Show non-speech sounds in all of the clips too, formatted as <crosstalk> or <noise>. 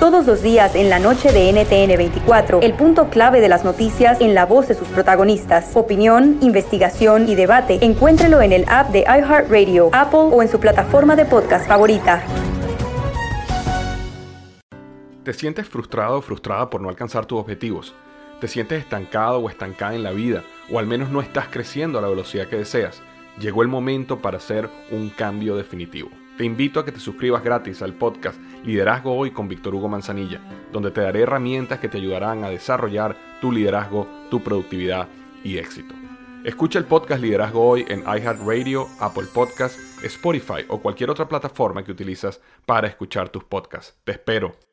Todos los días en la noche de NTN 24, el punto clave de las noticias en la voz de sus protagonistas. Opinión, investigación y debate. Encuéntrelo en el app de iHeartRadio, Apple o en su plataforma de podcast favorita. ¿Te sientes frustrado o frustrada por no alcanzar tus objetivos? ¿Te sientes estancado o estancada en la vida? ¿O al menos no estás creciendo a la velocidad que deseas? Llegó el momento para hacer un cambio definitivo. Te invito a que te suscribas gratis al podcast Liderazgo Hoy con Víctor Hugo Manzanilla, donde te daré herramientas que te ayudarán a desarrollar tu liderazgo, tu productividad y éxito. Escucha el podcast Liderazgo Hoy en iHeartRadio, Apple Podcasts, Spotify o cualquier otra plataforma que utilizas para escuchar tus podcasts. Te espero.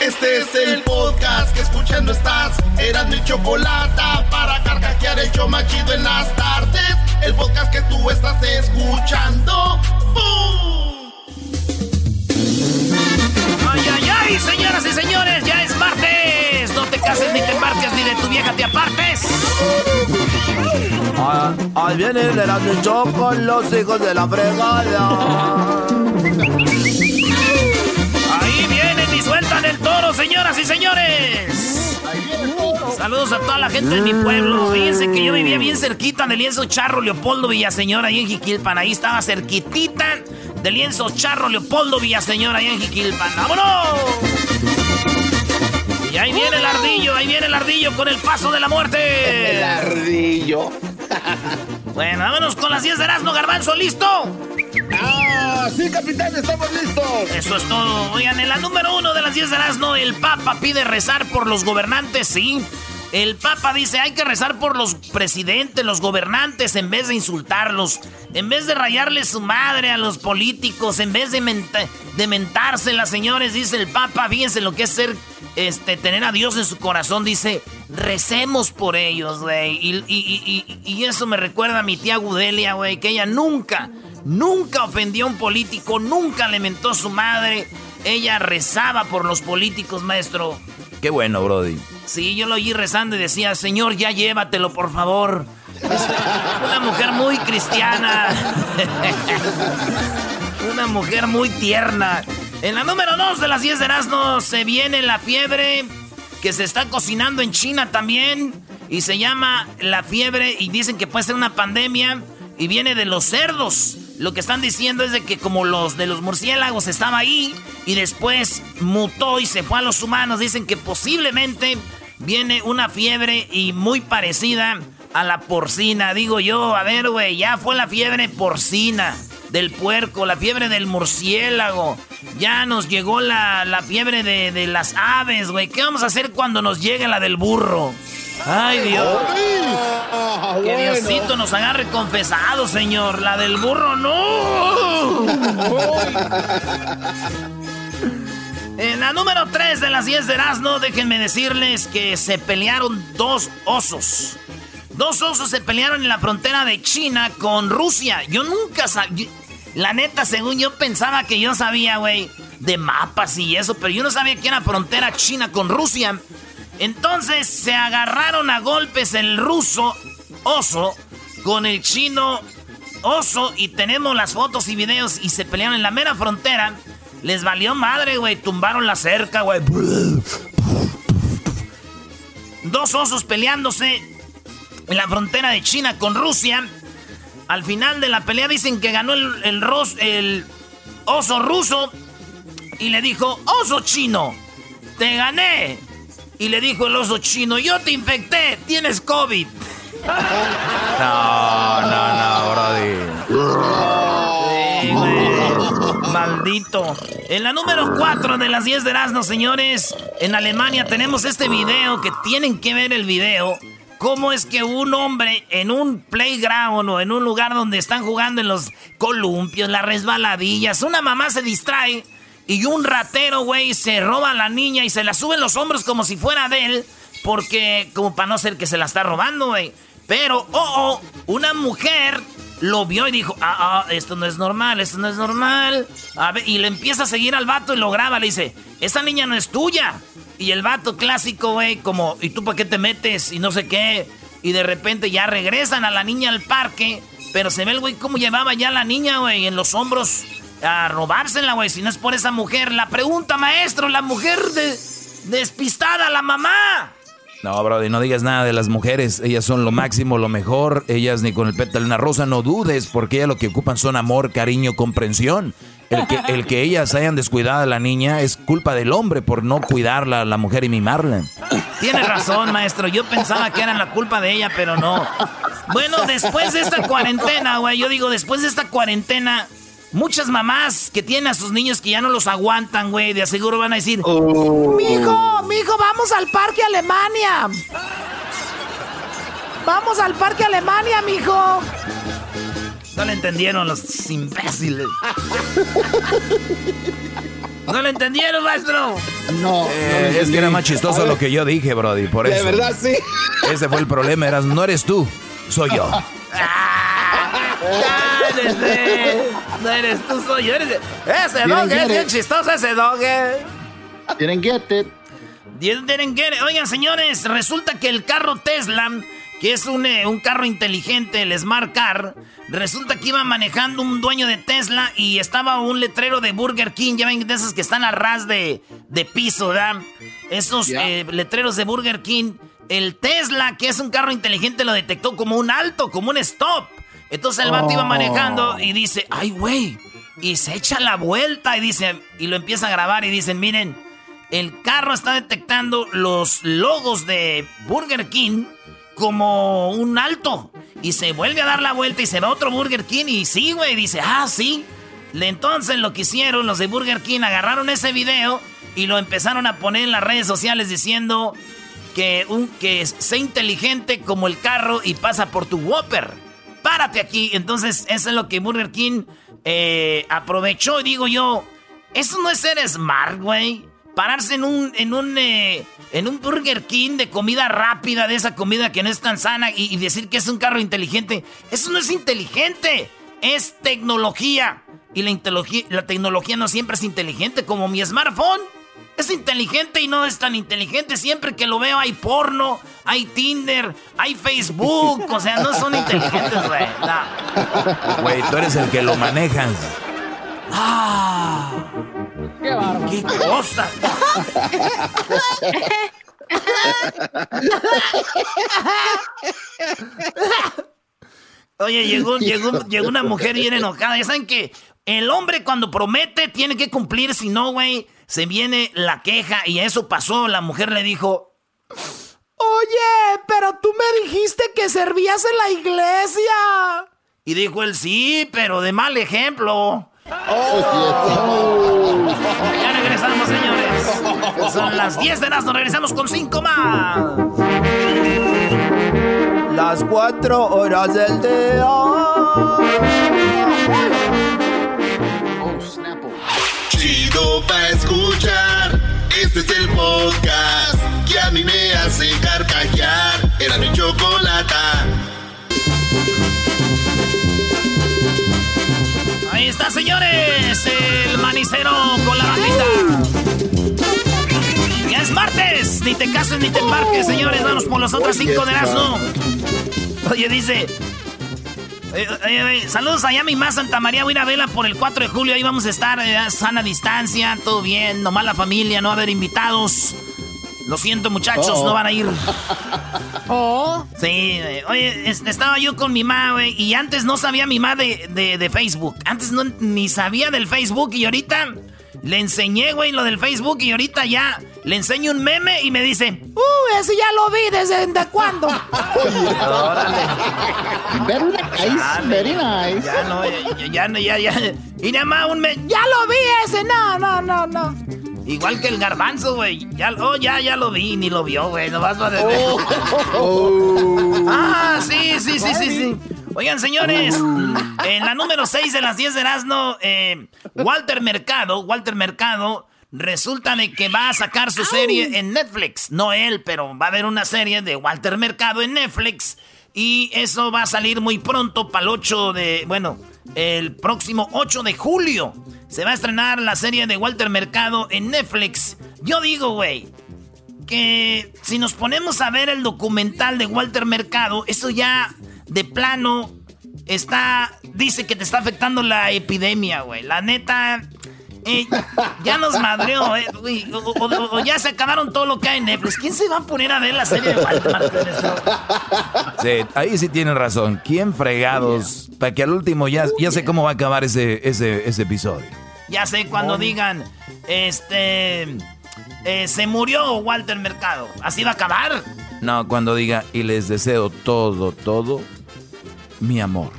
Este es el podcast que escuchando estás. Eran mi chocolate para carcajear el yo machido en las tardes. El podcast que tú estás escuchando. ¡Bum! ¡Ay, ay, ay! Señoras y señores, ya es martes. No te cases ni te embarques ni de tu vieja te apartes. Ah, ahí viene el Erasmo con los hijos de la fregada. Señoras y señores. Saludos a toda la gente de mi pueblo. Fíjense que yo vivía bien cerquita del lienzo Charro Leopoldo Villaseñor, ahí en Jiquilpan. Ahí estaba cerquitita del lienzo Charro Leopoldo Villaseñor, ahí en Jiquilpan. ¡Vámonos! Ahí viene el ardillo, ahí viene el ardillo con el paso de la muerte. El ardillo. <laughs> Bueno, vámonos con las 10 de Erasmo Garbanzo, ¿listo? ¡Ah! Sí, capitán, estamos listos. Eso es todo. Oigan, en la número uno de las 10 de Erasmo, el Papa pide rezar por los gobernantes, sí. El Papa dice, hay que rezar por los presidentes, los gobernantes, en vez de insultarlos, en vez de rayarle su madre a los políticos, en vez de, de mentárselas, señores, dice el Papa, fíjense lo que es ser, este, tener a Dios en su corazón, dice, recemos por ellos, güey. Y, y, y, eso me recuerda a mi tía Gudelia, güey, que ella nunca, nunca ofendió a un político, nunca le mentó a su madre. Ella rezaba por los políticos, maestro. Qué bueno, Brody. Sí, yo lo oí rezando y decía, Señor, ya llévatelo, por favor. Es una mujer muy cristiana. <laughs> una mujer muy tierna. En la número 2 de las 10 de Erasmo se viene la fiebre que se está cocinando en China también. Y se llama la fiebre y dicen que puede ser una pandemia y viene de los cerdos. Lo que están diciendo es de que como los de los murciélagos estaba ahí y después mutó y se fue a los humanos, dicen que posiblemente viene una fiebre y muy parecida a la porcina. Digo yo, a ver, güey, ya fue la fiebre porcina del puerco, la fiebre del murciélago. Ya nos llegó la, la fiebre de, de las aves, güey. ¿Qué vamos a hacer cuando nos llegue la del burro? Ay, Dios. que Diosito nos agarre confesado, señor. La del burro, no. <laughs> En la número 3 de las 10 de Erasmo, déjenme decirles que se pelearon dos osos. Dos osos se pelearon en la frontera de China con Rusia. Yo nunca sabía. La neta, según yo pensaba que yo sabía, güey, de mapas y eso, pero yo no sabía que era frontera China con Rusia. Entonces se agarraron a golpes el ruso oso con el chino oso y tenemos las fotos y videos y se pelearon en la mera frontera. Les valió madre, güey. Tumbaron la cerca, güey. Dos osos peleándose en la frontera de China con Rusia. Al final de la pelea dicen que ganó el, el, el oso ruso y le dijo, oso chino, te gané. Y le dijo el oso chino, yo te infecté, tienes COVID. <laughs> No, no, no, Brody. Maldito. En la número 4 de las 10 de Erasmo, señores, en Alemania tenemos este video que tienen que ver el video. ¿Cómo es que un hombre en un playground o en un lugar donde están jugando en los columpios, las resbaladillas, una mamá se distrae y un ratero, güey, se roba a la niña y se la sube en los hombros como si fuera de él. Porque, como para no ser que se la está robando, güey. Pero, oh, oh, una mujer lo vio y dijo, ah, ah, esto no es normal, esto no es normal. A ver, y le empieza a seguir al vato y lo graba, le dice, esa niña no es tuya. Y el vato clásico, güey, como, ¿y tú para qué te metes? Y no sé qué. Y de repente ya regresan a la niña al parque, pero se ve el güey cómo llevaba ya la niña, güey, en los hombros a robársela, güey, si no es por esa mujer. La pregunta, maestro, la mujer de, despistada, la mamá. No, Brody, no digas nada de las mujeres. Ellas son lo máximo, lo mejor. Ellas ni con el pétalo una rosa, no dudes, porque ellas lo que ocupan son amor, cariño, comprensión. El que, el que ellas hayan descuidado a la niña es culpa del hombre por no cuidarla a la mujer y mimarla. Tiene razón, maestro. Yo pensaba que era la culpa de ella, pero no. Bueno, después de esta cuarentena, güey, yo digo, después de esta cuarentena, muchas mamás que tienen a sus niños que ya no los aguantan, güey, de aseguro van a decir, oh. mijo, mijo, vamos al parque Alemania. Vamos al parque Alemania, mijo. No le entendieron los imbéciles. ¿No lo entendieron, maestro? No. Eh, es que era más chistoso lo que yo dije, Brody, por eso. De verdad, sí. Ese fue el problema, eras, no eres tú, soy yo. no eres tú, soy yo. Ese dog es bien chistoso, ese dog. Didn't get it. Didn't get it. Oigan, señores, resulta que el carro Tesla que es un, eh, un, carro inteligente, el Smart Car. Resulta que iba manejando un dueño de Tesla y estaba un letrero de Burger King. Ya ven de esos que están a ras de, de piso, ¿verdad? Esos eh, letreros de Burger King. El Tesla, que es un carro inteligente, lo detectó como un alto, como un stop. Entonces el vato iba manejando y dice, ay, güey. Y se echa la vuelta y dice, y lo empieza a grabar y dicen, miren, el carro está detectando los logos de Burger King como un alto. Y se vuelve a dar la vuelta y se va otro Burger King y sí, güey, dice, ah, sí. Entonces lo que hicieron los de Burger King, agarraron ese video y lo empezaron a poner en las redes sociales diciendo que, un, que sé inteligente como el carro y pasa por tu Whopper. Párate aquí. Entonces eso es lo que Burger King eh, aprovechó y digo yo, eso no es ser smart, güey pararse en un, en un, eh, en un Burger King de comida rápida, de esa comida que no es tan sana, y, decir que es un carro inteligente. Eso no es inteligente, es tecnología. Y la, la tecnología no siempre es inteligente, como mi smartphone. Es inteligente y no es tan inteligente. Siempre que lo veo hay porno, hay Tinder, hay Facebook. O sea, no son inteligentes, güey. Güey, tú eres el que lo manejas. ¡Ah! ¡Qué bárbaro! ¡Qué cosa! Oye, llegó, llegó, llegó una mujer bien enojada. Ya saben que el hombre cuando promete tiene que cumplir, si no, güey, se viene la queja y eso pasó. La mujer le dijo... Oye, pero tú me dijiste que servías en la iglesia. Y dijo él, sí, pero de mal ejemplo. Ya regresamos, señores. Son las 10 de las, nos regresamos con 5 más. Las 4 horas del día. Chido pa' escuchar. Este es el podcast que a mí me hace carcajear. Era mi chocolata. Ahí está, señores. El manicero con la bandita. Ya es martes. Ni te cases ni te embarques, señores. Vamos por los otros cinco de asno. Oye, dice. Saludos allá a mi más Santa María. Voy a ir a vela por el 4 de julio. Ahí vamos a estar a eh, sana distancia. Todo bien. Nomás la familia. No va a haber invitados. Lo siento, muchachos, no van a ir. <laughs> Oh. Sí, oye, estaba yo con mi mamá, güey, y antes no sabía mi mamá de, Facebook. Antes no, ni sabía del Facebook y ahorita le enseñé, güey, lo del Facebook y ahorita ya le enseño un meme y me dice, ¡Uh, ese ya lo vi desde, ¿de cuándo? Órale. Very nice, very nice. Ya no, ya, no, ya, ya. Y nada más un meme. Ya lo vi ese, no, no, no, no. Igual que el garbanzo, güey. Ya, oh, ya, ya lo vi, ni lo vio, güey. No vas a decir. Oh. <laughs> Ah, sí, sí, sí, sí, sí. Oigan, señores, en la número 6 de las 10 de Erasmo, eh, Walter Mercado, Walter Mercado, resulta de que va a sacar su serie en Netflix. No él, pero va a haber una serie de Walter Mercado en Netflix. Y eso va a salir muy pronto para el 8 de, bueno, el próximo 8 de julio. Se va a estrenar la serie de Walter Mercado en Netflix. Yo digo, güey, que si nos ponemos a ver el documental de Walter Mercado, eso ya de plano está, dice que te está afectando la epidemia, güey. La neta, eh, ya nos madreó, eh, O, ya se acabaron todo lo que hay en Netflix. ¿Quién se va a poner a ver la serie de Walter Martínez? Sí, ahí sí tienen razón. ¿Quién fregados? Para que al último ya, ya sé cómo va a acabar ese, ese, ese episodio. Ya sé cuando digan, este, eh, se murió Walter Mercado. ¿Así va a acabar? No, cuando diga, y les deseo todo, todo, mi amor.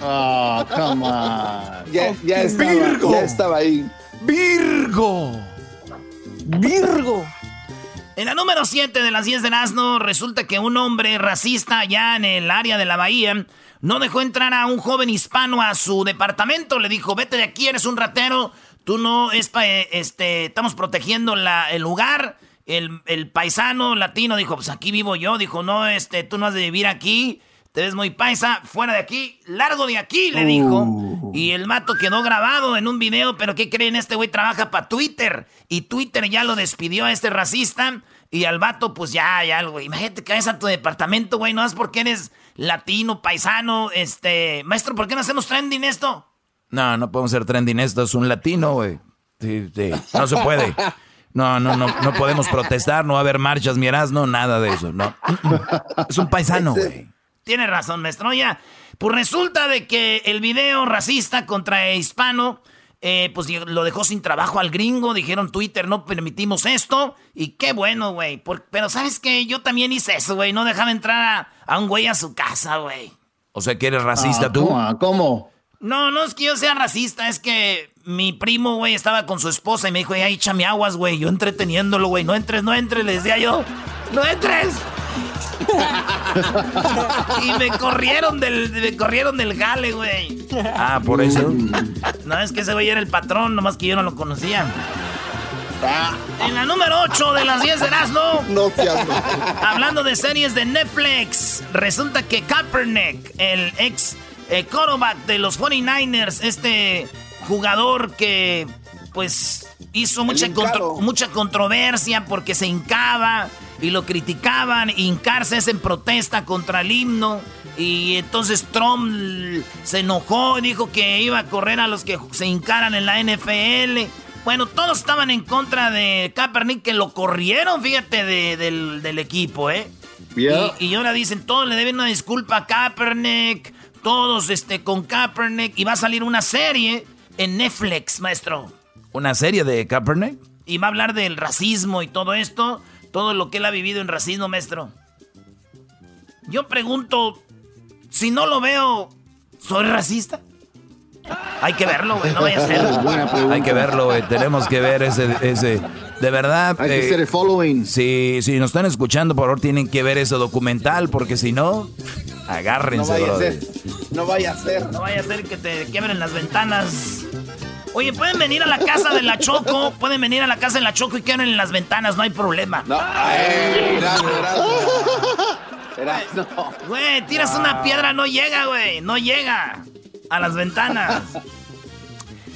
Oh, come on. Ya, ya, estaba, Virgo. ya estaba ahí. Virgo. Virgo. En la número 7 de las 10 de Nazno, resulta que un hombre racista allá en el área de la bahía no dejó entrar a un joven hispano a su departamento. Le dijo, vete de aquí, eres un ratero. Tú no, es este, estamos protegiendo la, el lugar. El, el, paisano latino dijo, pues aquí vivo yo. Dijo, no, este, tú no has de vivir aquí te ves muy paisa, fuera de aquí, largo de aquí, le dijo. Uh. Y el mato quedó grabado en un video, pero ¿qué creen? Este güey trabaja para Twitter. Y Twitter ya lo despidió a este racista. Y al vato, pues ya, ya, güey. Imagínate que a tu departamento, güey. No es porque eres latino, paisano, este... Maestro, ¿por qué no hacemos trending esto? No, no podemos hacer trending esto. Es un latino, güey. Sí, sí. No se puede. No, no, no, no podemos protestar, no va a haber marchas, miras, no, nada de eso, no. Es un paisano, güey. Tiene razón, maestro. Ya, pues resulta de que el video racista contra hispano, eh, pues lo dejó sin trabajo al gringo. Dijeron Twitter, no permitimos esto. Y qué bueno, güey. Pero ¿sabes qué? Yo también hice eso, güey. No dejaba entrar a, un güey a su casa, güey. O sea que eres racista ah, tú. ¿Cómo? No, no es que yo sea racista, es que mi primo, güey, estaba con su esposa y me dijo, ay, échame aguas, güey. Yo entreteniéndolo, güey. No entres, no entres, le decía yo. ¡No entres! <laughs> y me corrieron del, me corrieron del gale, güey. Ah, por eso. No, es que ese güey era el patrón, nomás que yo no lo conocía. En la número 8 de las 10 de Erasmo. No Hablando de series de Netflix, resulta que Kaepernick, el ex eh, de los 49ers, este jugador que pues hizo mucha, mucha controversia porque se hincaba y lo criticaban. Hincarse es en protesta contra el himno. Y entonces Trump se enojó y dijo que iba a correr a los que se hincaran en la NFL. Bueno, todos estaban en contra de Kaepernick, que lo corrieron, fíjate, del, equipo, ¿eh? Y, y, ahora dicen, todos le deben una disculpa a Kaepernick, todos este, con Kaepernick, y va a salir una serie en Netflix, maestro. ¿Una serie de Kaepernick? Y va a hablar del racismo y todo esto todo lo que él ha vivido en racismo, maestro. Yo pregunto, si no lo veo, ¿soy racista? Hay que verlo, güey, no vaya a ser. Hay que verlo, güey. Tenemos que ver ese, ese. De verdad. Hay que eh, hacer el following. Si, si nos están escuchando, por favor, tienen que ver ese documental, porque si no, agárrense, no vaya A ser. No vaya a ser. No vaya a ser que te quiebren las ventanas. Oye, pueden venir a la casa de la Choco, pueden venir a la casa de la Choco y queden en las ventanas, no hay problema. No, Güey, tiras una piedra, no llega, güey, no llega a las ventanas.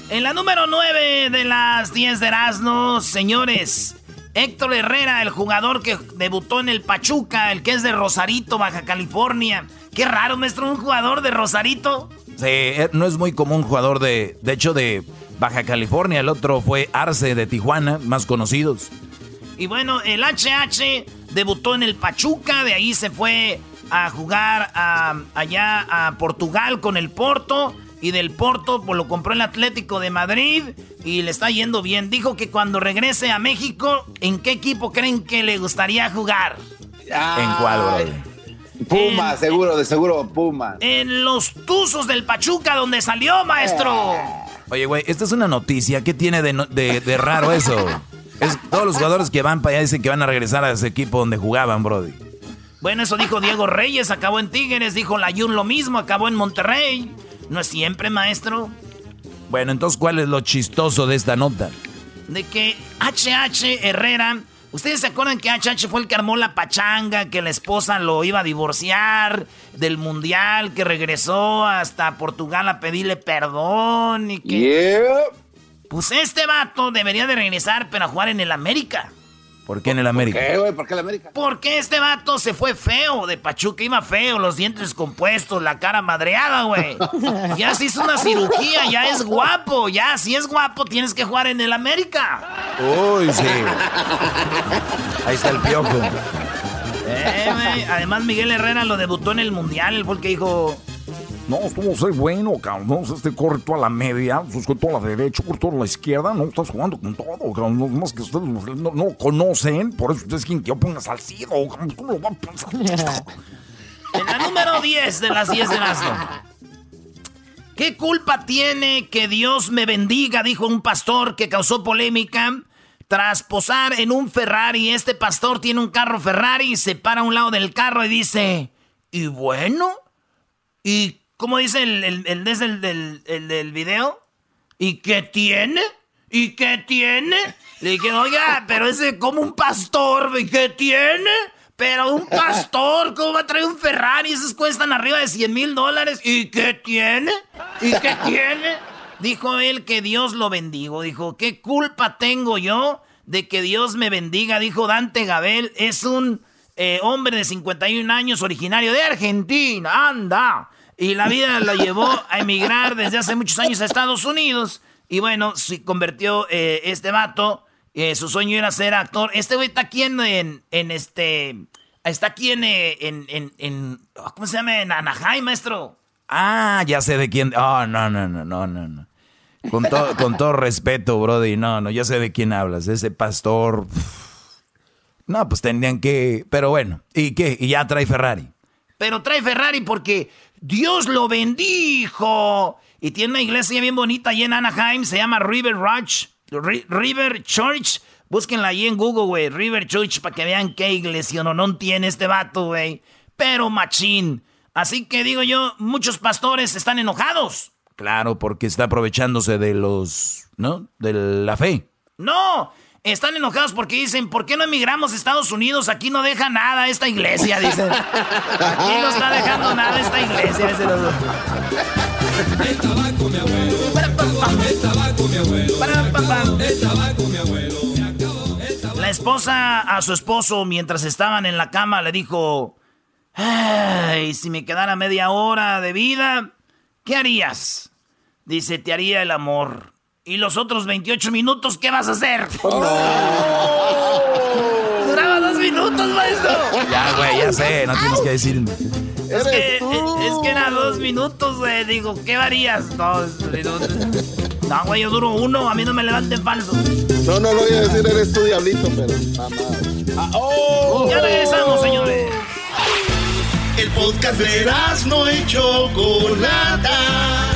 En la número 9 de las 10 de Erasmo, señores, Héctor Herrera, el jugador que debutó en el Pachuca, el que es de Rosarito, Baja California. Qué raro, maestro, un jugador de Rosarito. Sí, eh, no es muy común jugador de, de hecho, de Baja California, el otro fue Arce de Tijuana, más conocidos. Y bueno, el HH debutó en el Pachuca, de ahí se fue a jugar allá a Portugal con el Porto. Y del Porto pues, lo compró el Atlético de Madrid y le está yendo bien. Dijo que cuando regrese a México, ¿en qué equipo creen que le gustaría jugar? ¿En cuál, bro? Puma, seguro, de seguro Puma. En los Tuzos del Pachuca, donde salió, maestro. Eh. Oye, güey, esta es una noticia. ¿Qué tiene de, raro eso? Es, todos los jugadores que van para allá dicen que van a regresar a ese equipo donde jugaban, Brody. Bueno, eso dijo Diego Reyes, acabó en Tigres, dijo Layun lo mismo, acabó en Monterrey. No es siempre, maestro. Bueno, entonces, ¿cuál es lo chistoso de esta nota? De que HH Herrera ¿Ustedes se acuerdan que HH fue el que armó la pachanga, que la esposa lo iba a divorciar del mundial, que regresó hasta Portugal a pedirle perdón y que... Pues este vato debería de regresar, pero a jugar en el América. ¿Por qué en el América? ¿Qué, güey? ¿Por qué el América? Porque este vato se fue feo de Pachuca, iba feo, los dientes descompuestos, la cara madreada, güey. <laughs> Ya se hizo una cirugía, ya es guapo, ya si es guapo tienes que jugar en el América. Uy, sí. Ahí está el piojo. Eh, Además Miguel Herrera lo debutó en el Mundial, fue el que dijo... No, estuvo ser bueno, cabrón. Este corre toda la media, pues con toda la derecha, por toda la izquierda. No, estás jugando con todo, cabrón. No, más que ustedes no, no, conocen. Por eso ustedes quieren que yo ponga salcido, ¿Cómo lo van a pensar? <laughs> En la número 10 de las 10 de Erasmo. ¿Qué culpa tiene que Dios me bendiga? Dijo un pastor que causó polémica tras posar en un Ferrari. Este pastor tiene un carro Ferrari se para a un lado del carro y dice, ¿y bueno? ¿Y ¿Cómo dice el, el, el, del, el, del video? ¿Y qué tiene? ¿Y qué tiene? Le dije, oiga, pero ese como un pastor, ¿y qué tiene? Pero un pastor, ¿cómo va a traer un Ferrari? Esos cuestan arriba de 100 mil dólares. ¿Y qué tiene? ¿Y qué tiene? Dijo él que Dios lo bendigo. Dijo, ¿qué culpa tengo yo de que Dios me bendiga? Dijo Dante Gabel, es un eh, hombre de 51 años originario de Argentina. Anda. Y la vida la llevó a emigrar desde hace muchos años a Estados Unidos. Y bueno, se convirtió eh, este vato. Eh, su sueño era ser actor. Este güey está aquí en, en, este. Está aquí en, eh, en, en, ¿Cómo se llama? En Anaheim, maestro. Ah, ya sé de quién. Oh, no, no, no, no, no. Con, con todo respeto, Brody. No, no, ya sé de quién hablas. Ese pastor. No, pues tendrían que. Pero bueno, ¿y qué? Y ya trae Ferrari. Pero trae Ferrari porque Dios lo bendijo. Y tiene una iglesia bien bonita allí en Anaheim, se llama River Roach, River Church. Búsquenla ahí en Google, güey. River Church, para que vean qué iglesia no, no tiene este vato, güey. Pero machín. Así que digo yo, muchos pastores están enojados. Claro, porque está aprovechándose de los, ¿no? De la fe. No, están enojados porque dicen, ¿por qué no emigramos a Estados Unidos? Aquí no deja nada esta iglesia, <laughs> dicen. Aquí no está dejando nada esta iglesia. Dicen los... El tabaco, mi abuelo. El tabaco, mi abuelo. El tabaco, mi abuelo. La esposa a su esposo, mientras estaban en la cama, le dijo, Ay, si me quedara media hora de vida, ¿qué harías? Dice, te haría el amor. ¿Y los otros 28 minutos qué vas a hacer? <laughs> Duraba dos minutos, maestro. Ya, güey, ya sé, no tienes que decirme. Es que, es que era dos minutos, güey. Digo, ¿qué varías? Dos minutos. No, güey, yo duro uno. A mí no me levanten falso. No, no lo voy a decir, eres tu diablito, pero ah, oh. Ya regresamos, señores. El podcast de no hecho Chocolata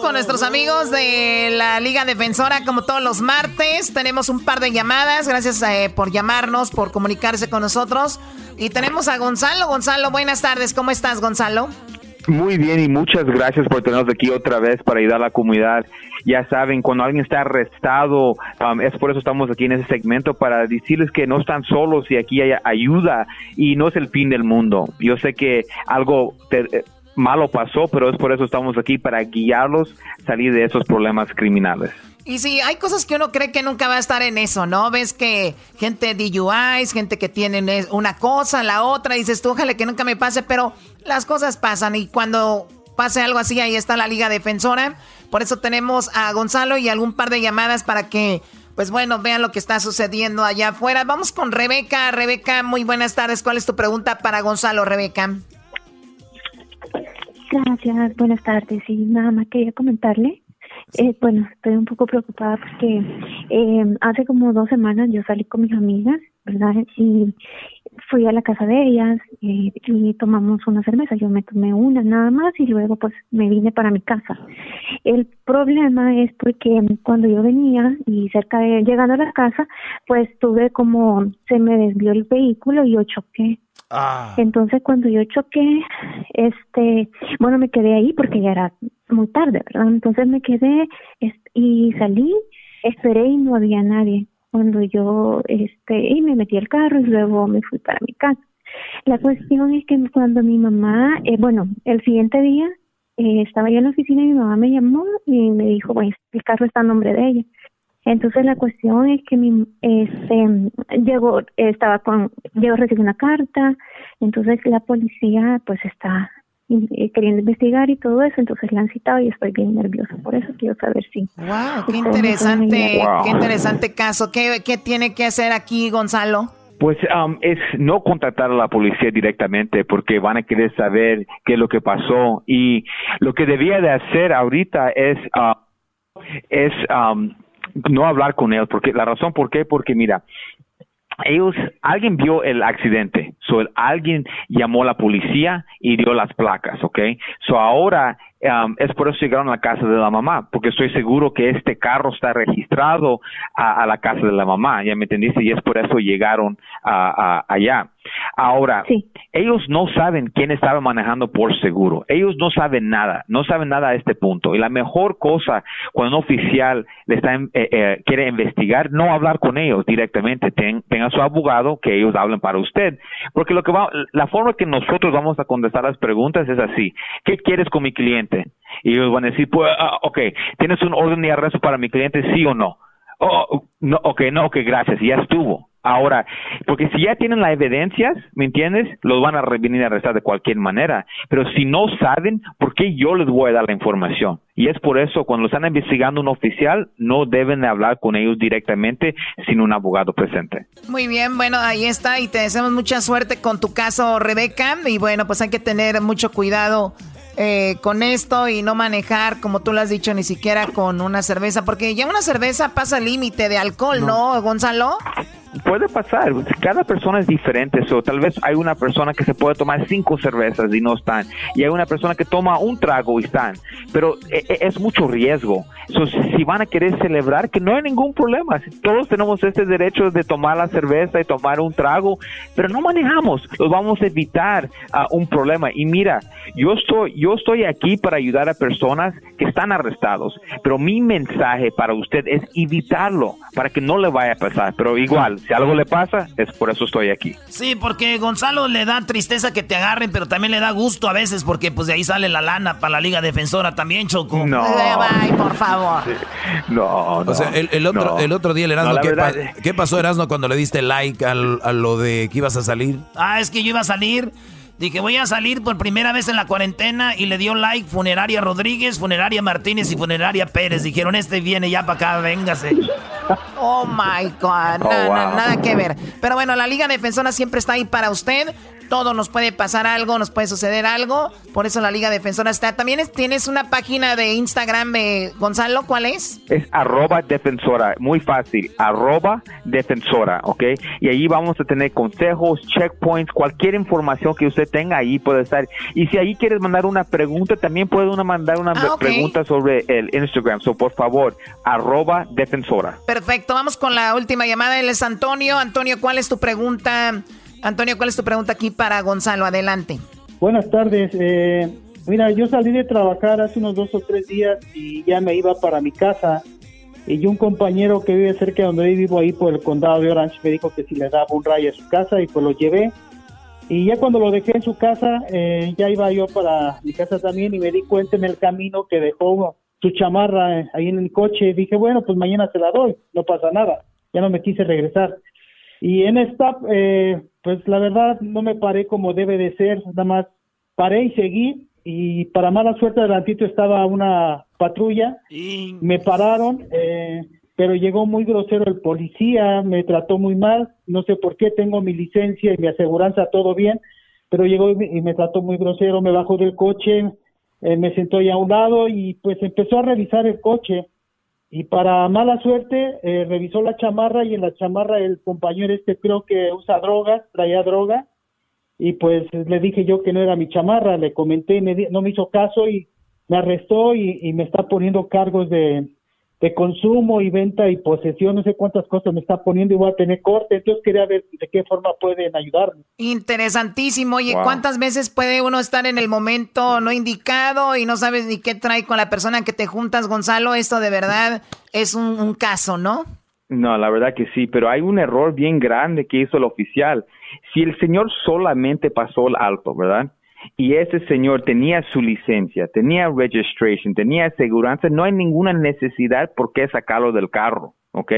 Con nuestros amigos de la Liga Defensora como todos los martes. Tenemos un par de llamadas. Gracias eh, por llamarnos, por comunicarse con nosotros. Y tenemos a Gonzalo. Gonzalo, buenas tardes. ¿Cómo estás, Gonzalo? Muy bien y muchas gracias por tenernos aquí otra vez para ayudar a la comunidad. Ya saben, cuando alguien está arrestado, um, es por eso estamos aquí en ese segmento para decirles que no están solos y aquí hay ayuda y no es el fin del mundo. Yo sé que algo eh, malo pasó, pero es por eso estamos aquí para guiarlos salir de esos problemas criminales. Y sí, hay cosas que uno cree que nunca va a estar en eso, ¿no? Ves que gente DUIs, gente que tienen una cosa, la otra, dices tú, ojalá que nunca me pase, pero las cosas pasan y cuando pase algo así, ahí está la Liga Defensora. Por eso tenemos a Gonzalo y algún par de llamadas para que, pues bueno, vean lo que está sucediendo allá afuera. Vamos con Rebeca. Rebeca, muy buenas tardes. ¿Cuál es tu pregunta para Gonzalo, Rebeca? Gracias, buenas tardes. Y nada más quería comentarle eh, bueno, estoy un poco preocupada porque eh, hace como dos semanas yo salí con mis amigas, ¿verdad? Y fui a la casa de ellas eh, y tomamos una cerveza. Yo me tomé una nada más y luego pues me vine para mi casa. El problema es porque cuando yo venía y cerca de llegando a la casa, pues tuve como se me desvió el vehículo y yo choqué. Ah. Entonces cuando yo choqué, este, bueno, me quedé ahí porque ya era muy tarde, ¿verdad? Entonces me quedé y salí esperé y no había nadie. Cuando yo, este, y me metí al carro y luego me fui para mi casa. La cuestión es que cuando mi mamá, eh, bueno, el siguiente día eh, estaba yo en la oficina y mi mamá me llamó y me dijo, bueno, el carro está a nombre de ella. Entonces la cuestión es que mi, este, llegó, estaba con, llegó a recibir una carta, entonces la policía pues está queriendo investigar y todo eso, entonces la han citado y estoy bien nerviosa por eso, quiero saber si... ¡Wow! ¡Qué interesante, qué interesante caso! ¿Qué, ¿Qué tiene que hacer aquí Gonzalo? Pues um, es no contactar a la policía directamente porque van a querer saber qué es lo que pasó y lo que debía de hacer ahorita es uh, es um, no hablar con ellos porque la razón por qué porque mira ellos, alguien vio el accidente, so alguien llamó a la policía y dio las placas, ¿ok? So ahora um, es por eso llegaron a la casa de la mamá, porque estoy seguro que este carro está registrado a, la casa de la mamá, ya me entendiste, y es por eso llegaron a, allá. Ahora, ellos no saben quién estaba manejando por seguro, ellos no saben nada, no saben nada a este punto, y la mejor cosa cuando un oficial le está, eh, eh, quiere investigar, no hablar con ellos directamente, tenga su abogado que ellos hablen para usted, porque lo que va, la forma que nosotros vamos a contestar las preguntas es así, ¿qué quieres con mi cliente? Y ellos van a decir, pues, ah, ok, ¿tienes un orden de arresto para mi cliente, sí o no? Oh, no, ok, no, ok, gracias, ya estuvo. Ahora, porque si ya tienen las evidencias, ¿me entiendes? Los van a venir a arrestar de cualquier manera. Pero si no saben, ¿por qué yo les voy a dar la información? Y es por eso, cuando están investigando un oficial, no deben de hablar con ellos directamente sin un abogado presente. Muy bien, bueno, ahí está y te deseamos mucha suerte con tu caso, Rebeca. Y bueno, pues hay que tener mucho cuidado eh, con esto y no manejar, como tú lo has dicho, ni siquiera con una cerveza, porque ya una cerveza pasa el límite de alcohol, ¿no, Gonzalo? Puede pasar, cada persona es diferente, o tal vez hay una persona que se puede tomar cinco cervezas y no están, y hay una persona que toma un trago y están, pero e, e, es mucho riesgo. si van a querer celebrar, que no hay ningún problema, todos tenemos este derecho de tomar la cerveza y tomar un trago, pero no manejamos, los vamos a evitar ah, un problema. Y mira, yo estoy, yo estoy aquí para ayudar a personas que están arrestados, pero mi mensaje para usted es evitarlo, para que no le vaya a pasar, pero igual si algo le pasa, es por eso estoy aquí. Sí, porque Gonzalo le da tristeza que te agarren, pero también le da gusto a veces porque pues de ahí sale la lana para la Liga Defensora también, Choco. No. Ay, por favor. No, no. O sea, el, otro, el otro día el Erasmo, ¿qué, pasó Erasmo cuando le diste like al, a lo de que ibas a salir? Ah, es que yo iba a salir Dije, voy a salir por primera vez en la cuarentena y le dio like Funeraria Rodríguez, Funeraria Martínez y Funeraria Pérez. Dijeron, este viene ya para acá, véngase. Oh my God, oh, nada que ver. Pero bueno, la Liga Defensora siempre está ahí para usted todo nos puede pasar algo, nos puede suceder algo. Por eso la Liga Defensora está. También tienes una página de Instagram, de Gonzalo, ¿cuál es? Es arroba defensora, muy fácil, arroba defensora, ¿ok? Y ahí vamos a tener consejos, checkpoints, cualquier información que usted tenga ahí puede estar. Y si ahí quieres mandar una pregunta, también puede uno mandar una ah, pregunta sobre el Instagram. So, por favor, arroba defensora. Perfecto, vamos con la última llamada. Él es Antonio. Antonio, ¿cuál es tu pregunta? Antonio, ¿cuál es tu pregunta aquí para Gonzalo? Adelante. Buenas tardes. Eh, mira, yo salí de trabajar hace unos dos o tres días y ya me iba para mi casa. Y un compañero que vive cerca de donde vivo ahí por el condado de Orange me dijo que si le daba un rayo a su casa y pues lo llevé. Y ya cuando lo dejé en su casa, eh, ya iba yo para mi casa también y me di cuenta en el camino que dejó su chamarra ahí en el coche. Dije, bueno, pues mañana se la doy, no pasa nada. Ya no me quise regresar. Y en esta, eh, pues la verdad no me paré como debe de ser, nada más paré y seguí y para mala suerte adelantito estaba una patrulla, y... me pararon, eh, pero llegó muy grosero el policía, me trató muy mal, no sé por qué, tengo mi licencia y mi aseguranza, todo bien, pero llegó y me, trató muy grosero, me bajó del coche, eh, me sentó ya a un lado y pues empezó a revisar el coche. Y para mala suerte eh, revisó la chamarra y en la chamarra el compañero este creo que usa drogas, traía droga. Y pues le dije yo que no era mi chamarra, le comenté, me no me hizo caso y me arrestó y, me está poniendo cargos de, de consumo y venta y posesión, no sé cuántas cosas me está poniendo y voy a tener corte, entonces quería ver de qué forma pueden ayudarme. Interesantísimo. Oye, ¿cuántas veces puede uno estar en el momento no indicado y no sabes ni qué trae con la persona que te juntas, Gonzalo? Esto de verdad es un, un caso, ¿no? No, la verdad que sí, pero hay un error bien grande que hizo el oficial. Si el señor solamente pasó el alto, ¿verdad? Y ese señor tenía su licencia, tenía registration, tenía aseguranza, no hay ninguna necesidad por qué sacarlo del carro, ¿ok?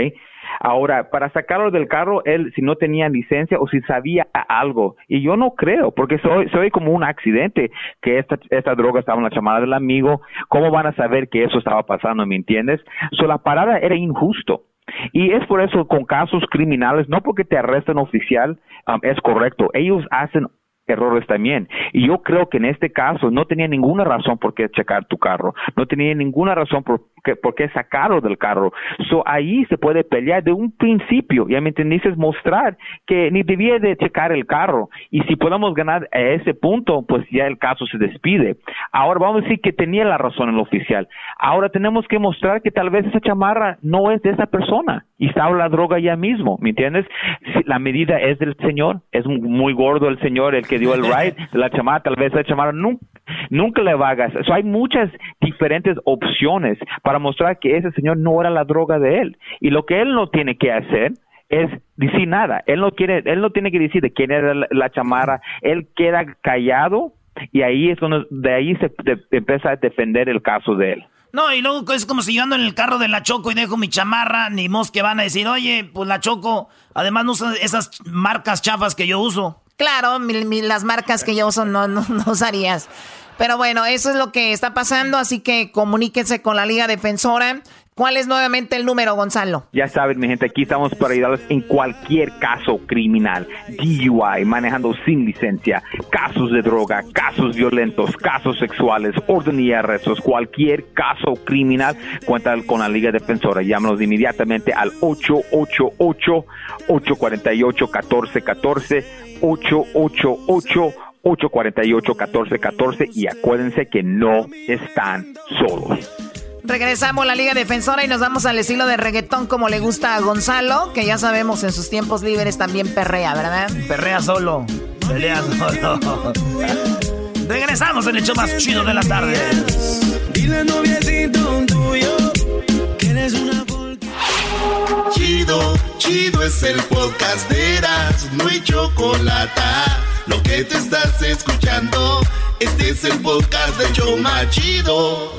Ahora, para sacarlo del carro, él si no tenía licencia o si sabía algo, y yo no creo, porque soy, soy como un accidente, que esta, esta droga estaba en la chamada del amigo, ¿cómo van a saber que eso estaba pasando, me entiendes? So, la parada era injusto. Y es por eso con casos criminales, no porque te arrestan oficial, um, es correcto. Ellos hacen errores también. Y yo creo que en este caso no tenía ninguna razón por qué checar tu carro, no tenía ninguna razón por qué, sacarlo del carro. So, ahí se puede pelear de un principio, ya me entendiste, mostrar que ni debía de checar el carro. Y si podemos ganar a ese punto, pues ya el caso se despide. Ahora vamos a decir que tenía la razón el oficial. Ahora tenemos que mostrar que tal vez esa chamarra no es de esa persona y estaba la droga ya mismo, ¿me entiendes? La medida es del señor, es muy gordo el señor, el que dio el ride, <laughs> la chamada, tal vez la chamada nunca, nunca le va a gastar. hay muchas diferentes opciones para mostrar que ese señor no era la droga de él. Y lo que él no tiene que hacer es decir nada. Él no quiere, él no tiene que decir de quién era la, chamarra. Él queda callado y ahí es donde de ahí se empieza a defender el caso de él. No, y luego es como si yo ando en el carro de la Choco y dejo mi chamarra, ni mos que van a decir, oye, pues la Choco, además no usa esas marcas chafas que yo uso. Claro, las marcas que yo uso no, no, no usarías. Pero bueno, eso es lo que está pasando, así que comuníquense con la Liga Defensora. ¿Cuál es nuevamente el número, Gonzalo? Ya saben, mi gente, aquí estamos para ayudarlos en cualquier caso criminal, DUI, manejando sin licencia, casos de droga, casos violentos, casos sexuales, orden y arrestos, cualquier caso criminal, cuenta con la Liga Defensora. Llámanos inmediatamente al 888-848-1414, 888 848-1414 y acuérdense que no están solos. Regresamos a la Liga Defensora y nos vamos al estilo de reggaetón como le gusta a Gonzalo, que ya sabemos en sus tiempos libres también perrea, ¿verdad? Perrea solo, pelea <laughs> solo. Regresamos en el show más chido de la tarde. Dile noviecito tuyo que eres una Chido, chido es el podcast de Eras, no hay chocolate. Lo que te estás escuchando, este es el podcast de Choma Chido.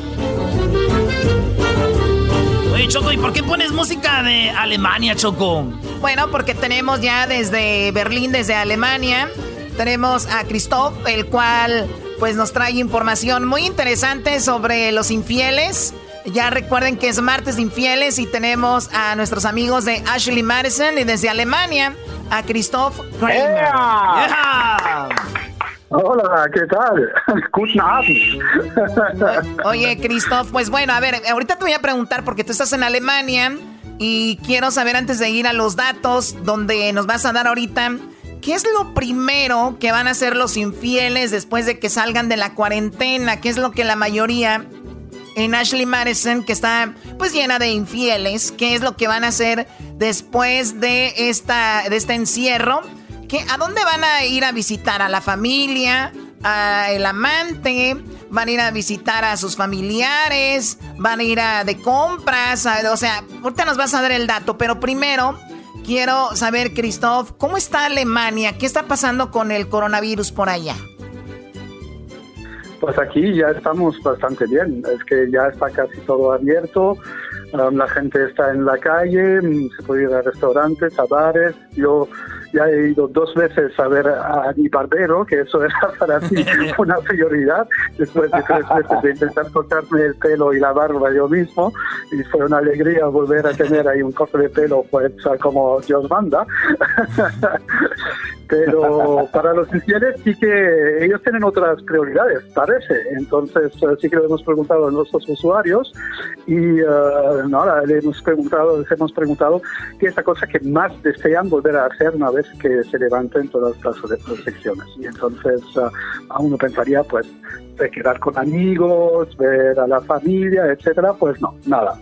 Oye, Choco, ¿y por qué pones música de Alemania, Choco? Bueno, porque tenemos ya desde Berlín, desde Alemania, tenemos a Christoph, el cual pues nos trae información muy interesante sobre los infieles. Ya recuerden que es martes de infieles y tenemos a nuestros amigos de Ashley Madison y desde Alemania a Christoph Kramer. Hola, ¿qué tal? Guten Abend. Oye, Christoph, pues bueno, a ver, ahorita te voy a preguntar porque tú estás en Alemania y quiero saber antes de ir a los datos donde nos vas a dar ahorita, ¿qué es lo primero que van a hacer los infieles después de que salgan de la cuarentena? ¿Qué es lo que la mayoría en Ashley Madison, que está pues llena de infieles, qué es lo que van a hacer después de, esta, de este encierro? ¿A dónde van a ir a visitar? ¿A la familia? ¿Al amante? ¿Van a ir a visitar a sus familiares? ¿Van a ir a de compras? o sea, ahorita nos vas a dar el dato, pero primero quiero saber, Christoph, ¿cómo está Alemania? ¿Qué está pasando con el coronavirus por allá? Pues aquí ya estamos bastante bien, es que ya está casi todo abierto, um, la gente está en la calle, mm, se puede ir a restaurantes, a bares, yo ya he ido dos veces a ver a mi barbero, que eso era <laughs> para mí <laughs> una prioridad, después de tres meses de intentar cortarme el pelo y la barba yo mismo, y fue una alegría volver a tener ahí un corte de pelo pues como Dios manda. <laughs> Pero para los infieles sí que ellos tienen otras prioridades, parece. Entonces eh, sí que lo hemos preguntado a nuestros usuarios y uh, le hemos preguntado, les hemos preguntado qué es la cosa que más desean volver a hacer una vez que se levanten todas las restricciones. Y entonces uh, a uno pensaría pues de quedar con amigos, ver a la familia, etcétera, pues no, nada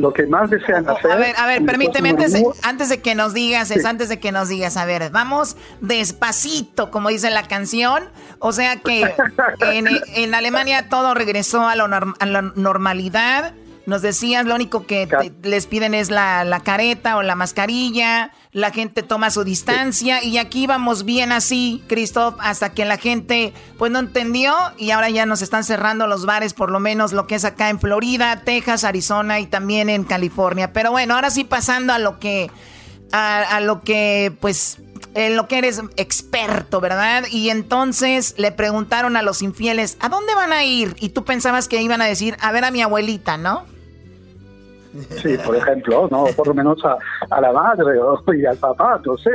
lo que más desean hacer. A ver, a ver, permíteme, antes de, antes de que nos digas, es antes de que nos digas, a ver, vamos despacito, como dice la canción. O sea que <laughs> en, en Alemania todo regresó a, lo a la normalidad. Nos decías, lo único que les piden es la, la, careta o la mascarilla, la gente toma su distancia y aquí vamos bien así, Christoph, hasta que la gente pues no entendió y ahora ya nos están cerrando los bares, por lo menos lo que es acá en Florida, Texas, Arizona y también en California. Pero bueno, ahora sí pasando a lo que, a, a lo que pues en lo que eres experto, ¿verdad? Y entonces le preguntaron a los infieles, ¿a dónde van a ir? Y tú pensabas que iban a decir, a ver a mi abuelita, ¿no? Sí, por ejemplo, no, por lo menos a, a la madre <laughs> y al papá, no sé,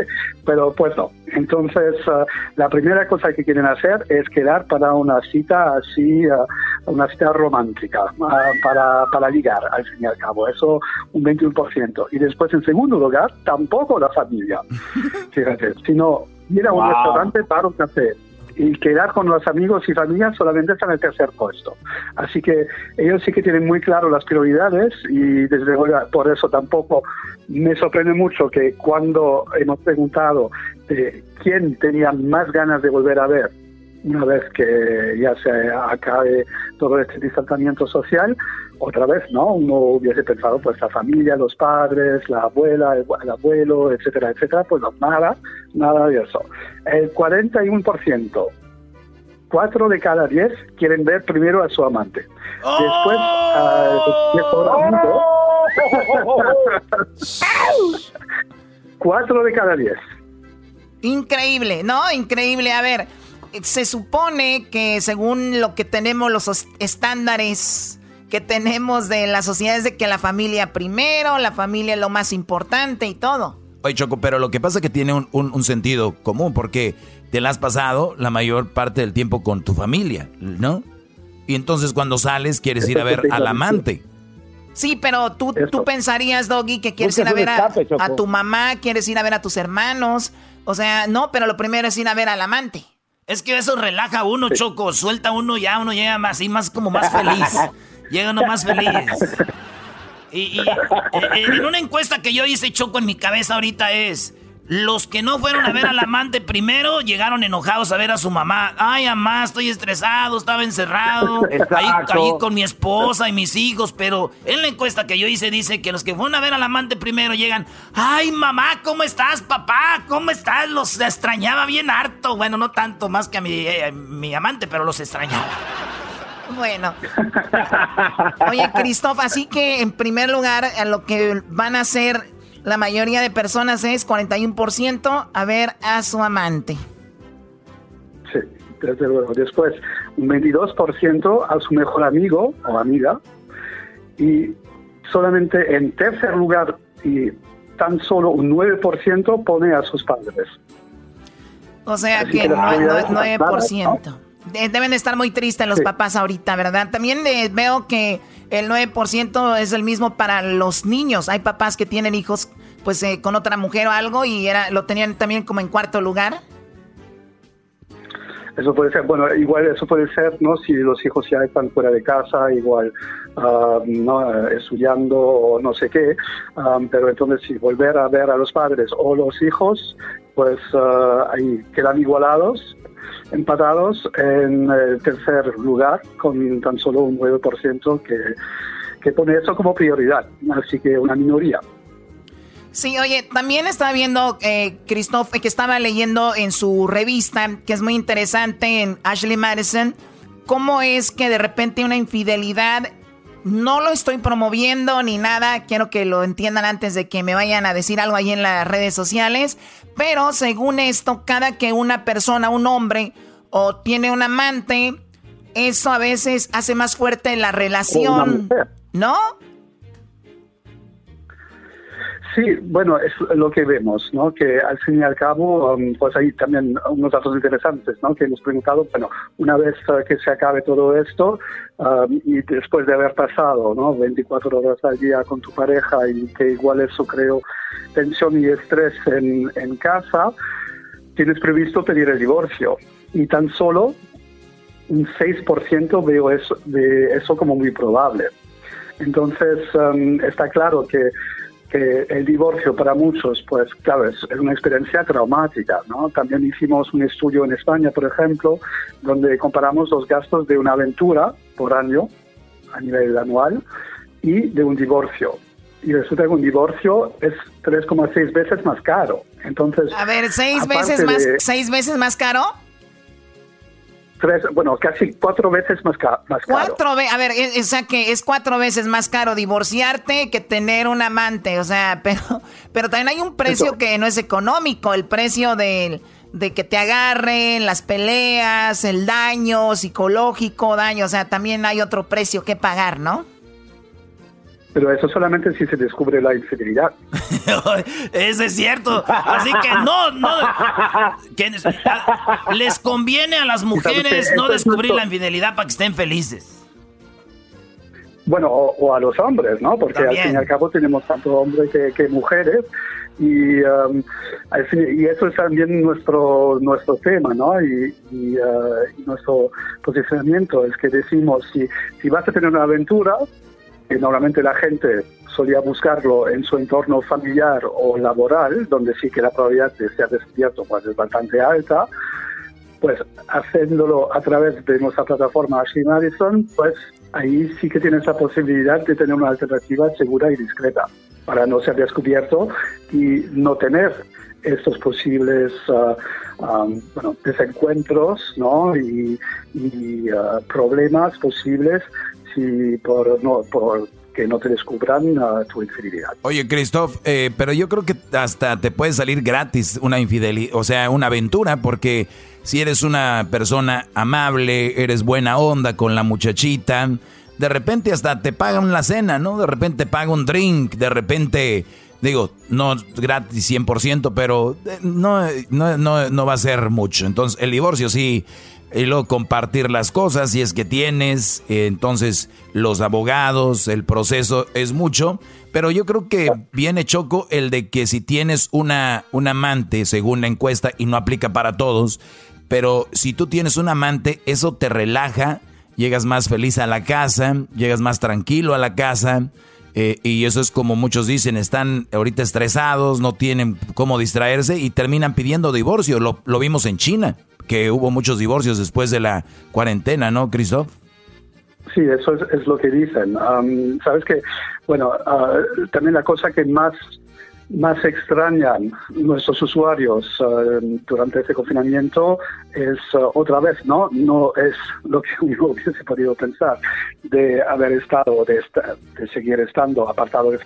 pero pues no. Entonces, uh, la primera cosa que quieren hacer es quedar para una cita así, uh, una cita romántica, uh, para, para ligar, al fin y al cabo, eso un 21%. Y después, en segundo lugar, tampoco la familia, <laughs> fíjate, sino ir a un restaurante para un café, y quedar con los amigos y familias solamente está en el tercer puesto. Así que ellos sí que tienen muy claro las prioridades y desde luego por eso tampoco me sorprende mucho que cuando hemos preguntado de quién tenía más ganas de volver a ver una vez que ya se acabe todo este distanciamiento social, otra vez, ¿no? Uno hubiese pensado, pues la familia, los padres, la abuela, el, abuelo, etcétera, etcétera, pues no, nada, nada de eso. El 41%, 4 de cada 10 quieren ver primero a su amante. Después al mejor amigo. 4 de cada 10. Increíble, ¿no? Increíble. A ver, se supone que según lo que tenemos los estándares que tenemos de la sociedad es de que la familia primero, la familia es lo más importante y todo. Oye, Choco, pero lo que pasa es que tiene un, sentido común, porque te la has pasado la mayor parte del tiempo con tu familia, ¿no? Y entonces cuando sales quieres ir a ver al amante. Sí, pero tú, tú pensarías, Doggy, que quieres ir a ver a, a, tu mamá, quieres ir a ver a tus hermanos. O sea, no, pero lo primero es ir a ver al amante. Es que eso relaja a uno, Choco. Suelta uno ya, uno llega más y más como más feliz. <laughs> Llega uno más feliz. Y, eh, eh, en una encuesta que yo hice, Choco, en mi cabeza ahorita es... Los que no fueron a ver al amante primero llegaron enojados a ver a su mamá. Ay, mamá, estoy estresado, estaba encerrado. <laughs> Ahí, ahí, con mi esposa y mis hijos. Pero en la encuesta que yo hice dice que los que fueron a ver al amante primero llegan. Ay, mamá, ¿cómo estás, papá? ¿Cómo estás? Los extrañaba bien harto. Bueno, no tanto más que a mi, eh, mi amante, pero los extrañaba. Bueno. Oye, Cristóbal, así que en primer lugar, a lo que van a hacer la mayoría de personas es 41% a ver a su amante. Sí, desde luego. Después, un 22% a su mejor amigo o amiga. Y solamente en tercer lugar y tan solo un 9% pone a sus padres. O sea que, no, 9%. Deben estar muy tristes los papás ahorita, ¿verdad? También eh, veo que el 9% es el mismo para los niños. Hay papás que tienen hijos pues eh, con otra mujer o algo y era lo tenían también como en cuarto lugar. Eso puede ser, bueno, igual eso puede ser, ¿no? Si los hijos ya están fuera de casa, igual, uh, ¿no? Estudiando o no sé qué, um, pero entonces si volver a ver a los padres o los hijos, pues uh, ahí quedan igualados empatados en el tercer lugar con tan solo un 9% que, que pone eso como prioridad. Así que una minoría. Sí, oye, también estaba viendo, eh, Christoph, que estaba leyendo en su revista, que es muy interesante, en Ashley Madison, cómo es que de repente una infidelidad, no lo estoy promoviendo ni nada, quiero que lo entiendan antes de que me vayan a decir algo ahí en las redes sociales, pero según esto, cada que una persona, un hombre, o tiene un amante, eso a veces hace más fuerte la relación, ¿no? Sí, bueno, es lo que vemos, ¿no? Que al fin y al cabo, um, pues hay también unos datos interesantes, ¿no? Que hemos preguntado, bueno, una vez que se acabe todo esto um, y después de haber pasado, ¿no? 24 horas al día con tu pareja y que igual eso creó tensión y estrés en, en casa, tienes previsto pedir el divorcio y tan solo un 6% veo eso, de eso como muy probable. Entonces, um, está claro que, que el divorcio para muchos, pues claro, es, es una experiencia traumática, ¿no? También hicimos un estudio en España, por ejemplo, donde comparamos los gastos de una aventura por año, a nivel anual, y de un divorcio. Y resulta que un divorcio es 3,6 veces más caro. Entonces, A ver, ¿seis veces, más, de- ¿seis veces más caro? Tres, bueno, casi cuatro veces más, ca- más caro. Cuatro a ver, es- o sea que es cuatro veces más caro divorciarte que tener un amante, o sea, <laughs> pero, pero también hay un precio que no es económico, el precio del, de que te agarren, las peleas, el daño psicológico, daño, o sea, también hay otro precio que pagar, ¿no? Pero eso solamente si se descubre la infidelidad. <laughs> Eso es cierto. Así que no, no. que les conviene a las mujeres no descubrir la infidelidad para que estén felices. Bueno, o, o a los hombres, ¿no? Porque al fin y al cabo tenemos tanto hombres que, que mujeres y, um, y eso es también nuestro nuestro tema, ¿no? Y, y, uh, y nuestro posicionamiento es que decimos, si, si vas a tener una aventura, que normalmente la gente solía buscarlo en su entorno familiar o laboral, donde sí que la probabilidad de ser descubierto pues, es bastante alta, pues haciéndolo a través de nuestra plataforma Ashley Madison, pues ahí sí que tienes la posibilidad de tener una alternativa segura y discreta para no ser descubierto y no tener estos posibles ah, ah, bueno, desencuentros ¿no? y, ah, problemas posibles si por no por que no te descubran ah, tu infidelidad. Oye, Christoph, eh, pero yo creo que hasta te puede salir gratis una infidelidad, o sea, una aventura, porque si eres una persona amable, eres buena onda con la muchachita, de repente hasta te pagan la cena, ¿no? De repente te paga un drink, de repente, digo, no gratis 100%, pero eh, no, no, no, no va a ser mucho. Entonces, el divorcio sí y luego compartir las cosas si es que tienes, eh, entonces los abogados, el proceso es mucho, pero yo creo que viene choco el de que si tienes una, un amante, según la encuesta, y no aplica para todos, pero si tú tienes un amante, eso te relaja, llegas más feliz a la casa, llegas más tranquilo a la casa, eh, y eso es como muchos dicen, están ahorita estresados, no tienen cómo distraerse y terminan pidiendo divorcio. Lo, lo vimos en China, que hubo muchos divorcios después de la cuarentena, ¿no, Christoph? Sí, eso es, es lo que dicen. Sabes que, bueno, ah, también la cosa que más más extrañan nuestros usuarios ah, durante este confinamiento es ah, otra vez, ¿no? No es lo que <laughs> uno hubiese podido pensar de haber estado, de, esta- de seguir estando apartado de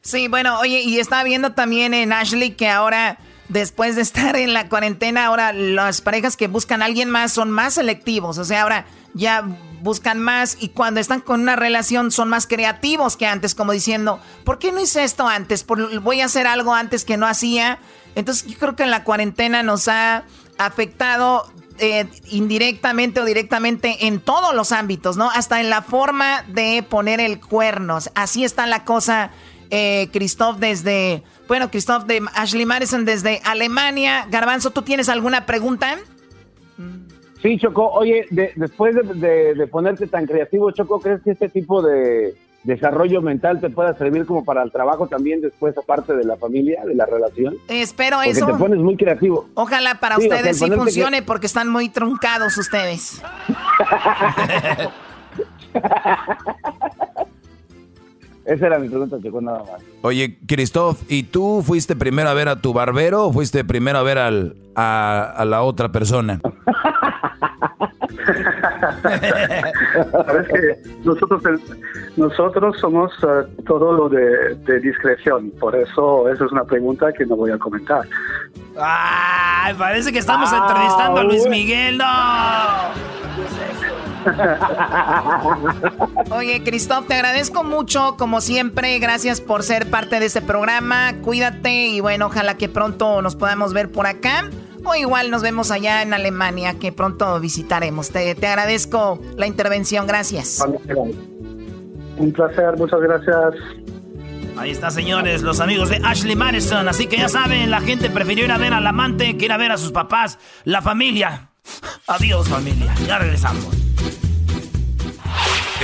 Sí, bueno, oye, y estaba viendo también en Ashley que ahora, después de estar en la cuarentena, ahora las parejas que buscan a alguien más son más selectivos. O sea, ahora ya buscan más y cuando están con una relación son más creativos que antes, como diciendo, ¿por qué no hice esto antes? Voy a hacer algo antes que no hacía. Entonces yo creo que la cuarentena nos ha afectado eh, indirectamente o directamente en todos los ámbitos, ¿no? Hasta en la forma de poner el cuerno. Así está la cosa, eh, Christoph, desde, bueno, Christoph de Ashley Madison desde Alemania. Garbanzo, ¿tú tienes alguna pregunta? Sí, Choco, oye, de- después de, de- de ponerte tan creativo, Choco, ¿crees que este tipo de desarrollo mental te pueda servir como para el trabajo también después, aparte de la familia, de la relación? Espero Porque eso. te pones muy creativo. Ojalá para Sí, ustedes sí funcione que- porque están muy truncados ustedes. <laughs> <laughs> Esa era mi pregunta, Choco, nada más. Oye, Christoph, ¿y tú fuiste primero a ver a tu barbero o fuiste primero a ver al, a, a la otra persona? <laughs> Sabes que nosotros, nosotros somos eh, todo lo de, de discreción, por eso esa es una pregunta que no voy a comentar. Ay, parece que estamos entrevistando a Luis Miguel, no. Oye, Christoph, te agradezco mucho, como siempre. Gracias por ser parte de este programa. Cuídate y bueno, ojalá que pronto nos podamos ver por acá. O igual nos vemos allá en Alemania, que pronto visitaremos. Te, te agradezco la intervención. Gracias. Un placer, muchas gracias. Ahí está, señores, los amigos de Ashley Madison. Así que ya saben, la gente prefirió ir a ver al amante que ir a ver a sus papás, la familia. Adiós, familia. Ya regresamos.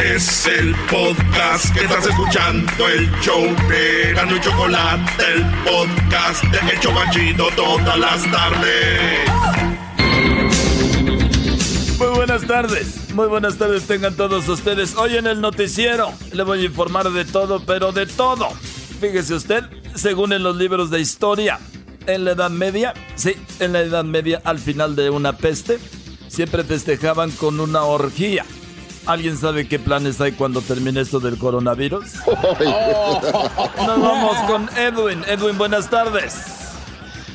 Es el podcast que estás escuchando, el show de Gano y Chocolate, el podcast de El Chocachito todas las tardes. Muy buenas tardes, muy buenas tardes tengan todos ustedes. Hoy en el noticiero le voy a informar de todo, pero de todo. Fíjese usted, según en los libros de historia, en la Edad Media, sí, en la Edad Media, al final de una peste, siempre festejaban con una orgía. ¿Alguien sabe qué planes hay cuando termine esto del coronavirus? <laughs> Nos vamos con Edwin. Edwin, buenas tardes.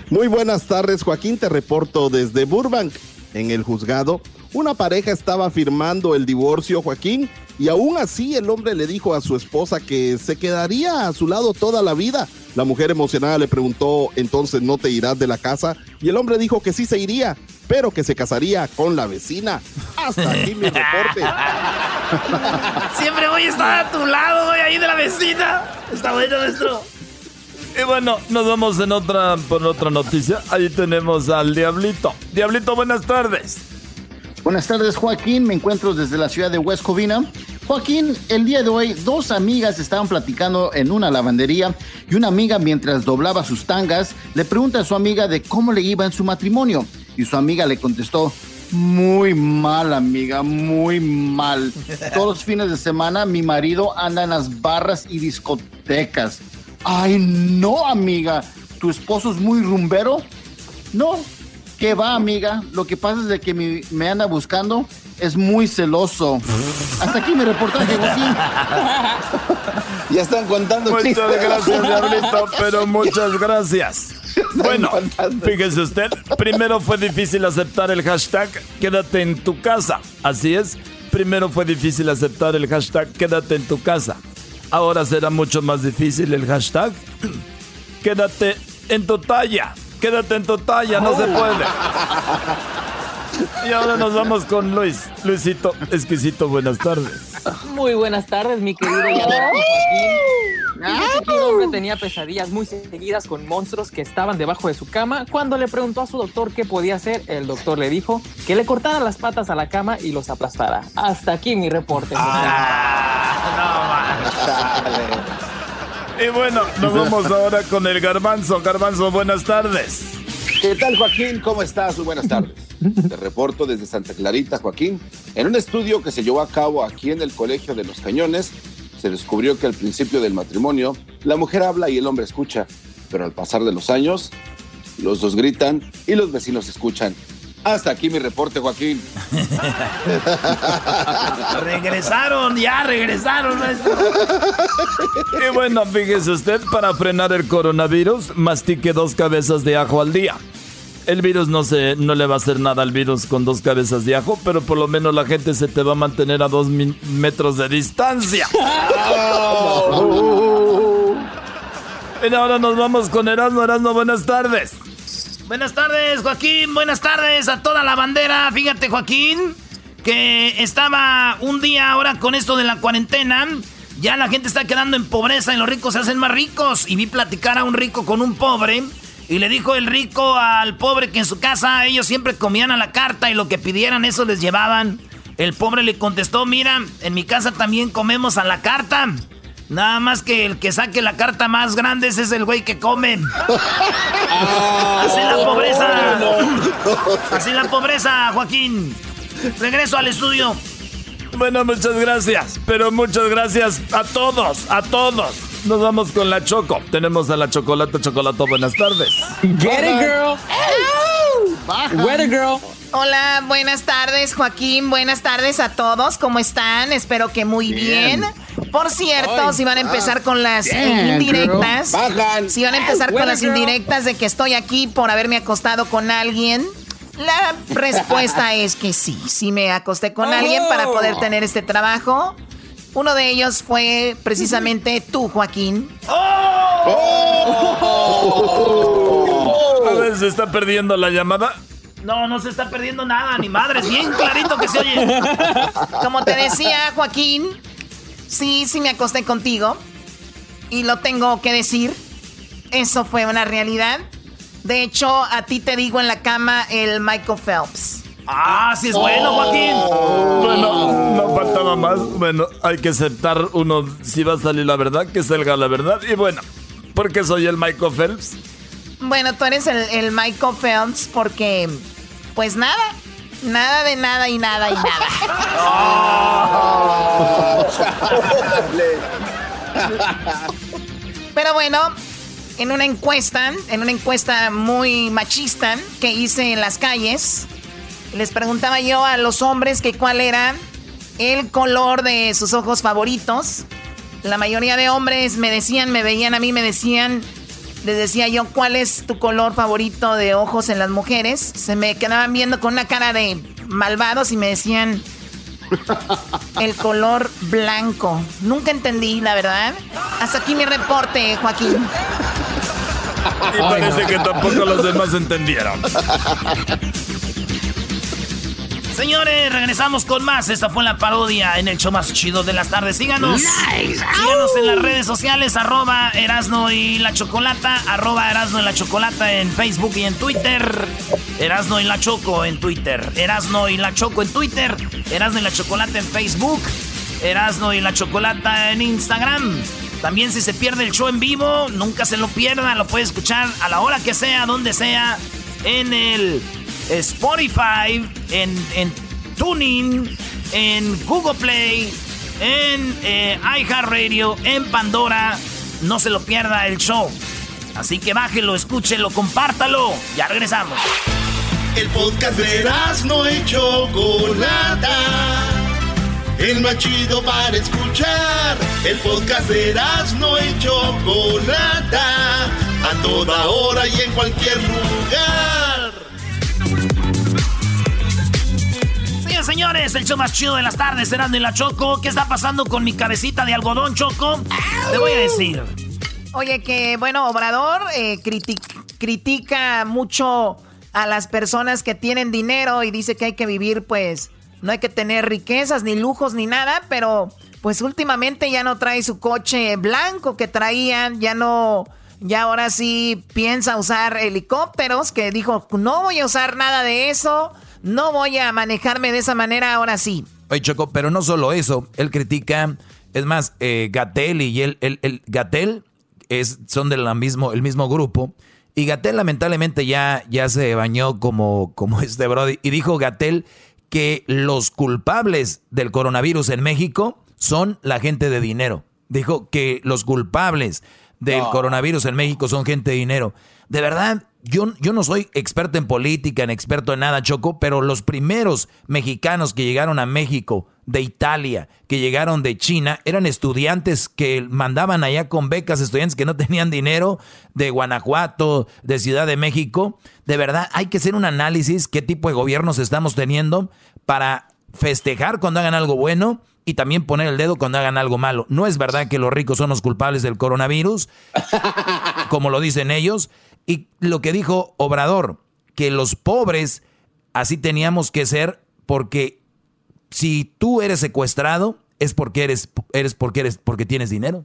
Muy buenas tardes, Joaquín. Te reporto desde Burbank. En el juzgado, una pareja estaba firmando el divorcio, Joaquín, y aún así el hombre le dijo a su esposa que se quedaría a su lado toda la vida. La mujer emocionada le preguntó, entonces no te irás de la casa, y el hombre dijo que sí se iría, pero que se casaría con la vecina. Hasta aquí mi reporte. <laughs> Siempre voy a estar a tu lado, voy ahí de la vecina. Está bueno nuestro. Y bueno, nos vamos en otra, por otra noticia. Ahí tenemos al Diablito. Diablito, buenas tardes. Buenas tardes, Joaquín. Me encuentro desde la ciudad de West Covina. Joaquín, el día de hoy, dos amigas estaban platicando en una lavandería y una amiga, mientras doblaba sus tangas, le pregunta a su amiga de cómo le iba en su matrimonio. Y su amiga le contestó, muy mal, amiga, muy mal. <laughs> Todos los fines de semana mi marido anda en las barras y discotecas. Ay, no, amiga, ¿tu esposo es muy rumbero? No, ¿qué va, amiga? Lo que pasa es de que mi- me anda buscando, es muy celoso. <laughs> Hasta aquí mi reportaje, Joaquín. <laughs> Ya están contando Muchas chistes. gracias, Diablito, pero muchas gracias. Bueno, fíjese usted, primero fue difícil aceptar el hashtag quédate en tu casa. Así es, primero fue difícil aceptar el hashtag quédate en tu casa. Ahora será mucho más difícil el hashtag quédate en tu talla. Quédate en tu talla, no se puede. <laughs> <laughs> Y ahora nos vamos con Luis. Luisito, exquisito, buenas tardes. Muy buenas tardes, mi querido Joaquín. Un hombre tenía pesadillas muy seguidas con monstruos que estaban debajo de su cama. Cuando le preguntó a su doctor qué podía hacer, el doctor le dijo que le cortara las patas a la cama y los aplastara. Hasta aquí mi reporte. Y bueno, nos vamos ahora con el garbanzo. Garbanzo, buenas tardes. ¿Qué tal, Joaquín? ¿Cómo estás? Muy buenas tardes. Te reporto desde Santa Clarita, Joaquín. En un estudio que se llevó a cabo aquí en el Colegio de los Cañones, se descubrió que al principio del matrimonio, la mujer habla y el hombre escucha, pero al pasar de los años, los dos gritan y los vecinos escuchan. Hasta aquí mi reporte, Joaquín. <laughs> Regresaron, ya regresaron, maestro. Y bueno, fíjese usted, para frenar el coronavirus, mastique dos cabezas de ajo al día. El virus no, se, no le va a hacer nada al virus con dos cabezas de ajo, pero por lo menos la gente se te va a mantener a dos metros de distancia. <laughs> Y ahora nos vamos con Erasmo. Erasmo, buenas tardes. Buenas tardes, Joaquín. Buenas tardes a toda la bandera. Fíjate, Joaquín, que estaba un día ahora con esto de la cuarentena. Ya la gente está quedando en pobreza y los ricos se hacen más ricos. Y vi platicar a un rico con un pobre. Y le dijo el rico al pobre que en su casa ellos siempre comían a la carta y lo que pidieran eso les llevaban. El pobre le contestó, mira, en mi casa también comemos a la carta. Nada más que el que saque la carta más grande ese es el güey que come. <laughs> Así la pobreza. Así la pobreza, Joaquín. Regreso al estudio. Bueno, muchas gracias. Pero muchas gracias a todos, a todos. Nos vamos con la Choco. Tenemos a la Chocolata Chocolato. Buenas tardes. Get it, girl. Weather girl. Hola, buenas tardes, Joaquín. Buenas tardes a todos. ¿Cómo están? Espero que muy bien. Por cierto, Ay, si van a empezar ah, con las indirectas. Bajan. si van a empezar con las girl. indirectas de que estoy aquí por haberme acostado con alguien, la respuesta <laughs> es que sí, sí me acosté con alguien para poder tener este trabajo. Uno de ellos fue precisamente <laughs> tú, Joaquín. A ver, se está perdiendo la llamada. No, no se está perdiendo nada, ni madre. Es bien clarito que se oye. <laughs> Como te decía, Joaquín, sí, sí me acosté contigo. Y lo tengo que decir. Eso fue una realidad. De hecho, a ti te digo en la cama el Michael Phelps. Ah, sí es bueno, Joaquín. Bueno, no faltaba más. Bueno, hay que aceptar uno, si va a salir la verdad, que salga la verdad. Y bueno, ¿por qué soy el Michael Phelps? Bueno, tú eres el, el Michael Phelps porque, pues nada, nada de nada y nada y nada. <laughs> Pero bueno, en una encuesta, en una encuesta muy machista que hice en las calles, les preguntaba yo a los hombres que cuál era el color de sus ojos favoritos. La mayoría de hombres me decían, me veían a mí, me decían, les decía yo, ¿cuál es tu color favorito de ojos en las mujeres? Se me quedaban viendo con una cara de malvados y me decían, <laughs> el color blanco. Nunca entendí, la verdad. Hasta aquí mi reporte, Joaquín. Y parece que tampoco los demás entendieron. <laughs> Señores, regresamos con más. Esta fue la parodia en el show más chido de las tardes. Síganos. Síganos en las redes sociales, arroba Erasno y la Chocolata, arroba Erasno y la Chocolata en Facebook y en Twitter. Erasno y la Choco en Twitter. Erasno y la Choco en Twitter. Erasno y la Chocolata en Facebook. Erasno y la Chocolata en Instagram. También si se pierde el show en vivo, nunca se lo pierda. Lo puede escuchar a la hora que sea, donde sea, en el Spotify, en, en Tuning, en Google Play, en eh, iHeartRadio, en Pandora. No se lo pierda el show. Así que bájelo, escúchelo, compártalo. Ya regresamos. El podcast de no y Chocolata. El más chido para escuchar. El podcast de no y Chocolata. A toda hora y en cualquier lugar. Señores, señores, el show más chido de las tardes, Erasmo y la Choco. ¿Qué está pasando con mi cabecita de algodón, Choco? Te voy a decir. Oye, que bueno, Obrador eh, critic- critica mucho a las personas que tienen dinero y dice que hay que vivir, pues, no hay que tener riquezas, ni lujos, ni nada, pero pues últimamente ya no trae su coche blanco que traían, ya no, ya ahora sí piensa usar helicópteros, que dijo, no voy a usar nada de eso, no voy a manejarme de esa manera, ahora sí. Oye, Choco, pero no solo eso, él critica, es más, eh, Gatel y él, el, el Gatel es, son del mismo, el mismo grupo. Y Gatel lamentablemente ya, ya se bañó como, como <laughs> este Brody. Y dijo Gatel que los culpables del coronavirus en México son la gente de dinero. Dijo que los culpables del No. coronavirus en México son gente de dinero. De verdad, yo, yo no soy experto en política, en experto en nada, Choco, pero los primeros mexicanos que llegaron a México de Italia, que llegaron de China, eran estudiantes que mandaban allá con becas, estudiantes que no tenían dinero, de Guanajuato, de Ciudad de México. De verdad, hay que hacer un análisis qué tipo de gobiernos estamos teniendo para festejar cuando hagan algo bueno y también poner el dedo cuando hagan algo malo. No es verdad que los ricos son los culpables del coronavirus, como lo dicen ellos. Y lo que dijo Obrador, que los pobres así teníamos que ser porque si tú eres secuestrado es porque eres, eres porque eres porque tienes dinero.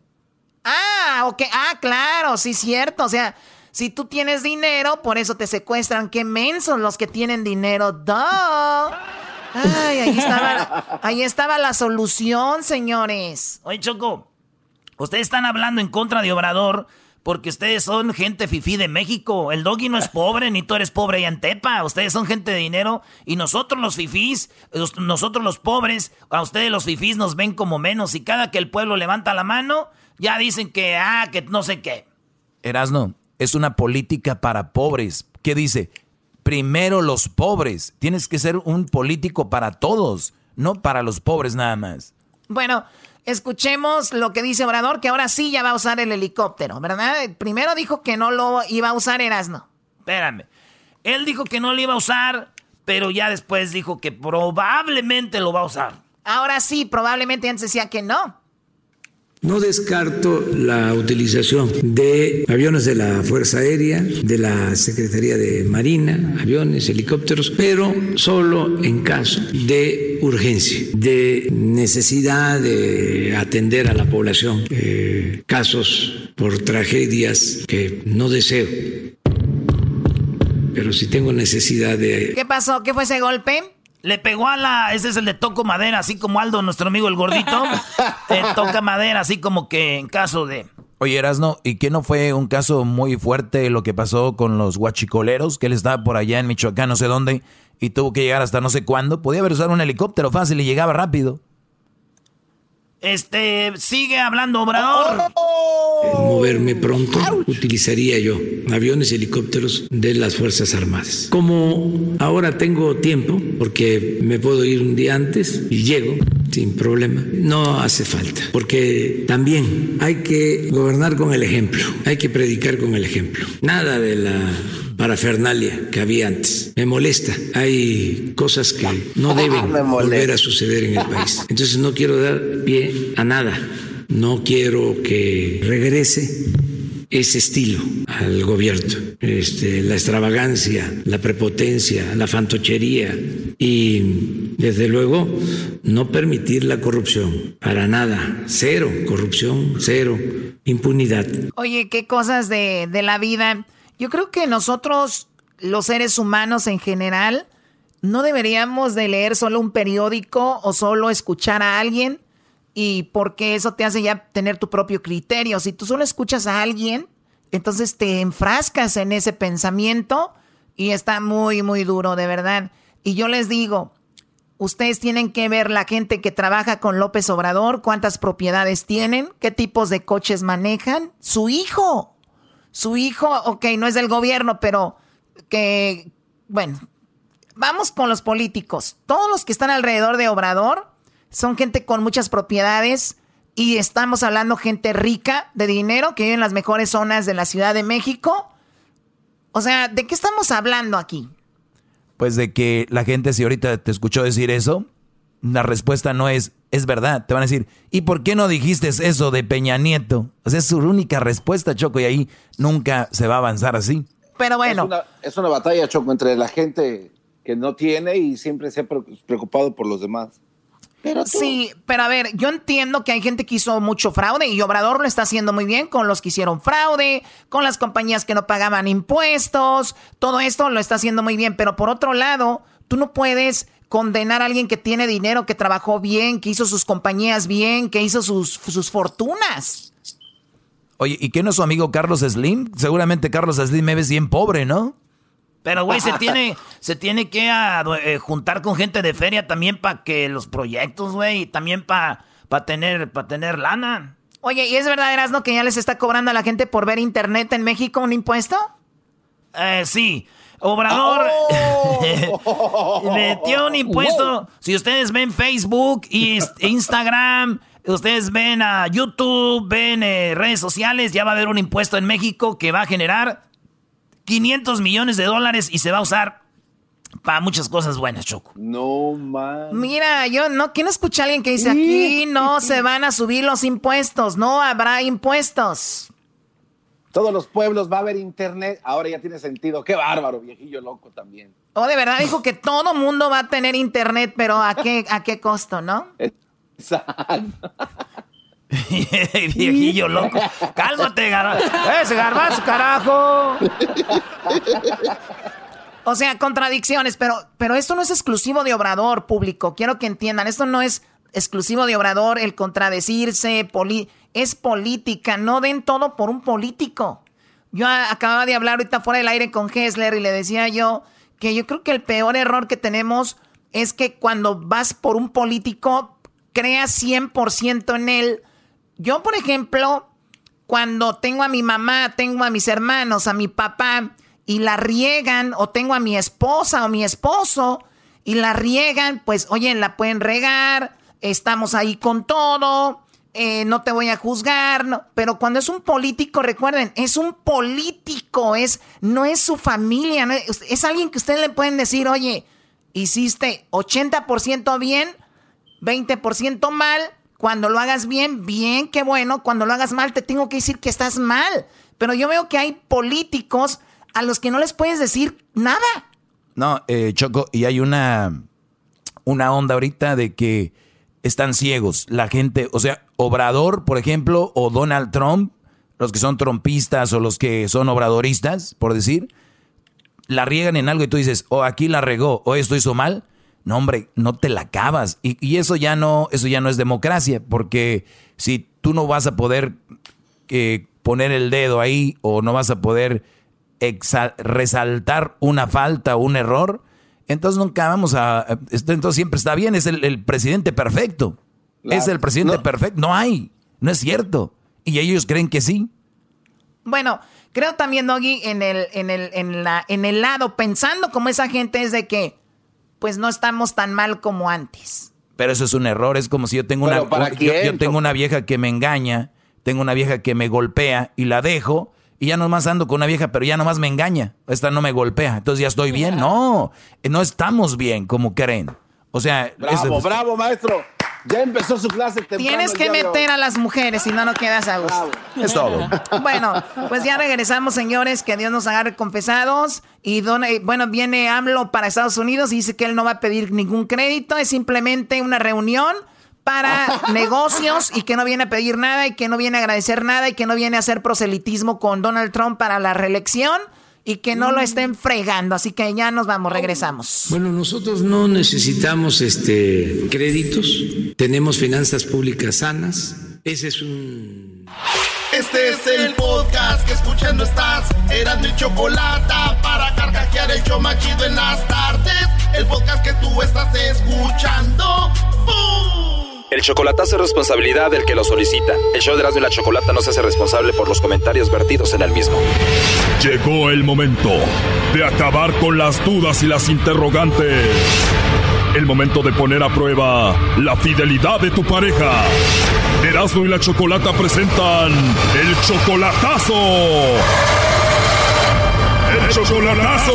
Ah, ok. Ah, claro, sí, cierto. O sea, si tú tienes dinero, por eso te secuestran. Qué mensos los que tienen dinero. ¡Duh! Ay, ahí estaba, ahí estaba la solución, señores. Oye, Choco, ustedes están hablando en contra de Obrador porque ustedes son gente fifí de México. El doggy no es pobre, ni tú eres pobre y en Tepa. Ustedes son gente de dinero y nosotros los fifís, nosotros los pobres, a ustedes los fifís nos ven como menos y cada que el pueblo levanta la mano, ya dicen que, ah, que no sé qué. Erasno, es una política para pobres. ¿Qué dice? Primero los pobres. Tienes que ser un político para todos, no para los pobres nada más. Bueno, escuchemos lo que dice Obrador, que ahora sí ya va a usar el helicóptero, ¿verdad? Primero dijo que no lo iba a usar Erasno. Espérame. Él dijo que no lo iba a usar, pero ya después dijo que probablemente lo va a usar. Ahora sí, probablemente antes decía que no. No descarto la utilización de aviones de la Fuerza Aérea, de la Secretaría de Marina, aviones, helicópteros, pero solo en caso de urgencia, de necesidad de atender a la población, eh, casos por tragedias que no deseo. Pero si tengo necesidad de ¿Qué pasó? ¿Qué fue ese golpe? Le pegó a la. Ese es el de toco madera, así como Aldo, nuestro amigo el gordito. <laughs> eh, toca madera, así como que en caso de. Oye, Erasno, ¿y qué no fue un caso muy fuerte lo que pasó con los guachicoleros? Que él estaba por allá en Michoacán, no sé dónde, y tuvo que llegar hasta no sé cuándo. Podía haber usado un helicóptero fácil y llegaba rápido. Este, sigue hablando Obrador. moverme pronto, utilizaría yo aviones y helicópteros de las Fuerzas Armadas. Como ahora tengo tiempo, porque me puedo ir un día antes y llego sin problema, no hace falta, porque también hay que gobernar con el ejemplo, hay que predicar con el ejemplo. Nada de la parafernalia que había antes. Me molesta. Hay cosas que no <laughs> deben volver a suceder en el país. Entonces no quiero dar pie a nada. No quiero que regrese ese estilo al gobierno, este, la extravagancia, la prepotencia, la fantochería y desde luego no permitir la corrupción, para nada, cero corrupción, cero impunidad. Oye, qué cosas de, de la vida. Yo creo que nosotros, los seres humanos en general, no deberíamos de leer solo un periódico o solo escuchar a alguien y porque eso te hace ya tener tu propio criterio. Si tú solo escuchas a alguien, entonces te enfrascas en ese pensamiento y está muy, muy duro, de verdad. Y yo les digo, ustedes tienen que ver la gente que trabaja con López Obrador, cuántas propiedades tienen, qué tipos de coches manejan, su hijo. Su hijo, ok, no es del gobierno, pero que, bueno, vamos con los políticos. Todos los que están alrededor de Obrador son gente con muchas propiedades y estamos hablando gente rica de dinero que vive en las mejores zonas de la Ciudad de México. O sea, ¿de qué estamos hablando aquí? Pues de que la gente, si ahorita te escuchó decir eso, la respuesta no es, es verdad. Te van a decir, ¿y por qué no dijiste eso de Peña Nieto? O sea, es su única respuesta, Choco, y ahí nunca se va a avanzar así. Pero bueno. Es una, es una batalla, Choco, entre la gente que no tiene y siempre se ha preocupado por los demás. Pero Sí, pero a ver, yo entiendo que hay gente que hizo mucho fraude y Obrador lo está haciendo muy bien con los que hicieron fraude, con las compañías que no pagaban impuestos, todo esto lo está haciendo muy bien, pero por otro lado, tú no puedes condenar a alguien que tiene dinero, que trabajó bien, que hizo sus compañías bien, que hizo sus, sus fortunas. Oye, ¿y qué no es su amigo Carlos Slim? Seguramente Carlos Slim me ves bien pobre, ¿no? Pero, güey, se <laughs> tiene, se tiene que eh, juntar con gente de feria también para que los proyectos, güey, y también para tener, para tener lana. Oye, ¿y es verdad, Erasno, que ya les está cobrando a la gente por ver internet en México un impuesto? Eh, sí. Obrador oh. <laughs> metió un impuesto. Si ustedes ven Facebook y Instagram, ustedes ven a YouTube, ven eh, redes sociales, ya va a haber un impuesto en México que va a generar 500 millones de dólares y se va a usar para muchas cosas buenas, Choco. No más. Mira, yo no, ¿quién escucha a alguien que dice aquí no se van a subir los impuestos? No habrá impuestos. Todos los pueblos va a haber internet. Ahora ya tiene sentido. Qué bárbaro, viejillo loco también. Oh, de verdad dijo que todo mundo va a tener internet, pero ¿a qué, a qué costo, no? <laughs> Exacto. <laughs> Viejillo loco. Cálmate, garbanzo. Ese garbanzo, carajo. O sea, contradicciones, pero, pero esto no es exclusivo de Obrador público. Quiero que entiendan, esto no es exclusivo de Obrador el contradecirse, es política. No den todo por un político. Yo acababa de hablar ahorita fuera del aire con Hessler y le decía yo que yo creo que el peor error que tenemos es que cuando vas por un político, creas 100% en él yo, por ejemplo, cuando tengo a mi mamá, tengo a mis hermanos, a mi papá, y la riegan, o tengo a mi esposa o mi esposo, y la riegan, pues, oye, la pueden regar, estamos ahí con todo, eh, no te voy a juzgar, no. pero cuando es un político, recuerden, es un político, es, no es su familia, es, es alguien que ustedes le pueden decir, oye, hiciste 80% bien, 20% mal, cuando lo hagas bien, bien, qué bueno. Cuando lo hagas mal, te tengo que decir que estás mal. Pero yo veo que hay políticos a los que no les puedes decir nada. No, eh, Choco, y hay una, una onda ahorita de que están ciegos. La gente, o sea, Obrador, por ejemplo, o Donald Trump, los que son trompistas o los que son obradoristas, por decir, la riegan en algo y tú dices, o oh, aquí la regó, o esto hizo mal no hombre, no te la acabas. Y, y eso ya no, eso ya no es democracia, porque si tú no vas a poder eh, poner el dedo ahí o no vas a poder resaltar una falta o un error, entonces nunca vamos a... Entonces siempre está bien, es el, presidente perfecto. es el presidente perfecto. No hay, no es cierto. Y ellos creen que sí. Bueno, creo también, Doggy, en el, en el, en la, en el lado, pensando como esa gente es de que, pues no estamos tan mal como antes. Pero eso es un error, es como si yo tengo una, yo, tengo una vieja que me engaña, tengo una vieja que me golpea y la dejo, y ya nomás ando con una vieja, pero ya nomás me engaña. Esta no me golpea, entonces ya estoy bien. No, no estamos bien como creen. O sea, bravo, bravo, maestro. Ya empezó su clase temprano. Tienes que meter a las mujeres, si no, no quedas a gusto. Es todo. Bueno, pues ya regresamos, señores. Que Dios nos haga confesados. Y bueno, viene AMLO para Estados Unidos y dice que él no va a pedir ningún crédito. Es simplemente una reunión para <laughs> negocios y que no viene a pedir nada y que no viene a agradecer nada y que no viene a hacer proselitismo con Donald Trump para la reelección y que no lo mm. estén fregando. Así que ya nos vamos, regresamos. Bueno, nosotros no necesitamos este créditos, tenemos finanzas públicas sanas. Ese es un Este es el podcast que escuchando estás. Eran mi chocolate para carcajear el yo machido en las tardes. El podcast que tú estás escuchando. El chocolatazo es responsabilidad del que lo solicita. El show de Erasmo y la Chocolata no se hace responsable por los comentarios vertidos en el mismo. Llegó el momento de acabar con las dudas y las interrogantes. El momento de poner a prueba la fidelidad de tu pareja. Erasmo y la Chocolata presentan el chocolatazo. El chocolatazo.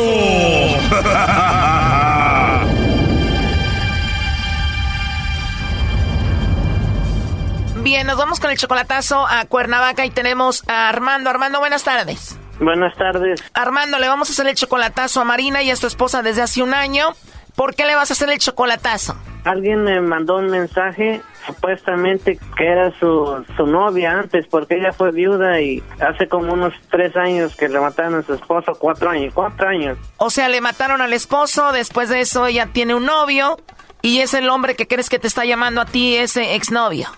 Bien, nos vamos con el chocolatazo a Cuernavaca y tenemos a Armando. Armando, buenas tardes. Buenas tardes. Armando, le vamos a hacer el chocolatazo a Marina y a tu esposa desde hace un año. ¿Por qué le vas a hacer el chocolatazo? Alguien me mandó un mensaje supuestamente que era su, su novia antes porque ella fue viuda y hace como unos tres años que le mataron a su esposo, cuatro años, cuatro años. O sea, le mataron al esposo, después de eso ella tiene un novio y es el hombre que crees que te está llamando a ti ese exnovio.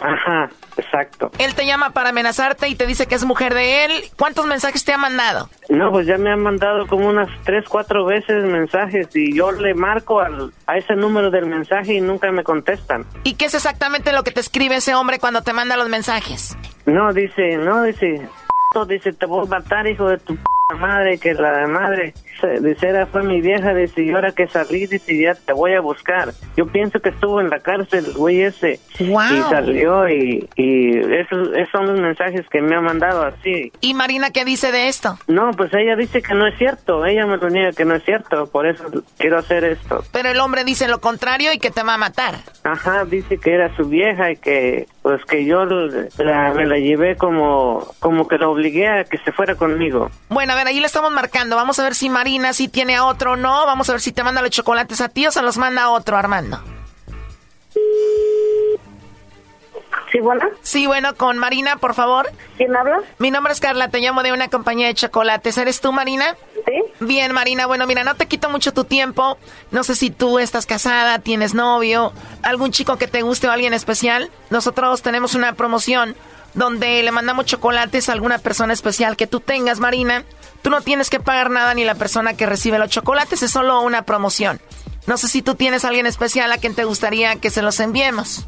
Ajá, exacto. Él te llama para amenazarte y te dice que es mujer de él. ¿Cuántos mensajes te ha mandado? No, pues ya me han mandado como unas tres, cuatro veces mensajes y yo le marco al, a ese número del mensaje y nunca me contestan. ¿Y qué es exactamente lo que te escribe ese hombre cuando te manda los mensajes? No, dice, no, dice, <laughs> dice, te voy a matar, hijo de tu madre, que la madre, dice, era fue mi vieja, dice, y ahora que salí, dice, ya te voy a buscar. Yo pienso que estuvo en la cárcel, güey ese, y salió, y, y esos, esos son los mensajes que me ha mandado así. ¿Y Marina qué dice de esto? No, pues ella dice que no es cierto, ella me lo niega que no es cierto, por eso quiero hacer esto. Pero el hombre dice lo contrario y que te va a matar. Ajá, dice que era su vieja y que, pues que yo la, me la llevé como, como que la obligué a que se fuera conmigo. Bueno, a ver, ahí le estamos marcando. Vamos a ver si Marina sí tiene a otro o no. Vamos a ver si te manda los chocolates a ti o se los manda a otro, Armando. Sí, bueno. Sí, bueno, con Marina, por favor. ¿Quién habla? Mi nombre es Carla, te llamo de una compañía de chocolates. ¿Eres tú, Marina? Sí. Bien, Marina, bueno, mira, no te quito mucho tu tiempo. No sé si tú estás casada, tienes novio, algún chico que te guste o alguien especial. Nosotros tenemos una promoción donde le mandamos chocolates a alguna persona especial que tú tengas, Marina. Tú no tienes que pagar nada ni la persona que recibe los chocolates, es solo una promoción. No sé si tú tienes a alguien especial a quien te gustaría que se los enviemos.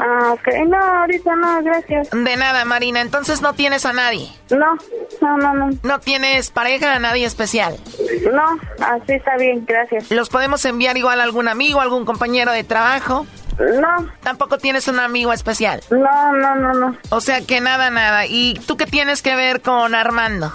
Ah, ok. No, ahorita no, gracias. De nada, Marina. Entonces no tienes a nadie. No, no, no, no. ¿No tienes pareja a nadie especial? No, así está bien, gracias. ¿Los podemos enviar igual a algún amigo, algún compañero de trabajo? No. ¿Tampoco tienes un amigo especial? No, no, no, no. O sea que nada, nada. ¿Y tú qué tienes que ver con Armando?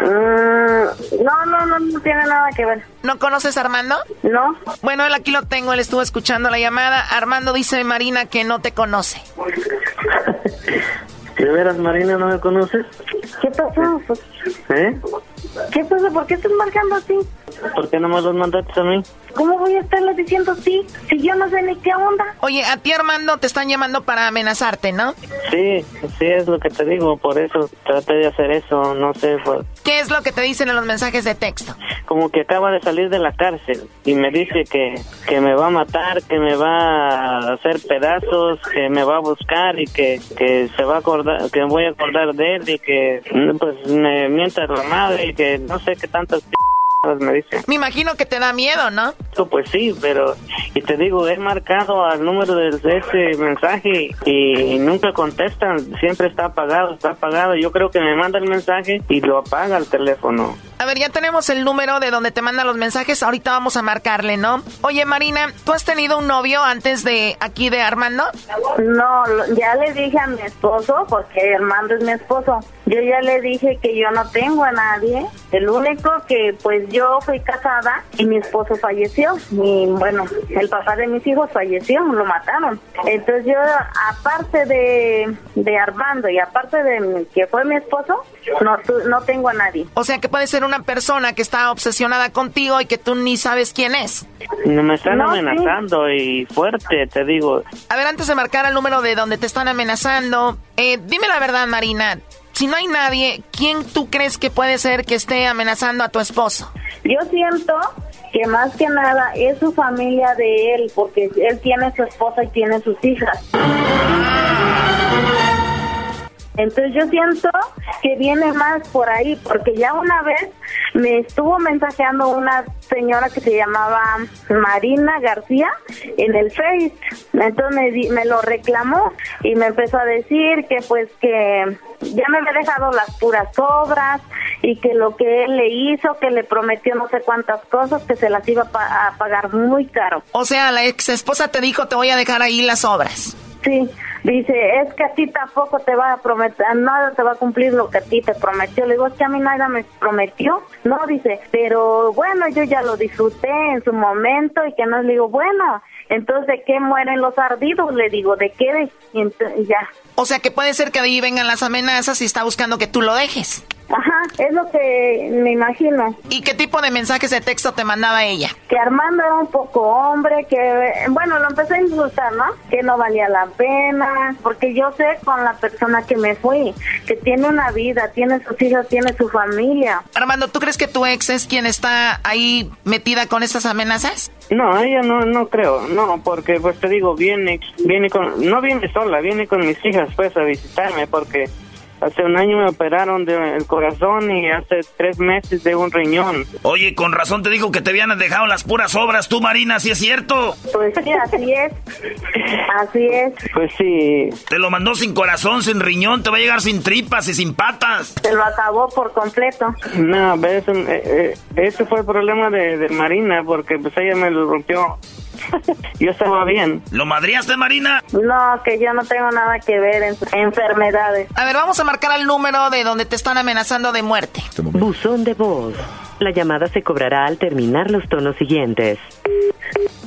Mm, no, no, no, no tiene nada que ver. ¿No conoces a Armando? No. Bueno, él aquí lo tengo, él estuvo escuchando la llamada. Armando dice Marina que no te conoce. <laughs> ¿De veras, Marina, no me conoces? ¿Qué pasó? ¿Eh? ¿Qué pasa? ¿Por qué estás marcando así? ¿Por qué no me los mandaste a mí? ¿Cómo voy a estarlo diciendo sí? Si yo no sé ni qué onda. Oye, a ti Armando te están llamando para amenazarte, ¿no? Sí, sí es lo que te digo, por eso traté de hacer eso, no sé, pues, ¿Qué es lo que te dicen en los mensajes de texto? como que acaba de salir de la cárcel y me dice que, que me va a matar, que me va a hacer pedazos, que me va a buscar y que, que se va a acordar, que voy a acordar de él y que pues me mienta la madre y que no sé qué tantas p me dice. Me imagino que te da miedo, ¿no? Pues sí, pero y te digo, he marcado al número de ese mensaje y nunca contestan, siempre está apagado, está apagado. Yo creo que me manda el mensaje y lo apaga el teléfono. A ver, ya tenemos el número de donde te mandan los mensajes. Ahorita vamos a marcarle, ¿no? Oye, Marina, ¿tú has tenido un novio antes de aquí de Armando? No, ya le dije a mi esposo, porque Armando es mi esposo, yo ya le dije que yo no tengo a nadie. El único que, pues yo fui casada y mi esposo falleció. Y bueno, el papá de mis hijos falleció, lo mataron. Entonces yo, aparte de, de Armando y aparte de que fue mi esposo, no, tu- no tengo a nadie. O sea, que puede ser una persona que está obsesionada contigo y que tú ni sabes quién es. No, me están No, sí. amenazando y fuerte, te digo. A ver, antes de marcar el número de donde te están amenazando, eh, dime la verdad, Marina. Si no hay nadie, ¿quién tú crees que puede ser que esté amenazando a tu esposo? Yo siento que más que nada es su familia de él, porque él tiene su esposa y tiene sus hijas. Entonces yo siento que viene más por ahí, porque ya una vez me estuvo mensajeando una señora que se llamaba Marina García en el Face. Entonces me, di- me lo reclamó y me empezó a decir que pues que ya me había dejado las puras obras y que lo que él le hizo, que le prometió no sé cuántas cosas, que se las iba a, pa- a pagar muy caro. O sea, la ex esposa te dijo, te voy a dejar ahí las obras. Sí, dice, es que a ti tampoco te va a prometer, nada te va a cumplir lo que a ti te prometió. Le digo, es que a mí nada me prometió. No, dice, pero bueno, yo ya lo disfruté en su momento y que no le digo, bueno, entonces ¿de qué mueren los ardidos? Le digo, ¿de qué? De-?" Y ya. O sea, que puede ser que de ahí vengan las amenazas y está buscando que tú lo dejes. Ajá, es lo que me imagino. ¿Y qué tipo de mensajes de texto te mandaba ella? Que Armando era un poco hombre, que, bueno, lo empecé a insultar, ¿no? Que no valía la pena, porque yo sé con la persona que me fui, que tiene una vida, tiene sus hijos, tiene su familia. Armando, ¿tú crees que tu ex es quien está ahí metida con estas amenazas? No, ella no, no creo, no, porque pues te digo, viene, viene con, no viene sola, viene con mis hijas pues a visitarme porque hace un año me operaron del corazón y hace tres meses de un riñón. Oye, con razón te dijo que te habían dejado las puras obras, tú, Marina, ¿sí es cierto? Pues sí, así es, así es. Pues sí. Te lo mandó sin corazón, sin riñón, te va a llegar sin tripas y sin patas. Se lo acabó por completo. No, ves, eh, eh, ese fue el problema de, de Marina porque pues ella me lo rompió. <laughs> yo estaba bien. ¿Lo madriaste, Marina? No, que yo no tengo nada que ver en enfermedades. A ver, vamos a marcar el número de donde te están amenazando de muerte. Buzón de voz. La llamada se cobrará al terminar los tonos siguientes.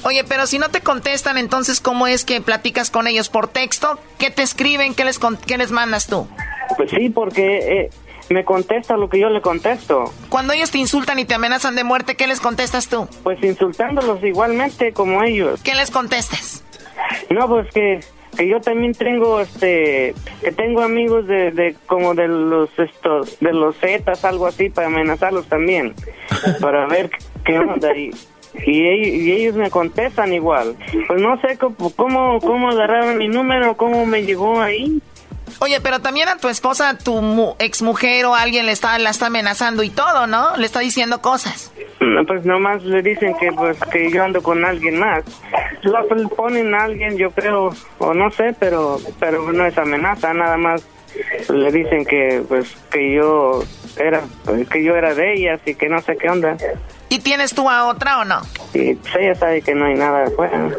Oye, pero si no te contestan, entonces, ¿cómo es que platicas con ellos? ¿Por texto? ¿Qué te escriben? ¿Qué les, con- qué les mandas tú? Pues sí, porque eh, me contesta lo que yo le contesto. Cuando ellos te insultan y te amenazan de muerte, ¿qué les contestas tú? Pues insultándolos igualmente como ellos. ¿Qué les contestas? No, pues que, que yo también tengo este que tengo amigos de, de como de los estos de los Zetas algo así para amenazarlos también <laughs> para ver qué onda y y y ellos me contestan igual. Pues no sé cómo cómo, cómo agarraron mi número, cómo me llegó ahí. Oye, pero también a tu esposa, tu mu- exmujer o alguien le está, la está amenazando y todo, ¿no? Le está diciendo cosas. No, Pues nomás le dicen que pues que yo ando con alguien más. Lo pues, ponen a alguien, yo creo, o no sé, pero pero no es amenaza, nada más le dicen que pues que yo era que yo era de ellas y que no sé qué onda. ¿Y tienes tú a otra o no? Y pues ella sabe que no hay nada afuera.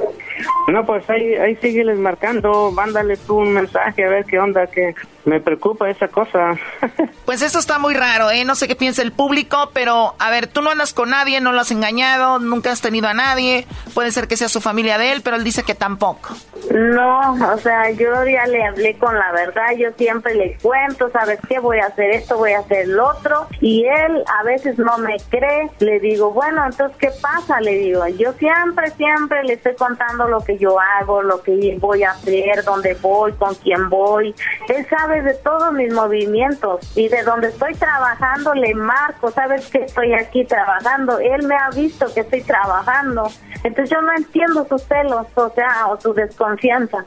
No, pues ahí, ahí sígueles marcando, mándale tú un mensaje a ver qué onda, que me preocupa esa cosa. <laughs> pues eso está muy raro, ¿eh? No sé qué piensa el público, pero a ver, tú no andas con nadie, no lo has engañado, nunca has tenido a nadie. Puede ser que sea su familia de él, pero él dice que tampoco. No, o sea, yo ya le hablé con la verdad, yo siempre le cuento, ¿sabes qué? Voy a hacer esto, voy a hacer lo otro, y él a veces no me cree. Le digo, bueno, entonces, ¿qué pasa? Le digo, yo siempre, siempre le estoy contando lo que yo hago, lo que voy a hacer, dónde voy, con quién voy. Él sabe de todos mis movimientos y de donde estoy trabajando le marco, sabes que estoy aquí trabajando, él me ha visto que estoy trabajando, entonces yo no entiendo sus celos, o sea, o su desconfianza.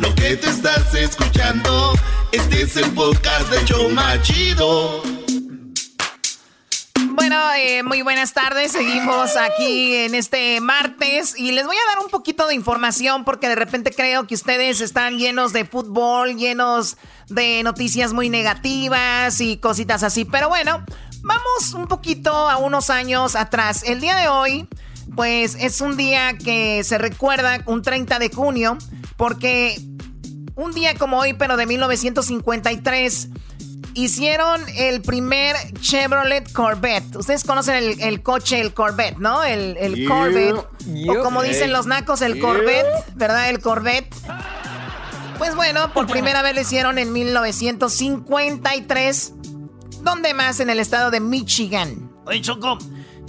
lo que te estás escuchando, este es el podcast de Choma Chido. Bueno, eh, muy buenas tardes. Seguimos aquí en este martes y les voy a dar un poquito de información porque de repente creo que ustedes están llenos de fútbol, llenos de noticias muy negativas y cositas así. Pero bueno, vamos un poquito a unos años atrás. El día de hoy, pues es un día que se recuerda, un 30 de junio, porque un día como hoy, pero de 1953, hicieron el primer Chevrolet Corvette. Ustedes conocen el, coche, el Corvette, ¿no? El, Corvette. O como dicen los nacos, el Corvette, ¿verdad? El Corvette. Pues bueno, por <laughs> primera vez lo hicieron en 1953. ¿Dónde más? En el estado de Michigan. Oye, Choco,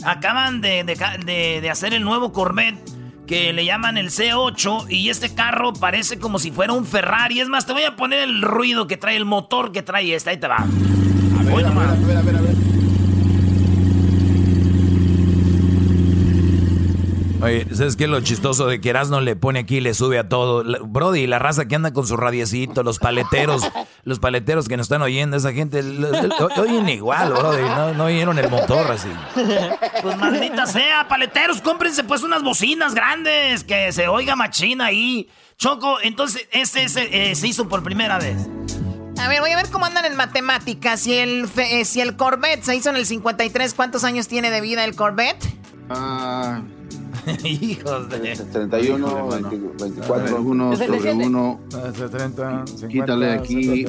acaban de, de hacer el nuevo Corvette que le llaman el C8 y este carro parece como si fuera un Ferrari. Es más, te voy a poner el ruido que trae, el motor que trae este. Ahí te va. A ver, a ver, a ver, a ver. Oye, ¿sabes qué es lo chistoso de que Erasmo le pone aquí y le sube a todo? Brody, la raza que anda con su radiecito, los paleteros, <laughs> los paleteros que nos están oyendo, esa gente, oyen igual, Brody, no, oyeron el motor así. Pues maldita sea, paleteros, cómprense pues unas bocinas grandes, que se oiga machina ahí. Choco, entonces, este, eh, se hizo por primera vez. A ver, voy a ver cómo andan en matemáticas. Si el, eh, si el Corvette se hizo en el 53, ¿cuántos años tiene de vida el Corvette? Ah... <laughs> Hijos de. 31, 24. 1 sobre 1. 30, quítale aquí.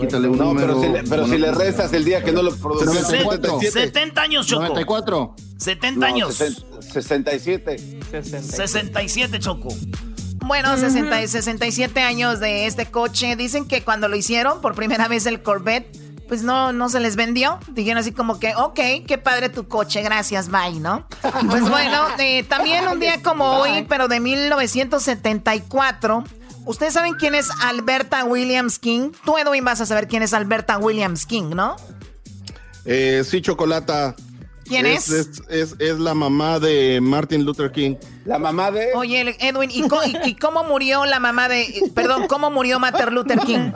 Quítale un número. Pero, si, pero si le rezas el día que no lo produces. 70 años, Choco. 94. 70 años. 67. 67, Choco. Bueno, 60, 67 años de este coche. Dicen que cuando lo hicieron por primera vez el Corvette pues no, no se les vendió. Dijeron así como que, ok, qué padre tu coche, gracias, bye, ¿no? Pues bueno, eh, también un día como hoy, pero de 1974. ¿Ustedes saben quién es Alberta Williams King? Tú, Edwin, vas a saber quién es Alberta Williams King, ¿no? Eh, sí, Chocolata. ¿Quién es? Es, es? la mamá de Martin Luther King. La mamá de... Oye, Edwin, ¿y, y cómo murió la mamá de... Perdón, ¿cómo murió Martin Luther King?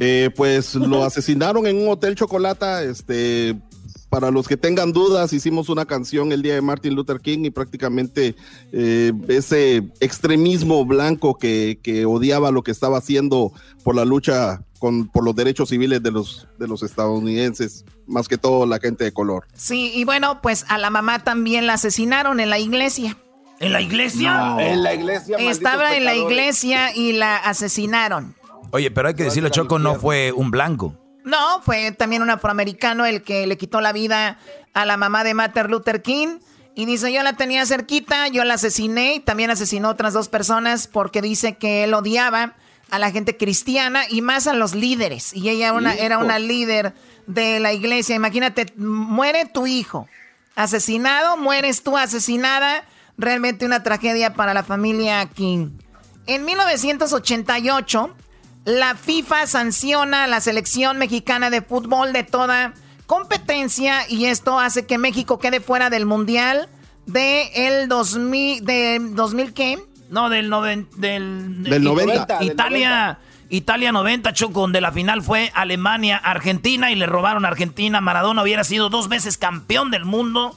Eh, pues lo asesinaron en un hotel chocolata. Este, para los que tengan dudas, hicimos una canción el día de Martin Luther King y prácticamente eh, ese extremismo blanco que, odiaba lo que estaba haciendo por la lucha con, por los derechos civiles de los, de los estadounidenses, más que todo la gente de color. Sí, y bueno, pues a la mamá también la asesinaron en la iglesia. ¿En la iglesia? en la iglesia. Estaba en la iglesia y la asesinaron. Oye, pero hay que decirlo, Choco no fue un blanco. No, fue también un afroamericano el que le quitó la vida a la mamá de Martin Luther King. Y dice, yo la tenía cerquita, yo la asesiné y también asesinó a otras dos personas porque dice que él odiaba a la gente cristiana y más a los líderes. Y ella una, era una líder de la iglesia. Imagínate, muere tu hijo asesinado, mueres tú asesinada. Realmente una tragedia para la familia King. En 1988 la FIFA sanciona a la selección mexicana de fútbol de toda competencia y esto hace que México quede fuera del Mundial de el 2000, de 2000 qué? No, del, del, del 90. Italia, Italia 90, Choco, donde la final fue Alemania-Argentina y le robaron a Argentina. Maradona hubiera sido dos veces campeón del mundo.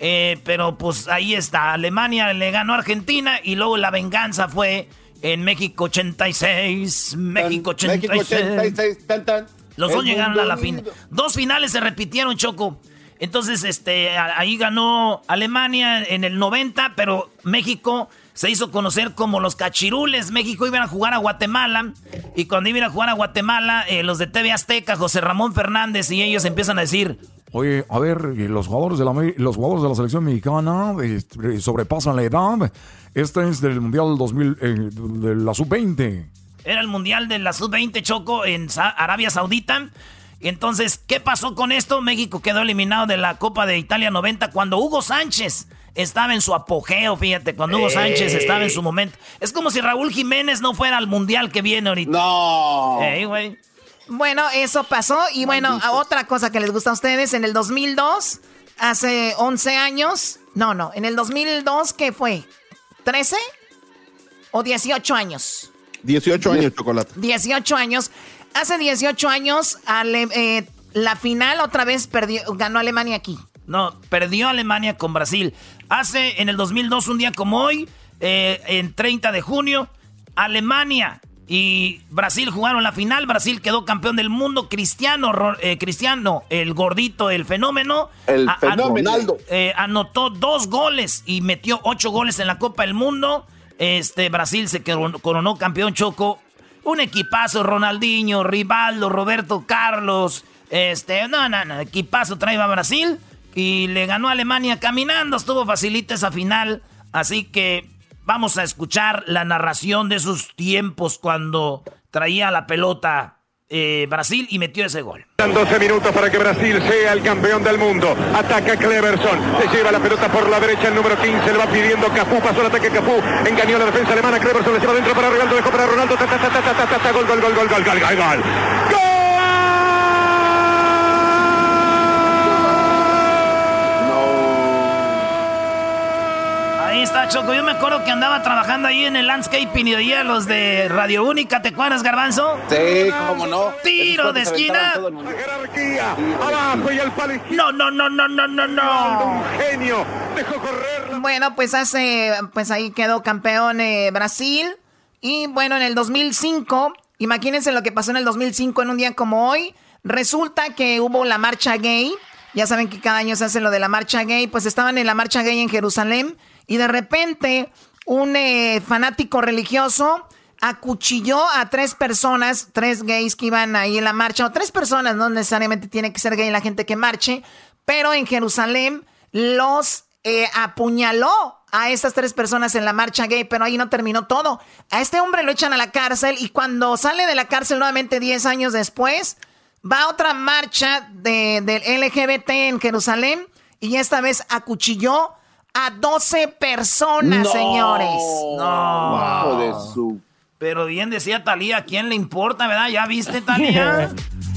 Eh, pero pues ahí está, Alemania le ganó a Argentina y luego la venganza fue en México 86, México 86. México 86 tan, tan. Los dos llegaron a la final. Dos finales se repitieron, Choco. Entonces, este, ahí ganó Alemania en el 90, pero México se hizo conocer como los cachirules. México iban a jugar a Guatemala y cuando iban a jugar a Guatemala, eh, los de TV Azteca, José Ramón Fernández y ellos empiezan a decir, Oye, a ver, los jugadores de la, los jugadores de la selección mexicana eh, sobrepasan la edad. Este es del Mundial 2000, eh, de la Sub-20. Era el Mundial de la Sub-20 Choco en Arabia Saudita. Entonces, ¿qué pasó con esto? México quedó eliminado de la Copa de Italia 90 cuando Hugo Sánchez estaba en su apogeo, fíjate, cuando Hugo Sánchez estaba en su momento. Es como si Raúl Jiménez no fuera al Mundial que viene ahorita. No. güey. Bueno, eso pasó. Y bueno, otra cosa que les gusta a ustedes, en el 2002, hace 11 años, no, no, en el 2002, ¿qué fue? ¿13 o 18 años? 18 años, Chocolate. 18 años. Hace 18 años, eh, la final otra vez perdió, ganó Alemania aquí. No, perdió Alemania con Brasil. Hace en el 2002, un día como hoy, eh, en 30 de junio, Alemania y Brasil jugaron la final. Brasil quedó campeón del mundo. Cristiano, eh, Cristiano, el gordito, el fenómeno. El fenómeno. Eh, anotó dos goles y metió ocho goles en la Copa del Mundo. Este, Brasil se coronó campeón choco. Un equipazo, Ronaldinho, Rivaldo, Roberto Carlos. Este, no, no, no, equipazo traía a Brasil. Y le ganó a Alemania caminando. Estuvo facilita esa final. Así que Vamos a escuchar la narración de esos tiempos cuando traía la pelota eh, Brasil y metió ese gol. 12 minutos para que Brasil sea el campeón del mundo. Ataca Cleverson. Se lleva la pelota por la derecha. El número 15 le va pidiendo Cafú. Pasó el ataque Cafú. Engañó la defensa alemana. Cleverson le lleva dentro para Ronaldo. Dejó para Ronaldo. Gol, gol, gol, gol, gol, gol, gol, gol. ¡Gol! Está, Choco. Yo me acuerdo que andaba trabajando ahí en el landscaping y oía los de Radio Única. ¿Te acuerdas, Garbanzo? Sí, cómo no. Tiro de esquina. No, no, no, no, no, no, no. Un genio. Dejó correr. Bueno, pues hace, pues ahí quedó campeón eh, Brasil. Y bueno, en el 2005, imagínense lo que pasó en el 2005 en un día como hoy. Resulta que hubo la marcha gay. Ya saben que cada año se hace lo de la marcha gay. Pues estaban en la marcha gay en Jerusalén y de repente un eh, fanático religioso acuchilló a tres personas, tres gays que iban ahí en la marcha, o tres personas, no necesariamente tiene que ser gay la gente que marche, pero en Jerusalén los eh, apuñaló a estas tres personas en la marcha gay, pero ahí no terminó todo. A este hombre lo echan a la cárcel y cuando sale de la cárcel nuevamente 10 años después, va a otra marcha de, del LGBT en Jerusalén y esta vez acuchilló a 12 personas, señores. No. de su... Pero bien decía Talía, ¿a quién le importa, verdad? ¿Ya viste, Talía?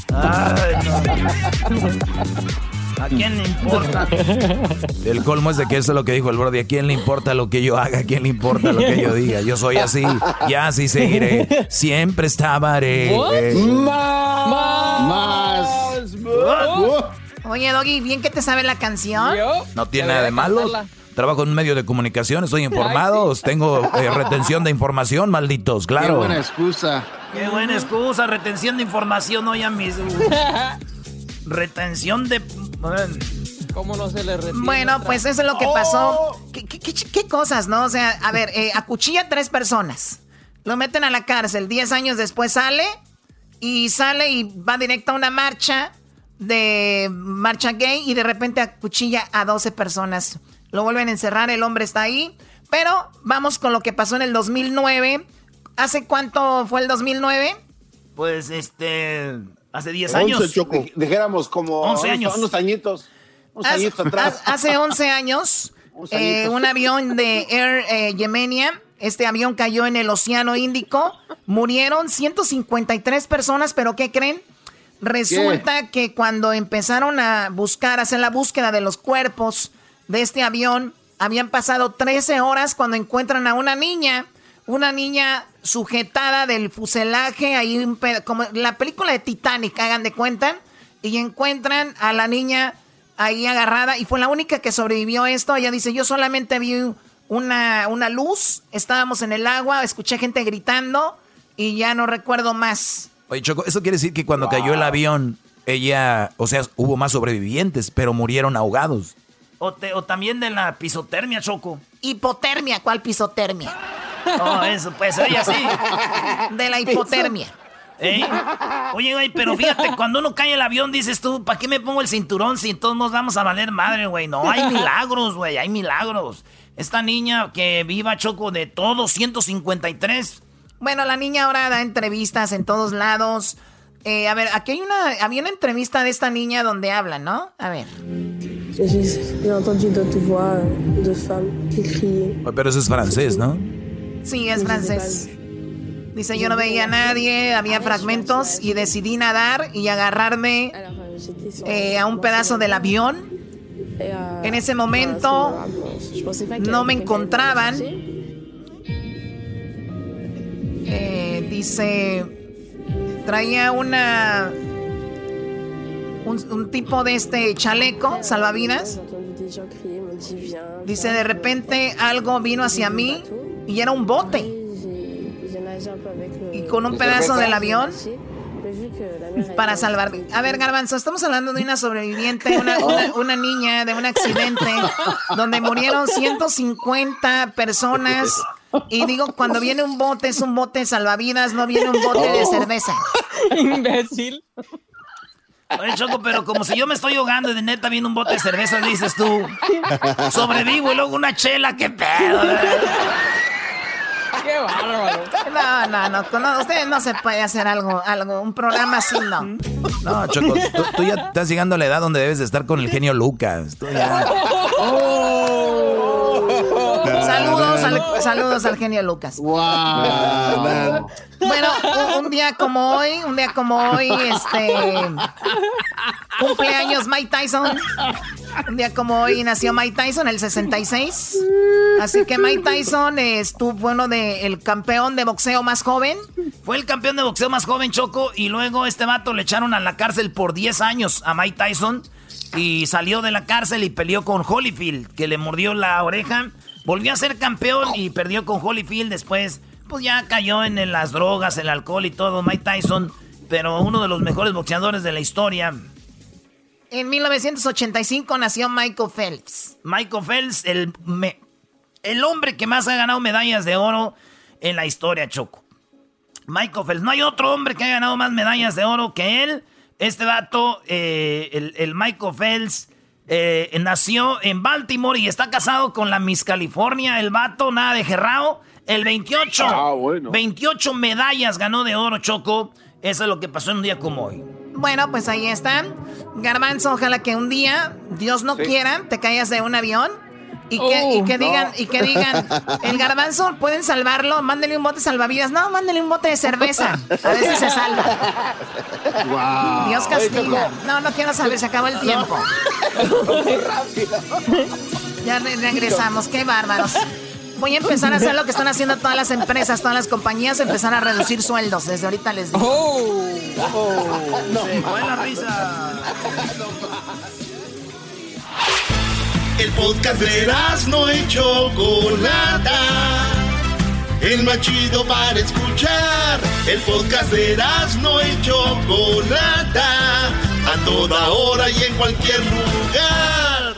<laughs> ¿A quién le importa? El colmo es de que eso es lo que dijo el Brody. ¿A quién le importa lo que yo haga? ¿A quién le importa lo que yo diga? Yo soy así y así seguiré. Siempre estaré. Más. Más. Oye, Doggy, ¿bien que te sabe la canción? No tiene nada de malo. Trabajo en un medio de comunicación, estoy informado, tengo eh, retención de información, malditos, claro. Qué buena excusa. Qué buena excusa, retención de información, oye, mis... <laughs> retención de... ¿Cómo no se le retiene Bueno, pues eso es lo que pasó. Oh. ¿Qué, cosas, no? O sea, a ver, eh, acuchilla a tres personas. Lo meten a la cárcel. Diez años después sale y sale y va directo a una marcha de marcha gay y de repente acuchilla a 12 personas. Lo vuelven a encerrar, el hombre está ahí. Pero vamos con lo que pasó en el 2009. ¿Hace cuánto fue el 2009? Pues este. Hace 10 años. dijéramos como 11 años. unos añitos. Unos hace, añitos atrás. Hace 11 <laughs> años, eh, un avión de Air eh, Yemenia. Este avión cayó en el Océano Índico. Murieron 153 personas, pero ¿qué creen? Resulta que cuando empezaron a buscar, hacer la búsqueda de los cuerpos de este avión. Habían pasado 13 horas cuando encuentran a una niña. una niña sujetada del fuselaje, ahí como la película de Titanic, hagan de cuenta, y encuentran a la niña ahí agarrada y fue la única que sobrevivió esto. Ella dice, yo solamente vi una, una luz, estábamos en el agua, escuché gente gritando y ya no recuerdo más. Oye, Choco, eso quiere decir que cuando cayó el avión, ella, o sea, hubo más sobrevivientes, pero murieron ahogados. O, o también de la pisotermia, Choco. Hipotermia, ¿cuál pisotermia? Oh, eso pues, ella sí. De la hipotermia. ¿Eh? Oye, güey, pero fíjate, cuando uno cae el avión, dices tú, ¿para qué me pongo el cinturón si todos nos vamos a valer madre, güey? No, hay milagros, güey, hay milagros. Esta niña que viva Choco de todos, 153. Bueno, la niña ahora da entrevistas en todos lados. Eh, a ver, aquí hay una, había una entrevista de esta niña donde habla, ¿no? A ver. Pero eso es francés, ¿no? Sí, es francés. Dice, yo no veía a nadie, había fragmentos y decidí nadar y agarrarme eh, a un pedazo del avión. En ese momento no me encontraban. Eh, dice, traía una... un tipo de este chaleco, salvavidas. Dice, de repente algo vino hacia mí y era un bote. Y con un pedazo del avión para salvar. A ver, Garbanzo, estamos hablando de una sobreviviente, una, <laughs> niña de un accidente donde murieron 150 personas. Y digo, cuando viene un bote, es un bote salvavidas, no viene un bote de cerveza. <laughs> Imbécil. Oye, Choco, pero como si yo me estoy ahogando y de neta viene un bote de cerveza, dices tú. Sobrevivo y luego una chela, qué pedo. Qué bárbaro. No, no, no, no, usted no se puede hacer algo, algo, un programa así, no. No, Choco, tú, ya estás llegando a la edad donde debes de estar con el genio Lucas. Saludos al, saludos al genio Lucas. Bueno, un, día como hoy, un día como hoy, este cumpleaños Mike Tyson. Un día como hoy nació Mike Tyson, el 66. Así que Mike Tyson estuvo bueno de el campeón de boxeo más joven. Fue el campeón de boxeo más joven, Choco, y luego este vato le echaron a la cárcel por 10 años a Mike Tyson. Y salió de la cárcel y peleó con Holyfield, que le mordió la oreja. Volvió a ser campeón y perdió con Holyfield. Después, pues ya cayó en las drogas, el alcohol y todo, Mike Tyson. Pero uno de los mejores boxeadores de la historia. En 1985 nació Michael Phelps. Michael Phelps, el, el hombre que más ha ganado medallas de oro en la historia, Choco. Michael Phelps. No hay otro hombre que haya ganado más medallas de oro que él. Este dato, eh, el, el Michael Phelps eh, nació en Baltimore y está casado con la Miss California, el vato, nada de gerrao. El 28, 28 ah, medallas ganó de oro, Choco. Eso es lo que pasó en un día como hoy. Bueno, pues ahí están. Garbanzo, ojalá que un día, Dios no quiera, te caigas de un avión y que, oh, digan, y que digan, <laughs> el garbanzo, ¿pueden salvarlo? Mándenle un bote salvavidas. No, mándenle un bote de cerveza. A ver si se salva. Dios castiga. No, no quiero saber, se acabó el tiempo. <laughs> ya regresamos, qué bárbaros. Voy a empezar a hacer lo que están haciendo todas las empresas, todas las compañías, empezar a reducir sueldos. Desde ahorita les digo. Oh, oh, buena risa. <laughs> El podcast de no hecho Chocolata. El más chido para escuchar. El podcast de no hecho Chocolata. A toda hora y en cualquier lugar.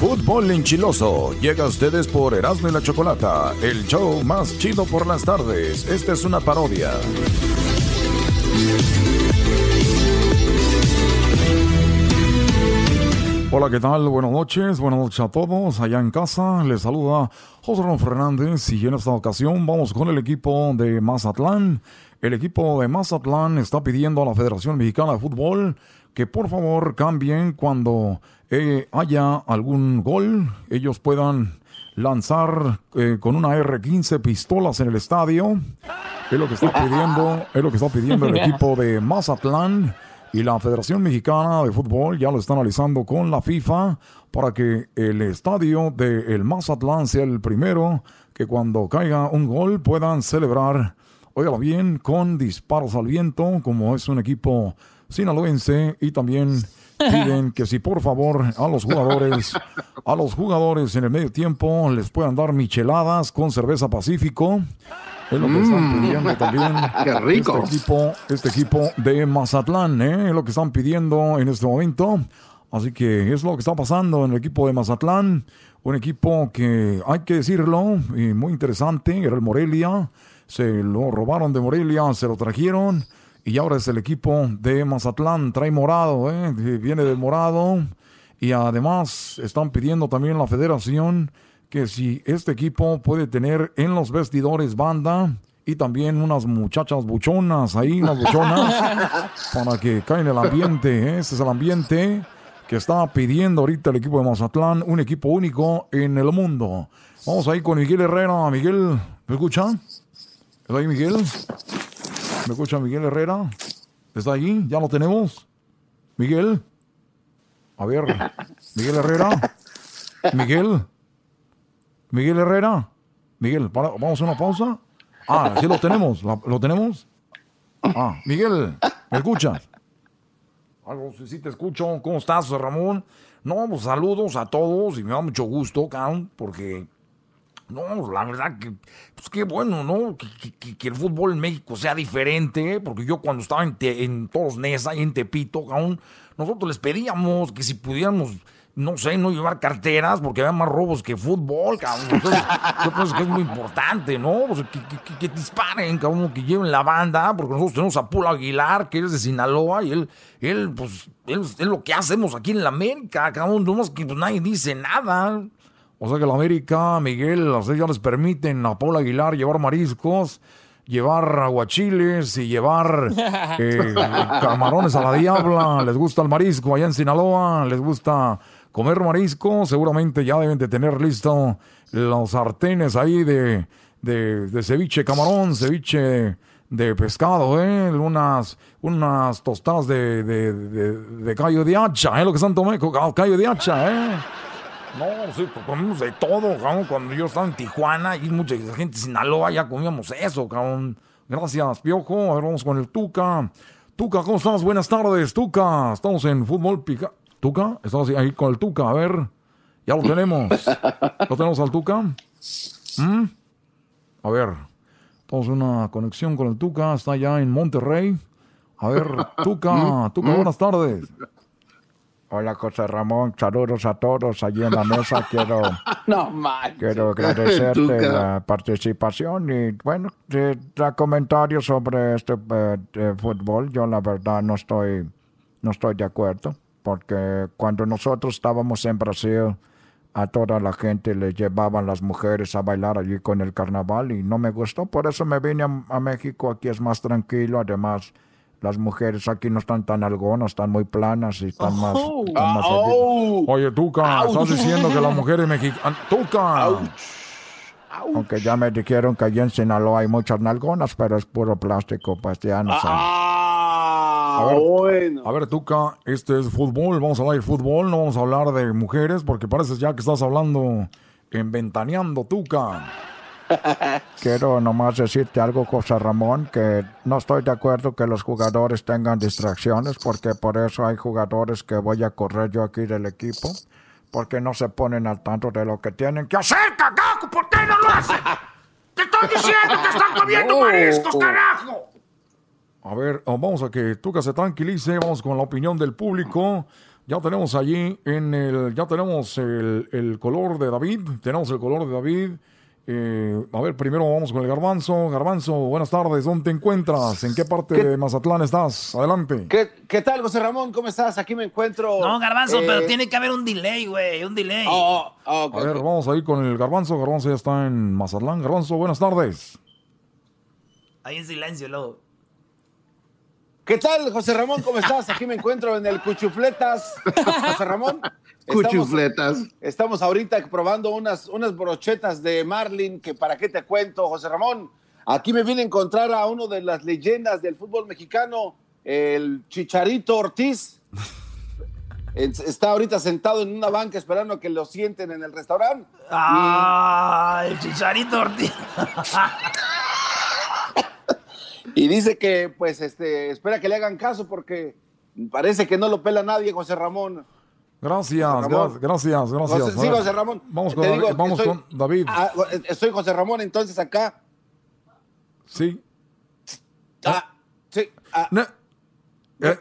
Fútbol enchiloso llega a ustedes por Erasmo y la Chocolata, el show más chido por las tardes. Esta es una parodia. Hola, ¿qué tal? Buenas noches, buenas noches a todos. Allá en casa les saluda José Ron Fernández y en esta ocasión vamos con el equipo de Mazatlán. El equipo de Mazatlán está pidiendo a la Federación Mexicana de Fútbol que por favor cambien cuando eh, haya algún gol, ellos puedan lanzar eh, con una R15 pistolas en el estadio. Es lo que está pidiendo, es lo que está pidiendo el <laughs> equipo de Mazatlán Y la Federación Mexicana de Fútbol ya lo está analizando con la FIFA para que el estadio del Mazatlán sea el primero que cuando caiga un gol puedan celebrar, óigalo bien, con disparos al viento, como es un equipo sinaloense y también piden que si por favor a los jugadores, a los jugadores en el medio tiempo les puedan dar micheladas con cerveza Pacífico. Es lo que están Mm. pidiendo también. <laughs> Qué rico. Este equipo, este equipo de Mazatlán, ¿eh? es lo que están pidiendo en este momento. Así que es lo que está pasando en el equipo de Mazatlán. Un equipo que, hay que decirlo, y muy interesante, era el Morelia. Se lo robaron de Morelia, se lo trajeron. Y ahora es el equipo de Mazatlán. Trae morado, ¿eh? viene del morado. Y además están pidiendo también la federación que si este equipo puede tener en los vestidores banda y también unas muchachas buchonas ahí, unas buchonas, <laughs> para que caiga en el ambiente. ¿eh? Ese es el ambiente que está pidiendo ahorita el equipo de Mazatlán, un equipo único en el mundo. Vamos ahí con Miguel Herrera. Miguel, ¿me escucha? ¿Está ahí Miguel? ¿Me escucha Miguel Herrera? ¿Está ahí? ¿Ya lo tenemos? Miguel. A ver, Miguel Herrera. Miguel. Miguel Herrera. Miguel, para- vamos a una pausa. Ah, sí lo tenemos. ¿La- ¿Lo tenemos? Ah, Miguel, ¿me escuchas? Algo, sí, te escucho. ¿Cómo estás, Ramón? No, pues saludos a todos y me da mucho gusto, cabrón, porque no, la verdad que, pues qué bueno, ¿no? Que, que- el fútbol en México sea diferente, porque yo cuando estaba en, Te- en Toros Neza y en Tepito, cabrón, nosotros les pedíamos que si pudiéramos, no sé, no llevar carteras, porque había más robos que fútbol, cabrón. Entonces, yo pienso que es muy importante, ¿no? Que, que- que- disparen, cabrón, que lleven la banda, porque nosotros tenemos a Pula Aguilar, que es de Sinaloa, y él, él, pues, él, es lo que hacemos aquí en la América, cabrón, nomás que pues, nadie dice nada. O sea que la América, Miguel, sea, ya les permiten a Paul Aguilar llevar mariscos, llevar aguachiles y llevar <laughs> eh, camarones a la diabla. Les gusta el marisco allá en Sinaloa, les gusta comer marisco. Seguramente ya deben de tener listo los sartenes ahí de, de, de ceviche camarón, ceviche de pescado, ¿eh? Unas, unas tostadas de, de, de, de callo de hacha, ¿eh? Lo que están tomando, callo de hacha, ¿eh? No, sí, pues comimos de todo, cabrón. Cuando yo estaba en Tijuana y mucha gente de Sinaloa ya comíamos eso, cabrón. Gracias, Piojo. A ver, vamos con el Tuca. Tuca, ¿cómo estás? Buenas tardes, Tuca. Estamos en Fútbol Pica. Tuca, estamos ahí con el Tuca. A ver, ya lo tenemos. ¿Lo tenemos al Tuca? ¿Mm? A ver, tenemos una conexión con el Tuca. Está allá en Monterrey. A ver, <laughs> Tuca, Tuca, buenas tardes. Hola, José Ramón. Saludos a todos allí en la mesa. Quiero, <laughs> No quiero agradecerte la participación y, bueno, de, da comentarios sobre este eh, de fútbol. Yo, la verdad, no estoy, no estoy de acuerdo. Porque cuando nosotros estábamos en Brasil, a toda la gente le llevaban las mujeres a bailar allí con el carnaval y no me gustó. Por eso me vine a, a México. Aquí es más tranquilo. Además, las mujeres aquí no están tan algonas, están muy planas y están más... Oh. están más Oh. Oye, Tuca, Ouch. estás diciendo que las mujeres mexicanas... ¡Tuca! Aunque ya me dijeron que allí en Sinaloa hay muchas nalgonas, pero es puro plástico, pues ya no sé. Ah, A ver, bueno. a ver, Tuca, este es fútbol, vamos a hablar de fútbol, no vamos a hablar de mujeres, porque parece ya que estás hablando en Ventaneando, Tuca. Quiero nomás decirte algo, José Ramón, que no estoy de acuerdo que los jugadores tengan distracciones, porque por eso hay jugadores que voy a correr yo aquí del equipo, porque no se ponen al tanto de lo que tienen que hacer, cagaco, ¿por qué no lo hacen? ¡Te estoy diciendo que están comiendo mariscos, carajo! A ver, oh, vamos a que Tuca se tranquilice, vamos con la opinión del público. Ya tenemos allí en el, ya tenemos el, el color de David, tenemos el color de David. Eh, a ver, primero vamos con el Garbanzo. Garbanzo, buenas tardes, ¿dónde te encuentras? ¿En qué parte de Mazatlán estás? Adelante. ¿Qué, ¿Qué tal, José Ramón? ¿Cómo estás? Aquí me encuentro. No, Garbanzo, eh, pero tiene que haber un delay, güey, un delay. Oh, oh, A ver, vamos ahí con el Garbanzo. Garbanzo ya está en Mazatlán. Garbanzo, buenas tardes. Ahí en silencio, luego. ¿Qué tal, José Ramón? ¿Cómo estás? Aquí me encuentro en el Cuchufletas. José Ramón. estamos- Cuchufletas. Estamos ahorita probando unas, unas brochetas de Marlin, que para qué te cuento, José Ramón. Aquí me vine a encontrar a uno de las leyendas del fútbol mexicano, el Chicharito Ortiz está ahorita sentado en una banca esperando a que lo sienten en el restaurante. Ah, el Chicharito Ortiz. <laughs> y dice que, pues, este, espera que le hagan caso porque parece que no lo pela nadie, José Ramón. Gracias, gracias, gracias. sí, José Ramón. Vamos con, David, vamos con David. Ah, estoy José Ramón, entonces acá. Sí. Ah, sí. Ah. No. Eh,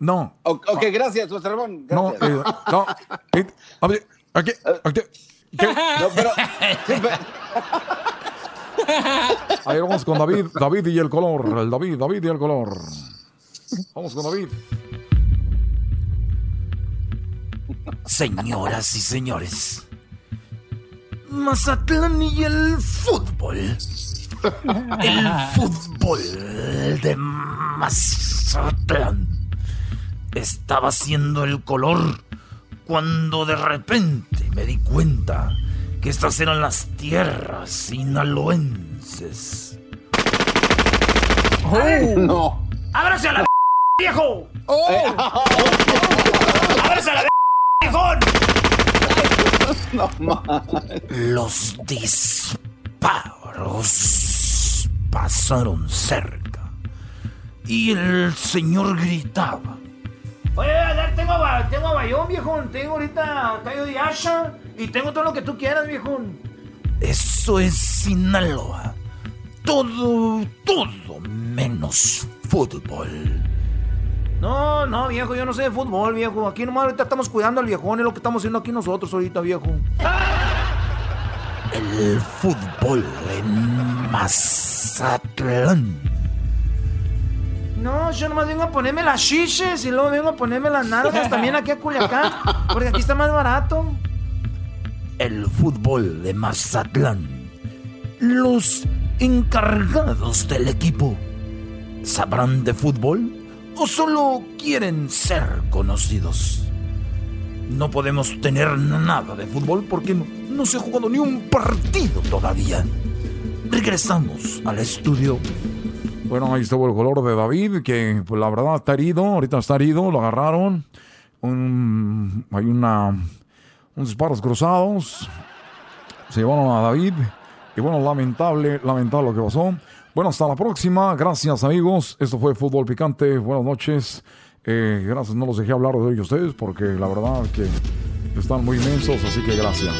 no. ok, gracias, José Ramón. No, eh, no. Eh, <laughs> aquí, aquí, <laughs> No, pero, <laughs> Ahí vamos con David, David y el color. El David, David y el color. Vamos con David. Señoras y señores, Mazatlán y el fútbol. El fútbol de Mazatlán estaba haciendo el color cuando de repente me di cuenta que estas eran las tierras sinaloenses. ¡Oh! ¡No! ¡Ábrase a la <laughs> viejo! ¡Oh! ¡Ábrase a la <laughs> viejón! No, Los disparos pasaron cerca y el señor gritaba. Oye, tengo, tengo bayón, viejo. Tengo ahorita tallo de asha. Y tengo todo lo que tú quieras, viejo. Eso es Sinaloa. Todo, todo menos fútbol. No, no, viejo, yo no sé de fútbol, viejo. Aquí nomás ahorita estamos cuidando al viejón, es lo que estamos haciendo aquí nosotros ahorita, viejo. El fútbol en Mazatlán no, yo nomás vengo a ponerme las chiches y luego vengo a ponerme las nalgas <laughs> también aquí a Culiacán, porque aquí está más barato. El fútbol de Mazatlán. Los encargados del equipo. ¿Sabrán de fútbol o solo quieren ser conocidos? No podemos tener nada de fútbol porque no, no se ha jugado ni un partido todavía. Regresamos al estudio bueno, ahí estuvo el color de David, que pues, la verdad está herido, ahorita está herido, lo agarraron. hay una, unos disparos cruzados. Se llevaron a David. Y bueno, lamentable, lamentable lo que pasó. Bueno, hasta la próxima. Gracias, amigos. Esto fue Fútbol Picante. Buenas noches. Eh, gracias, no los dejé hablar de ellos ustedes porque la verdad que están muy inmensos, así que gracias.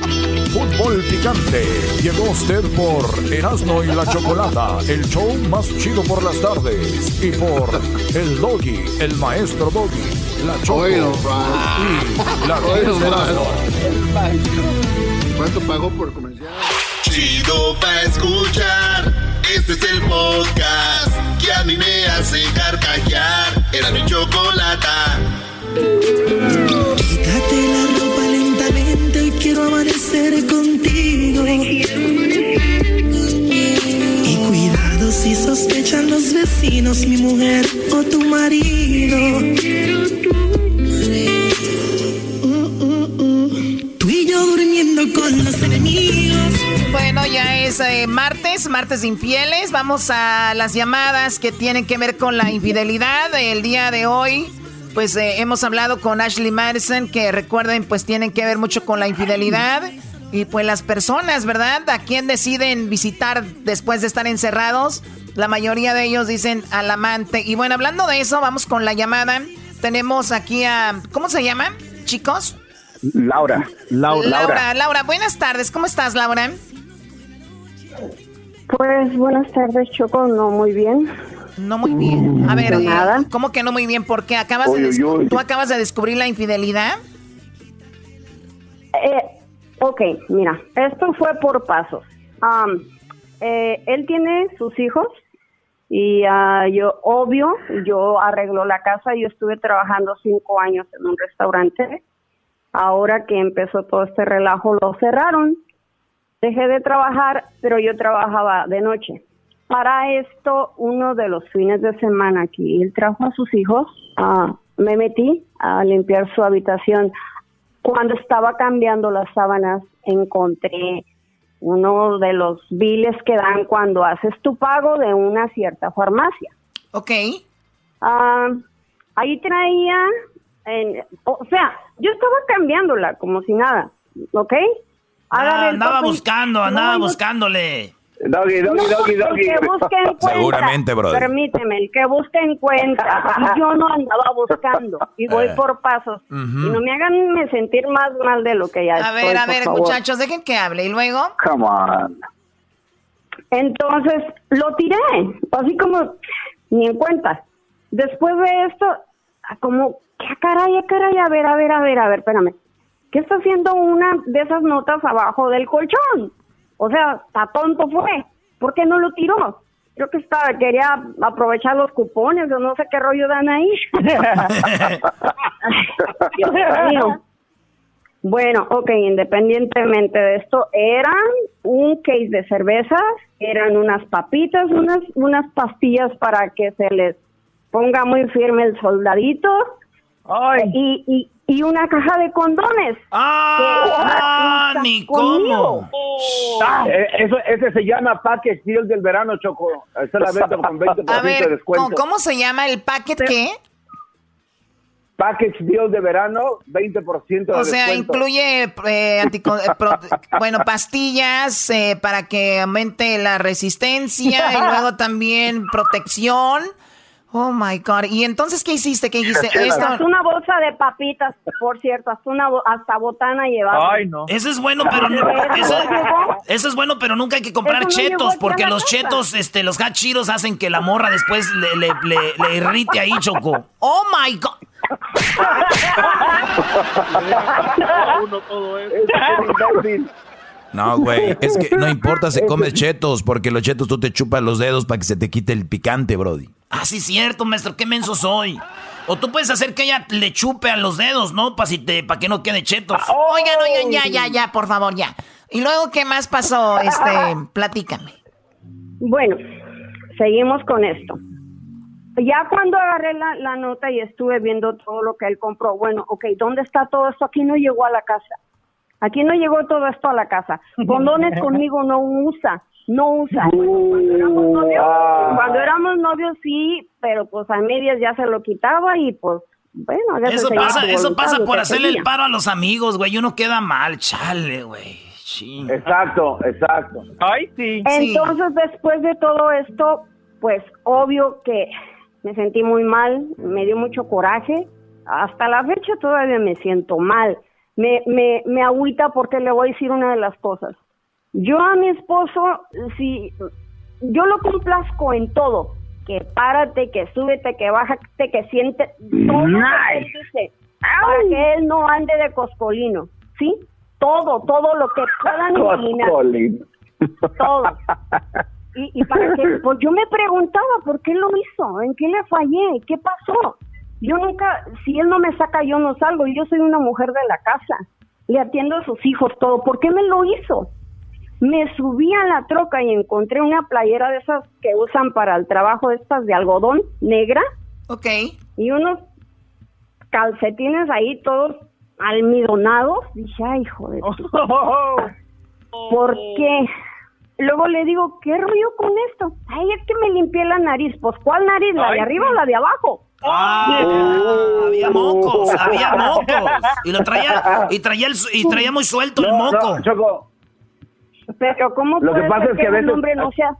<laughs> Fútbol picante. Llegó usted por Erasmo y la Chocolata, el show más chido por las tardes. Y por el Doggy, el maestro Doggy, la Choco y la ¿Cuánto pagó por comercial? Chido pa' escuchar. Este es el podcast que a mí me hace carcajear. Era mi chocolata. Quítate la quiero amanecer contigo. Y cuidado si sospechan los vecinos, mi mujer o tu marido. Tú y yo durmiendo con los enemigos. Bueno, ya es eh, martes, martes infieles. Vamos a las llamadas que tienen que ver con la infidelidad. El día de hoy pues eh, hemos hablado con Ashley Madison, que recuerden, pues tienen que ver mucho con la infidelidad. Y pues las personas, ¿verdad? ¿A quién deciden visitar después de estar encerrados? La mayoría de ellos dicen al amante. Y bueno, hablando de eso, vamos con la llamada. Tenemos aquí a... ¿Cómo se llama, chicos? Laura. Laura. Laura, Laura, buenas tardes. ¿Cómo estás, Laura? Pues buenas tardes, Choco. No, muy bien. No muy bien. A ver, eh, ¿cómo que no muy bien? Porque acabas de tú acabas de descubrir la infidelidad. Eh, ok, mira, esto fue por pasos. Eh, él tiene sus hijos y uh, yo, obvio, yo arreglo la casa. Yo estuve trabajando cinco años en un restaurante. Ahora que empezó todo este relajo, lo cerraron. Dejé de trabajar, pero yo trabajaba de noche. Para esto, uno de los fines de semana que él trajo a sus hijos, ah, me metí a limpiar su habitación. Cuando estaba cambiando las sábanas, encontré uno de los biles que dan cuando haces tu pago de una cierta farmacia. Ok. Ah, ahí traía, en- o sea, yo estaba cambiándola como si nada, ¿ok? Ah, andaba buscando, andaba buscándole. Doggy, No, doggy, doggy, el doggy. que busca encuentra. Seguramente, brother. Permíteme, el que busca encuentra. Y yo no andaba buscando. Y voy Eh. por pasos. Y no me hagan me sentir más mal de lo que ya A estoy, ver, a ver, favor. muchachos, dejen que hable. ¿Y luego? Come on. Entonces, lo tiré. Así como, ni en cuenta. Después de esto, como, ¿qué caray, qué caray? A ver, a ver, a ver, a ver, espérame. ¿Qué está haciendo una de esas notas abajo del colchón? O sea, está tonto fue. ¿Por qué no lo tiró? Creo que estaba, quería aprovechar los cupones o no sé qué rollo dan ahí. Dios <laughs> mío. Bueno, ok, independientemente de esto, eran un case de cervezas, eran unas papitas, unas, unas pastillas para que se les ponga muy firme el soldadito y, y, y una caja de condones. ¡Ah! Que- ni conmigo. Ah, eh, eso, ese se llama Package Deal del verano, Choco. Esa la venta con 20% A de ver, descuento. ¿cómo, cómo se llama el packet qué? Package Deal de verano, 20% de O sea, descuento. incluye eh, eh, pro- <laughs> bueno, pastillas eh, para que aumente la resistencia y luego también protección. Oh my God. ¿Y entonces qué hiciste? ¿Qué? Esto, Hasta una bolsa de papitas, por cierto, hasta una bo- hasta botana llevaba. Eso es bueno, pero no, eso, eso es bueno, pero nunca hay que comprar Eso no chetos, porque los casa. chetos, este, los hachiros hacen que la morra después le, le, le- le irrite ahí, Choco. Oh my God. <laughs> No, güey, es que no importa si comes chetos, porque los chetos tú te chupas los dedos para que se te quite el picante, brody. Ah, sí, cierto, maestro, qué menso soy. O tú puedes hacer que ella le chupe a los dedos, ¿no? Para si te, para que no quede chetos. Oigan, oigan, ya, ya, ya, por favor, ya. ¿Y luego qué más pasó? Este, <laughs> platícame. Bueno, seguimos con esto. Ya cuando agarré la, la nota y estuve viendo todo lo que él compró, bueno, ok, ¿dónde está todo esto? Aquí no llegó a la casa. Aquí no llegó todo esto a la casa. Condones <laughs> conmigo no usa, no usa. Cuando éramos novios, cuando éramos novios sí, pero pues a medias ya se lo quitaba y pues, bueno, ya se Eso seguía pasa, eso pasa por hacerle el paro a los amigos, güey. Uno queda mal, chale, güey. Exacto, exacto. Ay, sí. Entonces, después de todo esto, pues obvio que me sentí muy mal, me dio mucho coraje. Hasta la fecha todavía me siento mal. Me, me, me agüita porque le voy a decir una de las cosas. Yo a mi esposo, si yo lo complazco en todo, que párate, que súbete, que bájate, que siente, todo lo que él dice, para que él no ande de coscolino, ¿sí? Todo, todo lo que puedan imaginar todo. <laughs> Y, y para que, pues yo me preguntaba por qué lo hizo, en qué le fallé, qué pasó. Yo nunca, si él no me saca, yo no salgo. Yo soy una mujer de la casa, le atiendo a sus hijos, todo. ¿Por qué me lo hizo? Me subí a la troca y encontré una playera de esas que usan para el trabajo, estas de algodón negra. Ok. Y unos calcetines ahí todos almidonados. Dije, ay, hijo de tu- <laughs> ¿Por qué? Luego le digo, ¿qué rollo con esto? Ay, es que me limpié la nariz. Pues, ¿cuál nariz? ¿La de arriba o la de abajo? Ah, había mocos, había mocos. Y lo traía, y traía, el y traía muy suelto el No, moco. no, Choco, Pero ¿cómo Lo que puede pasa ser es que a un veces- hombre no sea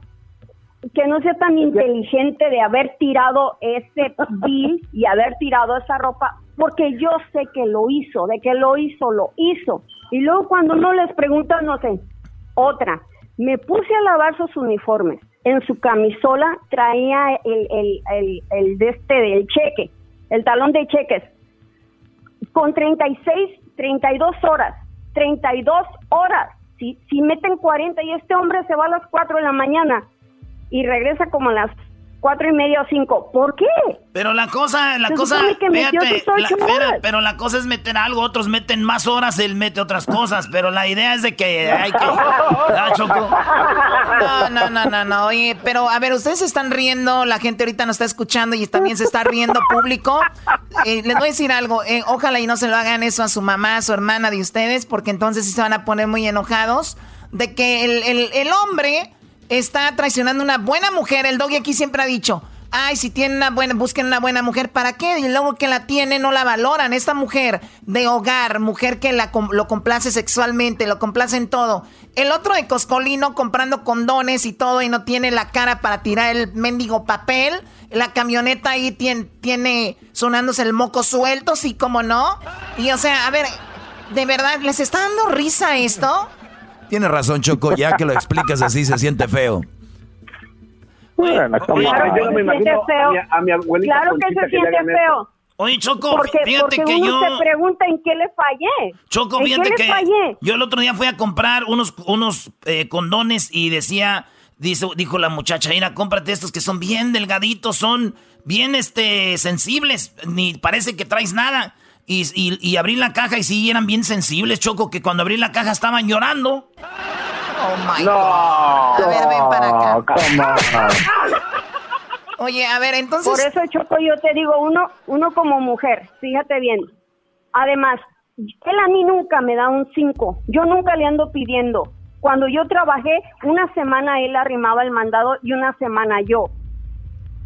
que no sea tan inteligente de haber tirado ese bill y haber tirado esa ropa? Porque yo sé que lo hizo, de que lo hizo, lo hizo. Y luego cuando no les preguntan, no sé. Otra, me puse a lavar sus uniformes. En su camisola traía el, el, el, el de este del cheque, el talón de cheques con 36, 32 horas, 32 horas. Si, si meten 40 y este hombre se va a las 4 de la mañana y regresa como a las cuatro y media o 5, ¿por qué? Pero la cosa, la Se cosa, fíjate, la- espera, horas. pero la cosa es meter algo, otros meten más horas, él mete otras cosas, pero la idea es de que hay que... <laughs> Ah, Choco. No, no, no, no, no. Oye, pero a ver, ustedes se están riendo, la gente ahorita nos está escuchando y también se está riendo público. Eh, les voy a decir algo, eh, ojalá y no se lo hagan eso a su mamá, a su hermana de ustedes, porque entonces sí se van a poner muy enojados de que el, el- el hombre está traicionando una buena mujer. El doggy aquí siempre ha dicho, ay, si tiene una buena, busquen una buena mujer, ¿para qué? Y luego que la tiene no la valoran. Esta mujer de hogar, mujer que la, lo complace sexualmente, lo complace en todo. El otro de Coscolino comprando condones y todo y no tiene la cara para tirar el mendigo papel. La camioneta ahí tiene, tiene sonándose el moco suelto, sí, como no. Y o sea, a ver, ¿de verdad les está dando risa esto? Tienes razón, Choco, ya que lo explicas así se siente feo. Bueno, Claro yo no me que se siente imagino feo. a mi, a mi abuelita Claro que Conchita se le siente hagan feo. Oye, Choco, Porque, fíjate porque que uno yo... se pregunta en qué le fallé. Choco, ¿En fíjate que fallé? yo el otro día fui a comprar unos, unos eh, condones y decía, dice, dijo la muchacha, mira, cómprate estos que son bien delgaditos, son bien este, sensibles, ni parece que traes nada. Y, y- y abrí la caja y sí, eran bien sensibles, Choco, que cuando abrí la caja estaban llorando. Oh my No. God. A ver, ven para acá. come on. Oye, a ver, entonces. Por eso, Choco, yo te digo, uno, uno como mujer, fíjate bien. Además, él a mí nunca me da un 5. Yo nunca le ando pidiendo. Cuando yo trabajé, una semana él arrimaba el mandado y una semana yo.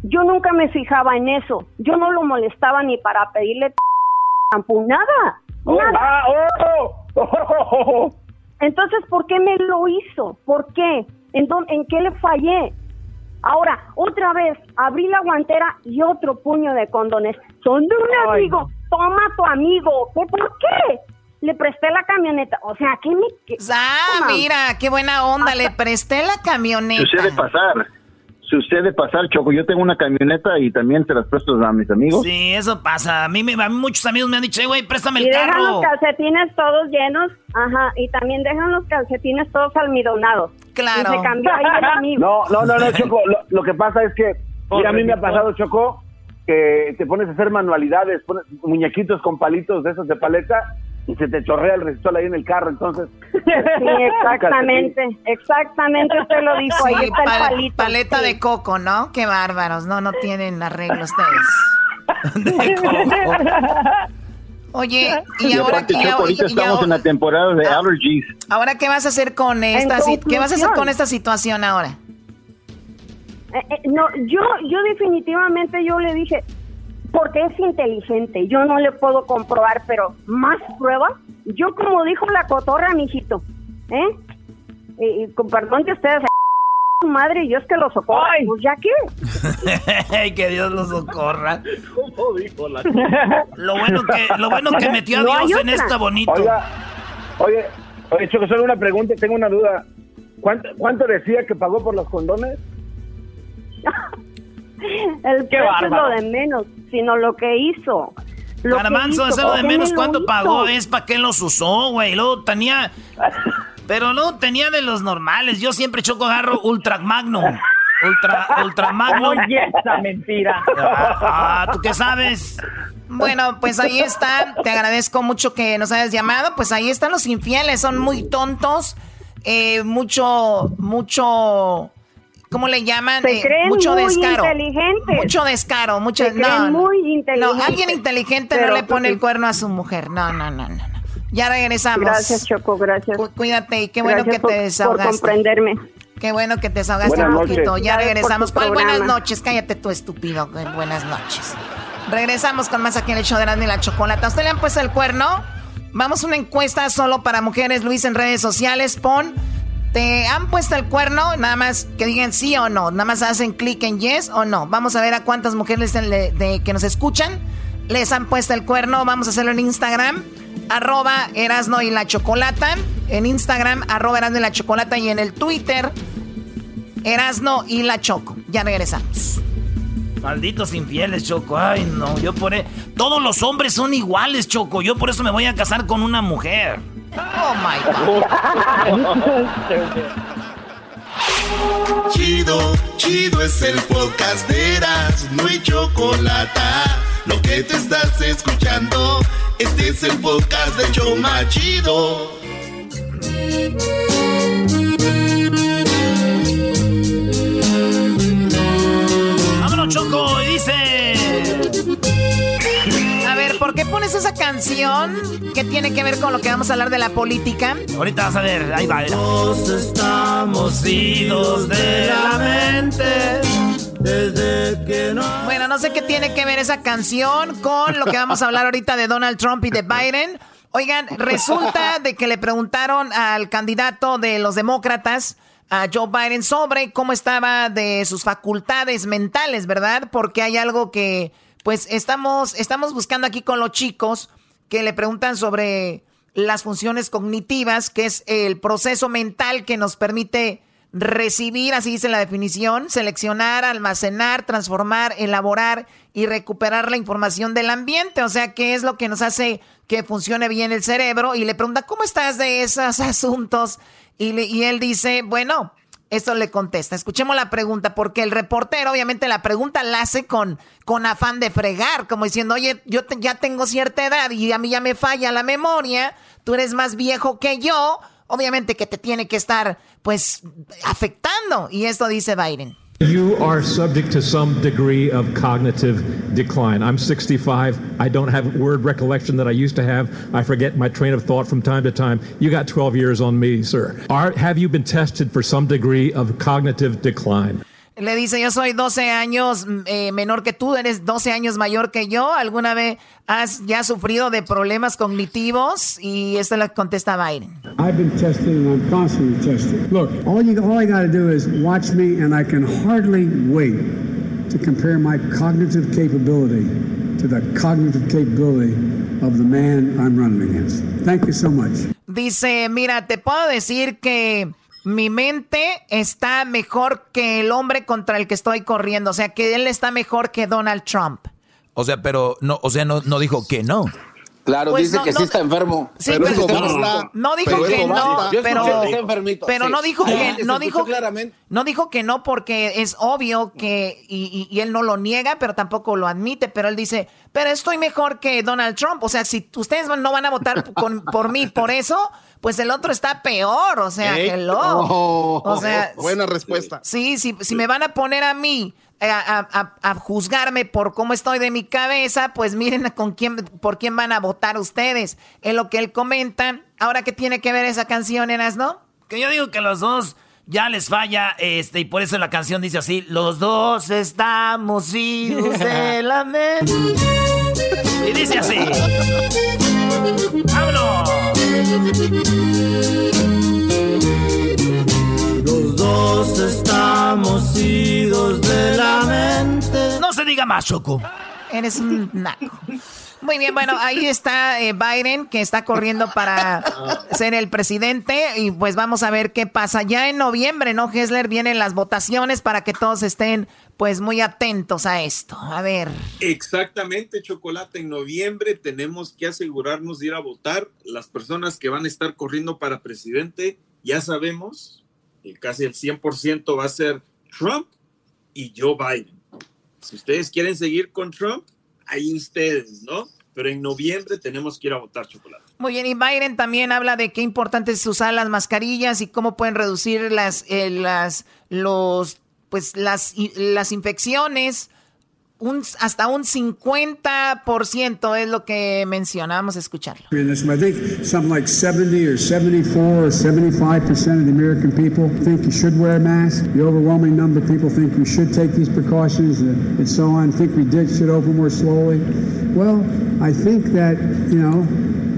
Yo nunca me fijaba en eso. Yo no lo molestaba ni para pedirle tampoco nada. Nada. Ah, oh, oh, oh, oh. Entonces, ¿por qué me lo hizo? ¿Por qué? ¿En, dó- ¿En qué le fallé? Ahora, otra vez, abrí la guantera y otro puño de condones. Son de un amigo. Toma tu amigo. ¿Qué, ¿Por qué? Le presté la camioneta. O sea, ¿qué me...? qué- Ah, Toma. mira, qué buena onda. Le presté la camioneta. Sucede pasar. Sucede pasar, Choco. Yo tengo una camioneta y también se las presto a mis amigos. Sí, eso pasa. A mí, me- a mí muchos amigos me han dicho, "Eh, güey, préstame Y el dejan carro. los calcetines todos llenos. Ajá. Y también dejan los calcetines todos almidonados. Claro. Y se cambió ahí el <laughs> amigo. No, no, no, no, Choco. Lo, lo que pasa es que, mira, a mí me ha pasado, Choco, que te pones a hacer manualidades, pones muñequitos con palitos de esos de paleta y se te chorrea el resistol ahí en el carro, entonces. <laughs> Sí, exactamente. Exactamente, usted lo dijo. Ahí Sí, el palito. paleta sí. de coco, ¿no? Qué bárbaros. No, no tienen arreglo ustedes. <laughs> Oye, y Y ahora, ahorita y estamos en la temporada de allergies. ahora, ¿qué vas a hacer con esta ¿Qué vas a hacer con esta situación ahora? Eh, eh, no, yo, yo definitivamente yo le dije, porque es inteligente, yo no le puedo comprobar, pero más pruebas. Yo como dijo la cotorra, mijito, ¿eh? Y, y con perdón que ustedes <laughs> madre Dios que lo socorra. Pues ya qué. <laughs> Ay, que Dios los socorra. <laughs> Lo bueno que, lo bueno que metió a No Dios en esta bonito. Oiga, oye, oye, Choco, solo una pregunta, tengo una duda. ¿Cuánto, cuánto decía que pagó por los condones? <laughs> El precio es lo de menos, sino lo que hizo. Lo que Garbanzo, hizo, eso es lo de ¿por qué menos. ¿Cuánto hizo? pagó? Es para qué los usó, güey. Luego tenía. <laughs> Pero no tenía de los normales. Yo siempre choco agarro Ultra Magnum. Ultra, Ultra <laughs> Magnum. Oye, esa mentira. Ah, ¿tú qué sabes? Bueno, pues ahí está. Te agradezco mucho que nos hayas llamado. Pues ahí están los infieles. Son muy tontos. Eh, mucho, mucho. ¿Cómo le llaman? Se Eh, creen mucho muy descaro. inteligentes. Mucho descaro. Mucho, Se creen no, no. muy No, inteligentes. alguien inteligente Pero no le pone sí. el cuerno a su mujer. No, no, no, no. no. Ya regresamos. Gracias, Choco, gracias. Cu- cuídate y qué bueno Gracias que por- te desahogaste. Por comprenderme. Qué bueno que te desahogaste Buenas un noches. poquito. Ya Gracias regresamos. ¿Cuál buenas noches? Cállate tú, estúpido. Buenas noches. Regresamos con más aquí en el show de Erasmo y la Chocolata. ¿A usted le han puesto el cuerno? Vamos a una encuesta solo para mujeres, Luis, en redes sociales. Pon, ¿te han puesto el cuerno? Nada más que digan sí o no. Nada más hacen clic en yes o no. Vamos a ver a cuántas mujeres de, que nos escuchan les han puesto el cuerno. Vamos a hacerlo en Instagram. Arroba Erasno y la Chocolata. En Instagram, arroba Erasno y la Chocolata. Y en el Twitter, Erasno y la Choco. Ya regresamos. Malditos infieles, Choco. Ay, no, yo por e- Todos los hombres son iguales, Choco. Yo por eso me voy a casar con una mujer. Oh my God. <laughs> Chido, chido es el podcast de Eras, no hay chocolate. Lo que te estás escuchando, este es el podcast de Choma Chido. ¿Por qué pones esa canción que tiene que ver con lo que vamos a hablar de la política? Ahorita vas a ver, ahí va. Todos estamos idos de la mente desde Bueno, no sé qué tiene que ver esa canción con lo que vamos a hablar ahorita de Donald Trump y de Biden. Oigan, resulta de que le preguntaron al candidato de los demócratas, a Joe Biden, sobre cómo estaba de sus facultades mentales, ¿verdad? Porque hay algo que, pues, estamos, estamos buscando aquí con los chicos que le preguntan sobre las funciones cognitivas, que es el proceso mental que nos permite recibir, así dice la definición, seleccionar, almacenar, transformar, elaborar y recuperar la información del ambiente. O sea, qué es lo que nos hace que funcione bien el cerebro. Y le pregunta, ¿cómo estás de esos <laughs> asuntos? Y, y él dice, bueno, esto le contesta. Escuchemos la pregunta, porque el reportero, obviamente, la pregunta la hace con, con afán de fregar, como diciendo, oye, yo ya tengo cierta edad y a mí ya me falla la memoria, tú eres más viejo que yo, obviamente que te tiene que estar, pues, afectando. Y esto dice Biden. You are subject to some degree of cognitive decline. I'm 65. I don't have word recollection that I used to have. I forget my train of thought from time to time. You got 12 years on me, sir. Are, have you been tested for some degree of cognitive decline? Le dice, yo soy 12 años eh, menor que tú, eres 12 años mayor que yo. ¿Alguna vez has ya sufrido de problemas cognitivos? Y esto le contesta Biden. I've been tested and I'm constantly tested. Look, all, you, all I got to do is watch me and I can hardly wait to compare my cognitive capability to the cognitive capability of the man I'm running against. Thank you so much. Dice, mira, te puedo decir que mi mente está mejor que el hombre contra el que estoy corriendo. O sea, que él está mejor que Donald Trump. O sea, pero no, o sea, no, no dijo que no. Claro, Pues dice no, que no, sí está enfermo. Sí, pero pero, eso basta. no dijo Pero que no, pero, está sí. no dijo que no dijo claramente. no dijo que no porque es obvio que y, y- y él no lo niega, pero tampoco lo admite, pero él dice, pero estoy mejor que Donald Trump, o sea, si ustedes no van a votar con- por mí por eso, pues el otro está peor, o sea, Ey. hello. Oh, o sea, buena respuesta. Sí, sí, si me van a poner a mí eh, a, a- a- a juzgarme por cómo estoy de mi cabeza, pues miren con quién, por quién van a votar ustedes. Es lo que él comenta. Ahora, ¿qué tiene que ver esa canción, Enas, no? Que yo digo que los dos ya les falla, este, y por eso la canción dice así, los dos estamos idos de la <laughs> mente. Y dice así. Los dos estamos idos de la mente. No se diga más, Choco. Eres un naco. Muy bien, bueno, ahí está eh, Biden, que está corriendo para ser el presidente. Y pues vamos a ver qué pasa. Ya en noviembre, ¿no, Hessler? Vienen las votaciones para que todos estén, pues, muy atentos a esto. A ver. Exactamente, Chocolate. En noviembre tenemos que asegurarnos de ir a votar. Las personas que van a estar corriendo para presidente, ya sabemos, que casi el 100% va a ser Trump y Joe Biden. Si ustedes quieren seguir con Trump, ahí ustedes, ¿no? Pero en noviembre tenemos que ir a votar, Chocolate. Muy bien, y Biden también habla de qué importante es usar las mascarillas y cómo pueden reducir las, eh, las, los, pues las, las infecciones. Un, hasta un 50% es lo que menciona. Vamos a escucharlo. I think something like 70 or 74 or 75 percent of the American people think you should wear a mask. The overwhelming number of people think we should take these precautions and so on. Think we did should open more slowly. Well, I think that you know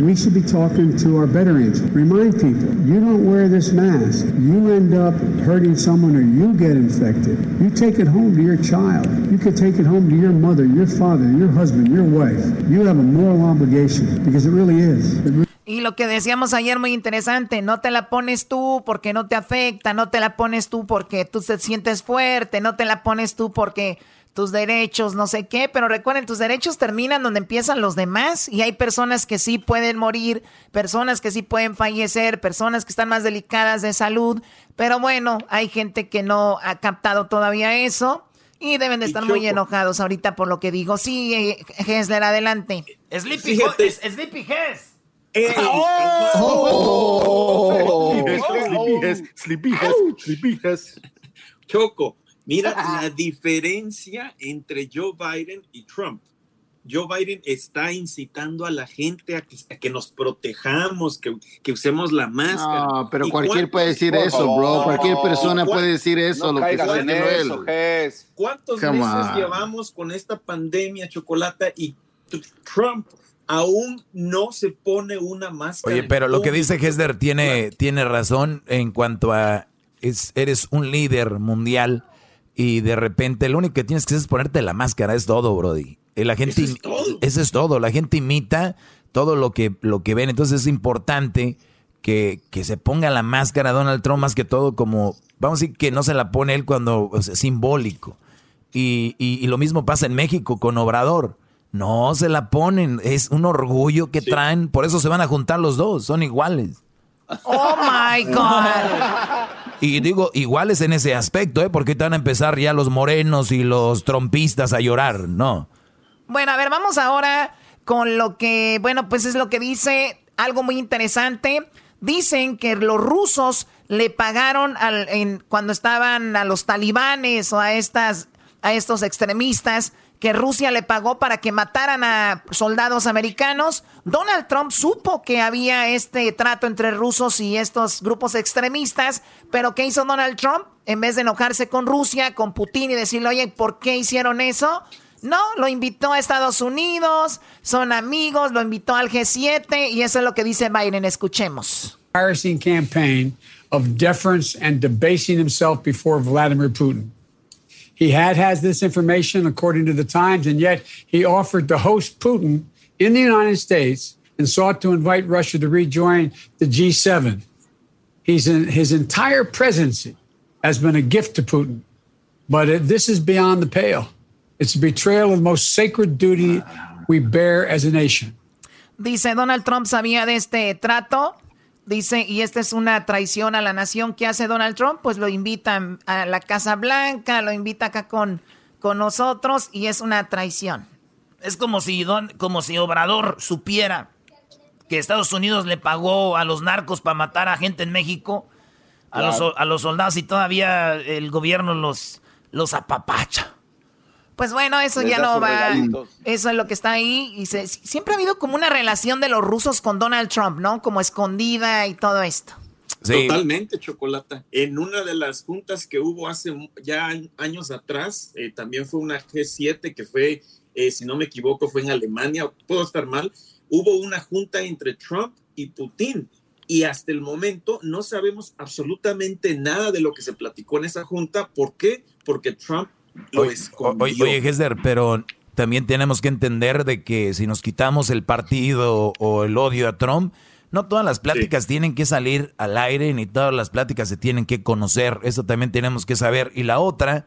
we should be talking to our veterans. Remind people, you don't wear this mask, you end up hurting someone or you get infected. You take it home to your child. You could take it home to your mother, your father, your husband, your wife. You have a moral obligation because it really is. It really Y lo que decíamos ayer muy interesante, no te la pones tú porque no te afecta, no te la pones tú porque tú te sientes fuerte, no te la pones tú porque tus derechos, no sé qué, pero recuerden, tus derechos terminan donde empiezan los demás y hay personas que sí pueden morir, personas que sí pueden fallecer, personas que están más delicadas de salud, pero bueno, hay gente que no ha captado todavía eso y deben de estar muy enojados ahorita por lo que digo. Sí, eh, Hessler, adelante. Sleepy, Fíjate. Ho- Sleepy Hess. ¡Ey! Choco, mira la diferencia entre Joe Biden y Trump. Joe Biden está incitando a la gente a que, a que nos protejamos, que, que usemos la máscara. No, pero ¿Y cualquier puede decir eso, favor. bro. Cualquier persona ¿Y cuán- puede decir eso, No lo que en eso, Ges. ¿Cuántos Come meses on. llevamos con esta pandemia, Chocolata, y Trump aún no se pone una máscara? Oye, pero lo que dice? Hesder tiene, tiene razón en cuanto a es, eres un líder mundial y de repente lo único que tienes que hacer es ponerte la máscara, es todo, Brody. Y la gente Eso es todo. Eso es todo. La gente imita todo lo que, lo que ven. Entonces es importante que, que se ponga la máscara Donald Trump más que todo como, vamos a decir que no se la pone él cuando o sea, simbólico. Y, y- y lo mismo pasa en México con Obrador. No se la ponen, es un orgullo que traen, por eso se van a juntar los dos, son iguales. Oh my God. Y digo, iguales en ese aspecto, ¿eh? Porque te van a empezar ya los morenos y los trompistas a llorar, ¿no? Bueno, a ver, vamos ahora con lo que, bueno, pues es lo que dice algo muy interesante. Dicen que los rusos le pagaron al, en, cuando estaban a los talibanes o a estas a estos extremistas que Rusia le pagó para que mataran a soldados americanos. Donald Trump supo que había este trato entre rusos y estos grupos extremistas, pero ¿qué hizo Donald Trump? En vez de enojarse con Rusia, con Putin y decirle, oye, ¿por qué hicieron eso? No, lo invitó a Estados Unidos, son amigos, lo invitó al G7 y eso es lo que dice Biden. Escuchemos. campaign of deference and debasing himself before Vladimir Putin. He had has this information according to the Times, and yet he offered to host Putin in the United States and sought to invite Russia to rejoin the G7. He's in, his entire presidency has been a gift to Putin, but it, this is beyond the pale. It's a betrayal of the most sacred duty we bear as a nation. Dice, Donald Trump sabía de este trato. Dice, y esta es una traición a la nación que hace Donald Trump, pues lo invitan a la Casa Blanca, lo invita acá con, con nosotros y es una traición. Es como si, Don, como si Obrador supiera que Estados Unidos le pagó a los narcos para matar a gente en México, a, Claro. los, a los soldados y todavía el gobierno los, los apapacha. Pues bueno, eso Les ya no va. regalitos. Eso es lo que está ahí. Y se- siempre ha habido como una relación de los rusos con Donald Trump, ¿no? Como escondida y todo esto. Totalmente, Chocolata. En una de las juntas que hubo hace ya años atrás, eh, también fue una G7 que fue, eh, si no me equivoco, fue en Alemania, puedo estar mal, hubo una junta entre Trump y Putin. Y hasta el momento no sabemos absolutamente nada de lo que se platicó en esa junta. ¿Por qué? Porque Trump lo Oye, escondió. oye, pero también tenemos que entender de que si nos quitamos el partido o el odio a Trump, no todas las pláticas tienen que salir al aire, ni todas las pláticas se tienen que conocer. Eso también tenemos que saber. Y la otra,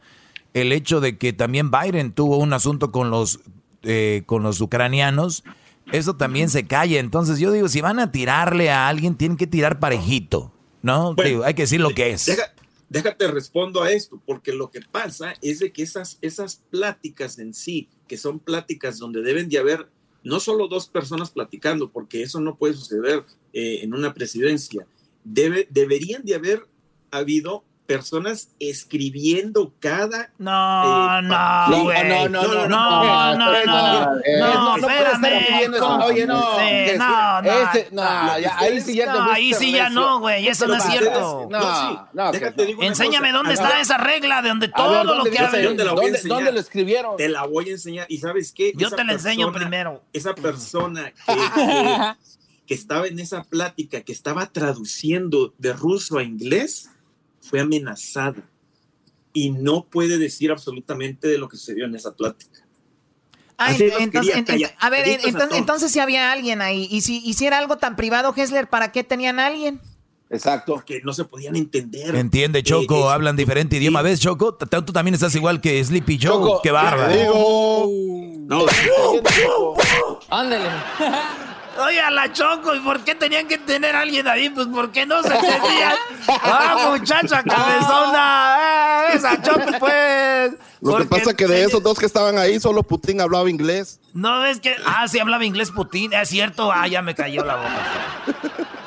el hecho de que también Biden tuvo un asunto con los, eh, con los ucranianos, eso también se calla. Entonces yo digo, si van a tirarle a alguien, tienen que tirar parejito, ¿no? Bueno, Digo, hay que decir lo que es. Deja- déjate respondo a esto, porque lo que pasa es de que esas, esas pláticas en sí, que son pláticas donde deben de haber no solo dos personas platicando, porque eso no puede suceder eh, en una presidencia, debe, deberían de haber habido personas escribiendo cada... No, no, no, no, no, no, no, no, no, Eh, no, no espérame. Oye, no, no, no. ese- no, ya, ahí sí ya No, ahí sí ya no, güey, eso no es cierto. ustedes- no, sí, déjate digo una Enséñame cosa. dónde está esa regla de donde todo ver, lo ¿dónde que dice? hable. Yo te la voy a ¿Dónde- lo escribieron? Te la voy a enseñar. ¿Y sabes qué? Yo te la enseño primero. Esa persona que estaba en esa plática, que estaba traduciendo de ruso a inglés, fue amenazada. Y no puede decir absolutamente de lo que sucedió en esa plática. Ah, Así entonces, quería, a ver, a entonces, si había alguien ahí. Y si hiciera algo tan privado, Hessler, ¿para qué tenían a alguien? Exacto. Porque no se podían entender. Entiende, Choco, Eh, es- hablan diferente idioma. ¿Ves, Choco? Tú también estás igual que Sleepy Joe. Choco, Qué bárbaro. No, Ándale. Oye, a la Choco, ¿y por qué tenían que tener a alguien ahí? Pues porque no se entendían. <laughs> Ah, muchacha cabezona. eh, esa Choco, pues. Lo que pasa que de esos dos que estaban ahí, solo Putin hablaba inglés. No es que. Ah, sí hablaba inglés Putin. Es cierto. Ah, ya me cayó la boca.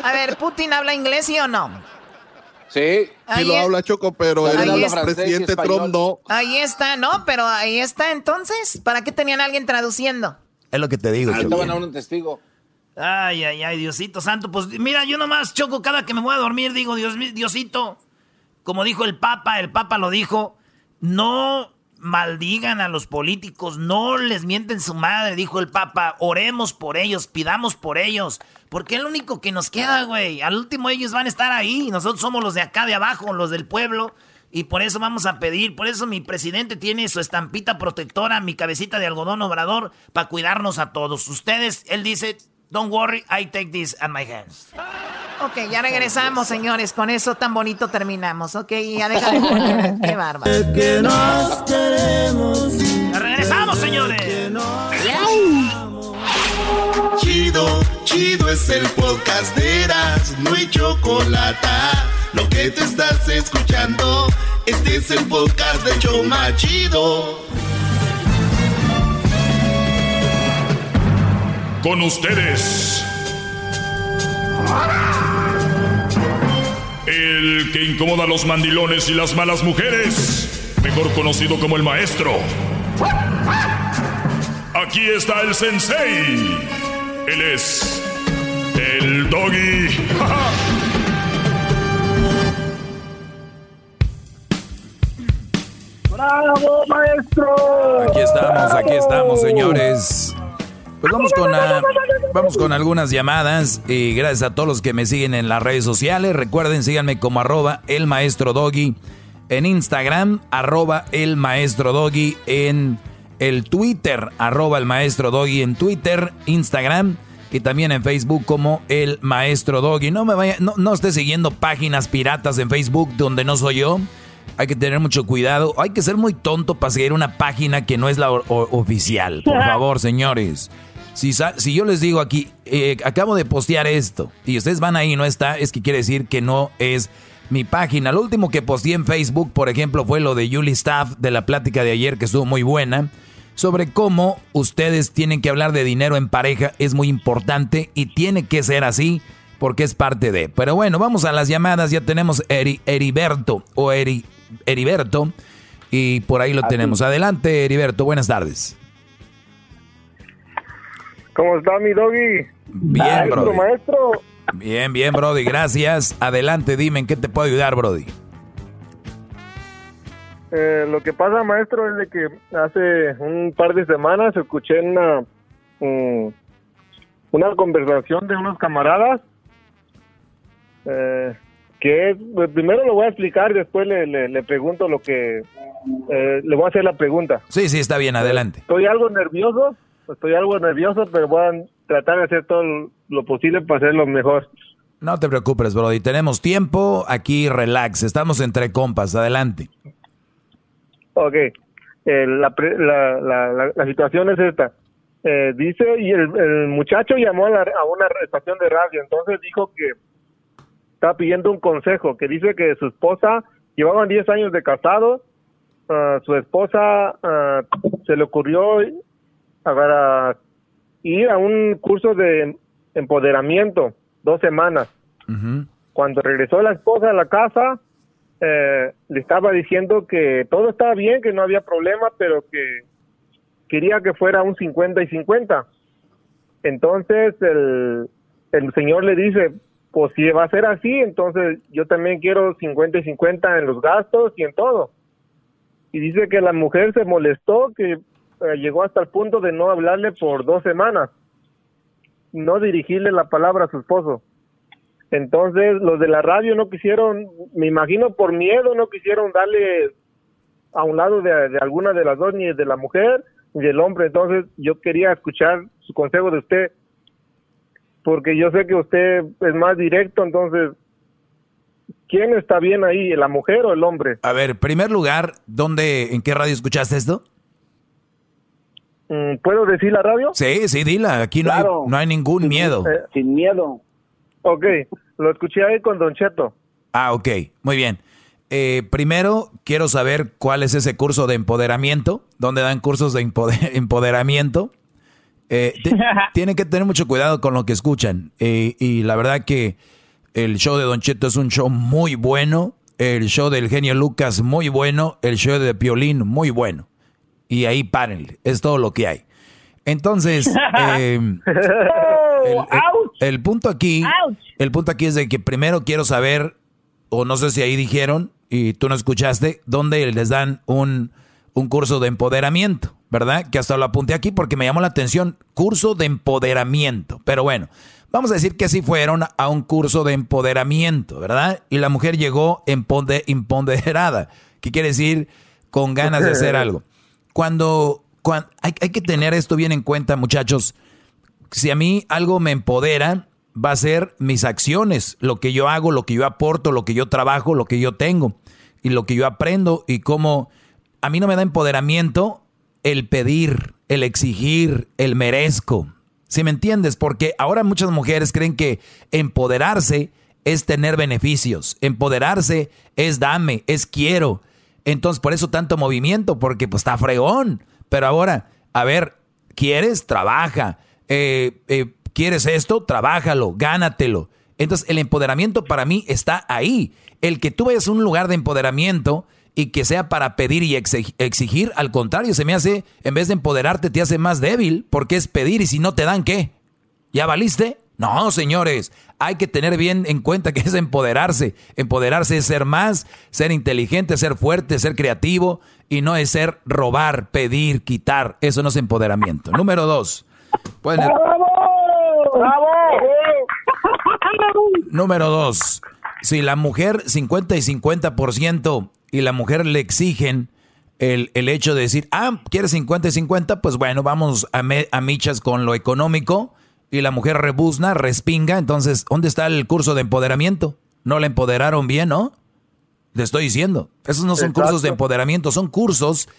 A ver, ¿Putin habla inglés, sí o no? Sí. Sí Ahí lo es- habla Choco, pero Ahí el es- presidente Trump no. Ahí está, ¿no? Pero ahí está entonces. ¿Para qué tenían a alguien traduciendo? Es lo que te digo, Choco. Choco. a un testigo. Ay, ay, ay, Diosito Santo. Pues mira, yo nomás, Choco, cada que me voy a dormir digo, Dios, Diosito, como dijo el Papa, el Papa lo dijo, no maldigan a los políticos, no les mienten su madre, dijo el Papa, oremos por ellos, pidamos por ellos, porque es lo único que nos queda, güey. Al último ellos van a estar ahí, nosotros somos los de acá de abajo, los del pueblo. Y por eso vamos a pedir, por eso mi presidente tiene su estampita protectora, mi cabecita de algodón obrador, para cuidarnos a todos. Ustedes, él dice, don't worry, I take this at my hands. Ok, ya regresamos, señores. Con eso tan bonito terminamos. Ok, ya poner. <laughs> Qué bárbaro. Que nos queremos. Ya regresamos, señores. Chido, chido es el podcast de Eras, no hay chocolate. Lo que te estás escuchando, este es el podcast de Choma Chido. Con ustedes. El que incomoda a los mandilones y las malas mujeres. Mejor conocido como el maestro. Aquí está el sensei. Él es el doggy. <laughs> ¡Bravo, maestro! Aquí estamos, aquí estamos, señores. Pues vamos con, ah, vamos con algunas llamadas y gracias a todos los que me siguen en las redes sociales. Recuerden, síganme como arroba el maestro doggy en Instagram, arroba el maestro doggy en el Twitter, arroba el maestro doggy en Twitter, Instagram y también en Facebook como el maestro doggy. No me vaya, no, no esté siguiendo páginas piratas en Facebook donde no soy yo. Hay que tener mucho cuidado. Hay que ser muy tonto para seguir una página que no es la oficial. Por <laughs> favor, señores. Si, si yo les digo aquí, eh, acabo de postear esto y ustedes van ahí y no está, es que quiere decir que no es mi página. Lo último que posteé en Facebook, por ejemplo, fue lo de Julie Staff de la plática de ayer que estuvo muy buena sobre cómo ustedes tienen que hablar de dinero en pareja. Es muy importante y tiene que ser así porque es parte de. Pero bueno, vamos a las llamadas. Ya tenemos Eri- Heriberto o Eri- Heriberto y por ahí lo tenemos. Adelante, Heriberto. Buenas tardes. ¿Cómo está mi doggy? Bien, Maestro, Brody. maestro. Bien, bien, Brody. Gracias. Adelante, dime en qué te puedo ayudar, Brody. Eh, lo que pasa, maestro, es de que hace un par de semanas escuché una, mm, una conversación de unos camaradas eh, que es, pues, primero lo voy a explicar, después le, le, le pregunto lo que, eh, le voy a hacer la pregunta. Sí, sí, está bien. Adelante. Estoy algo nervioso, estoy algo nervioso, pero voy a tratar de hacer todo lo posible para hacerlo mejor. No te preocupes, Brody. Tenemos tiempo. Aquí, relax. Estamos entre compas. Adelante. Ok, Eh, la, la, la, la, situación es esta. Eh, dice, y el, el muchacho llamó a, la- a una estación de radio, entonces dijo que estaba pidiendo un consejo, que dice que su esposa, llevaban 10 años de casado, ah, su esposa ah, se le ocurrió a, ir a un curso de empoderamiento, dos semanas. Cuando regresó la esposa a la casa, eh, le estaba diciendo que todo estaba bien, que no había problema, pero que quería que fuera un 50 y 50. Entonces el, el señor le dice, pues si va a ser así, entonces yo también quiero 50 y 50 en los gastos y en todo. Y dice que la mujer se molestó, que eh, llegó hasta el punto de no hablarle por dos semanas, no dirigirle la palabra a su esposo. Entonces los de la radio no quisieron, me imagino por miedo, no quisieron darle a un lado de, de alguna de las dos, ni de la mujer ni del hombre. Entonces yo quería escuchar su consejo de usted, porque yo sé que usted es más directo, entonces, ¿quién está bien ahí, la mujer o el hombre? A ver, primer lugar, ¿dónde, en qué radio escuchaste esto? Mm, ¿Puedo decir la radio? Sí, sí, dila. Aquí no, Claro. hay, no hay ningún miedo. sin miedo. Ok, lo escuché ahí con Don Cheto. Ah, ok, muy bien. Eh, primero, quiero saber cuál es ese curso de empoderamiento, dónde dan cursos de empode- <laughs> empoderamiento. Eh, te- <laughs> tienen que tener mucho cuidado con lo que escuchan. Eh, y la verdad que el show de Don Cheto es un show muy bueno, el show del genio Lucas muy bueno, el show de Piolín muy bueno. Y ahí párenle, es todo lo que hay. Entonces, <laughs> eh, el, punto aquí, el punto aquí es de que primero quiero saber, o no sé si ahí dijeron, y tú no escuchaste, dónde les dan un, un curso de empoderamiento, ¿verdad? Que hasta lo apunté aquí porque me llamó la atención, curso de empoderamiento. Pero bueno, vamos a decir que sí fueron a un curso de empoderamiento, ¿verdad? Y la mujer llegó <laughs> empoderada, ¿qué quiere decir? Con ganas de hacer <laughs> algo. Cuando, hay, que tener esto bien en cuenta, muchachos. Si a mí algo me empodera, va a ser mis acciones, lo que yo hago, lo que yo aporto, lo que yo trabajo, lo que yo tengo y lo que yo aprendo y cómo a mí no me da empoderamiento el pedir, el exigir, el merezco. Si me entiendes? Porque ahora muchas mujeres creen que empoderarse es tener beneficios, empoderarse es dame, es quiero. Entonces, por eso tanto movimiento, porque pues está fregón. Pero ahora, a ver, ¿quieres? Trabaja. Eh, eh, ¿Quieres esto? Trabájalo, gánatelo. Entonces, el empoderamiento para mí está ahí. El que tú vayas a un lugar de empoderamiento y que sea para pedir y exigir, al contrario, se me hace, en vez de empoderarte, te hace más débil, porque es pedir y si no te dan, ¿qué? ¿Ya valiste? No, señores, hay que tener bien en cuenta que es empoderarse. Empoderarse es ser más, ser inteligente, ser fuerte, ser creativo y no es ser robar, pedir, quitar. Eso no es empoderamiento. Número dos. ¡Bravo! ¡Bravo! Número dos. Si la mujer 50 y 50% y la mujer le exigen el, el, hecho de decir, ah, ¿quieres 50 y 50? Pues bueno, vamos a, a michas con lo económico. Y la mujer rebuzna, respinga. Entonces, ¿dónde está el curso de empoderamiento? No la empoderaron bien, ¿no? Le estoy diciendo. Esos no son cursos de empoderamiento, son cursos.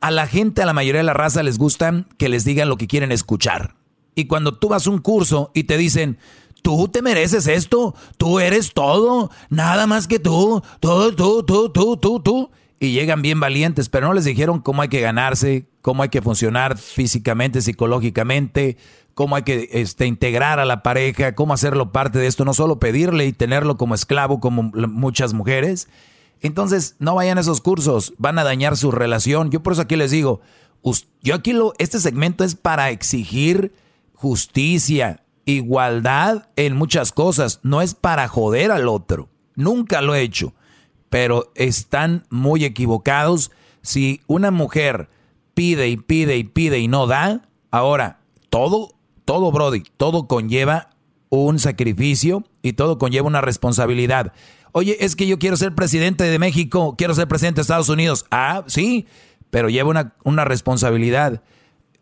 A la gente, a la mayoría de la raza les gustan que les digan lo que quieren escuchar. Y cuando tú vas a un curso y te dicen, tú te mereces esto, tú eres todo, nada más que tú, tú, tú, tú, tú, tú, tú. Y llegan bien valientes, pero no les dijeron cómo hay que ganarse, cómo hay que funcionar físicamente, psicológicamente, cómo hay que este, integrar a la pareja, cómo hacerlo parte de esto, no solo pedirle y tenerlo como esclavo como muchas mujeres. Entonces, no vayan a esos cursos, van a dañar su relación. Yo por eso aquí les digo, yo aquí lo, este segmento es para exigir justicia, igualdad en muchas cosas, no es para joder al otro. Nunca lo he hecho, pero están muy equivocados. Si una mujer pide y pide y pide y no da, ahora todo, todo, Brody, todo conlleva un sacrificio y todo conlleva una responsabilidad. Oye, es que yo quiero ser presidente de México, quiero ser presidente de Estados Unidos. Ah, sí, pero lleva una, una responsabilidad.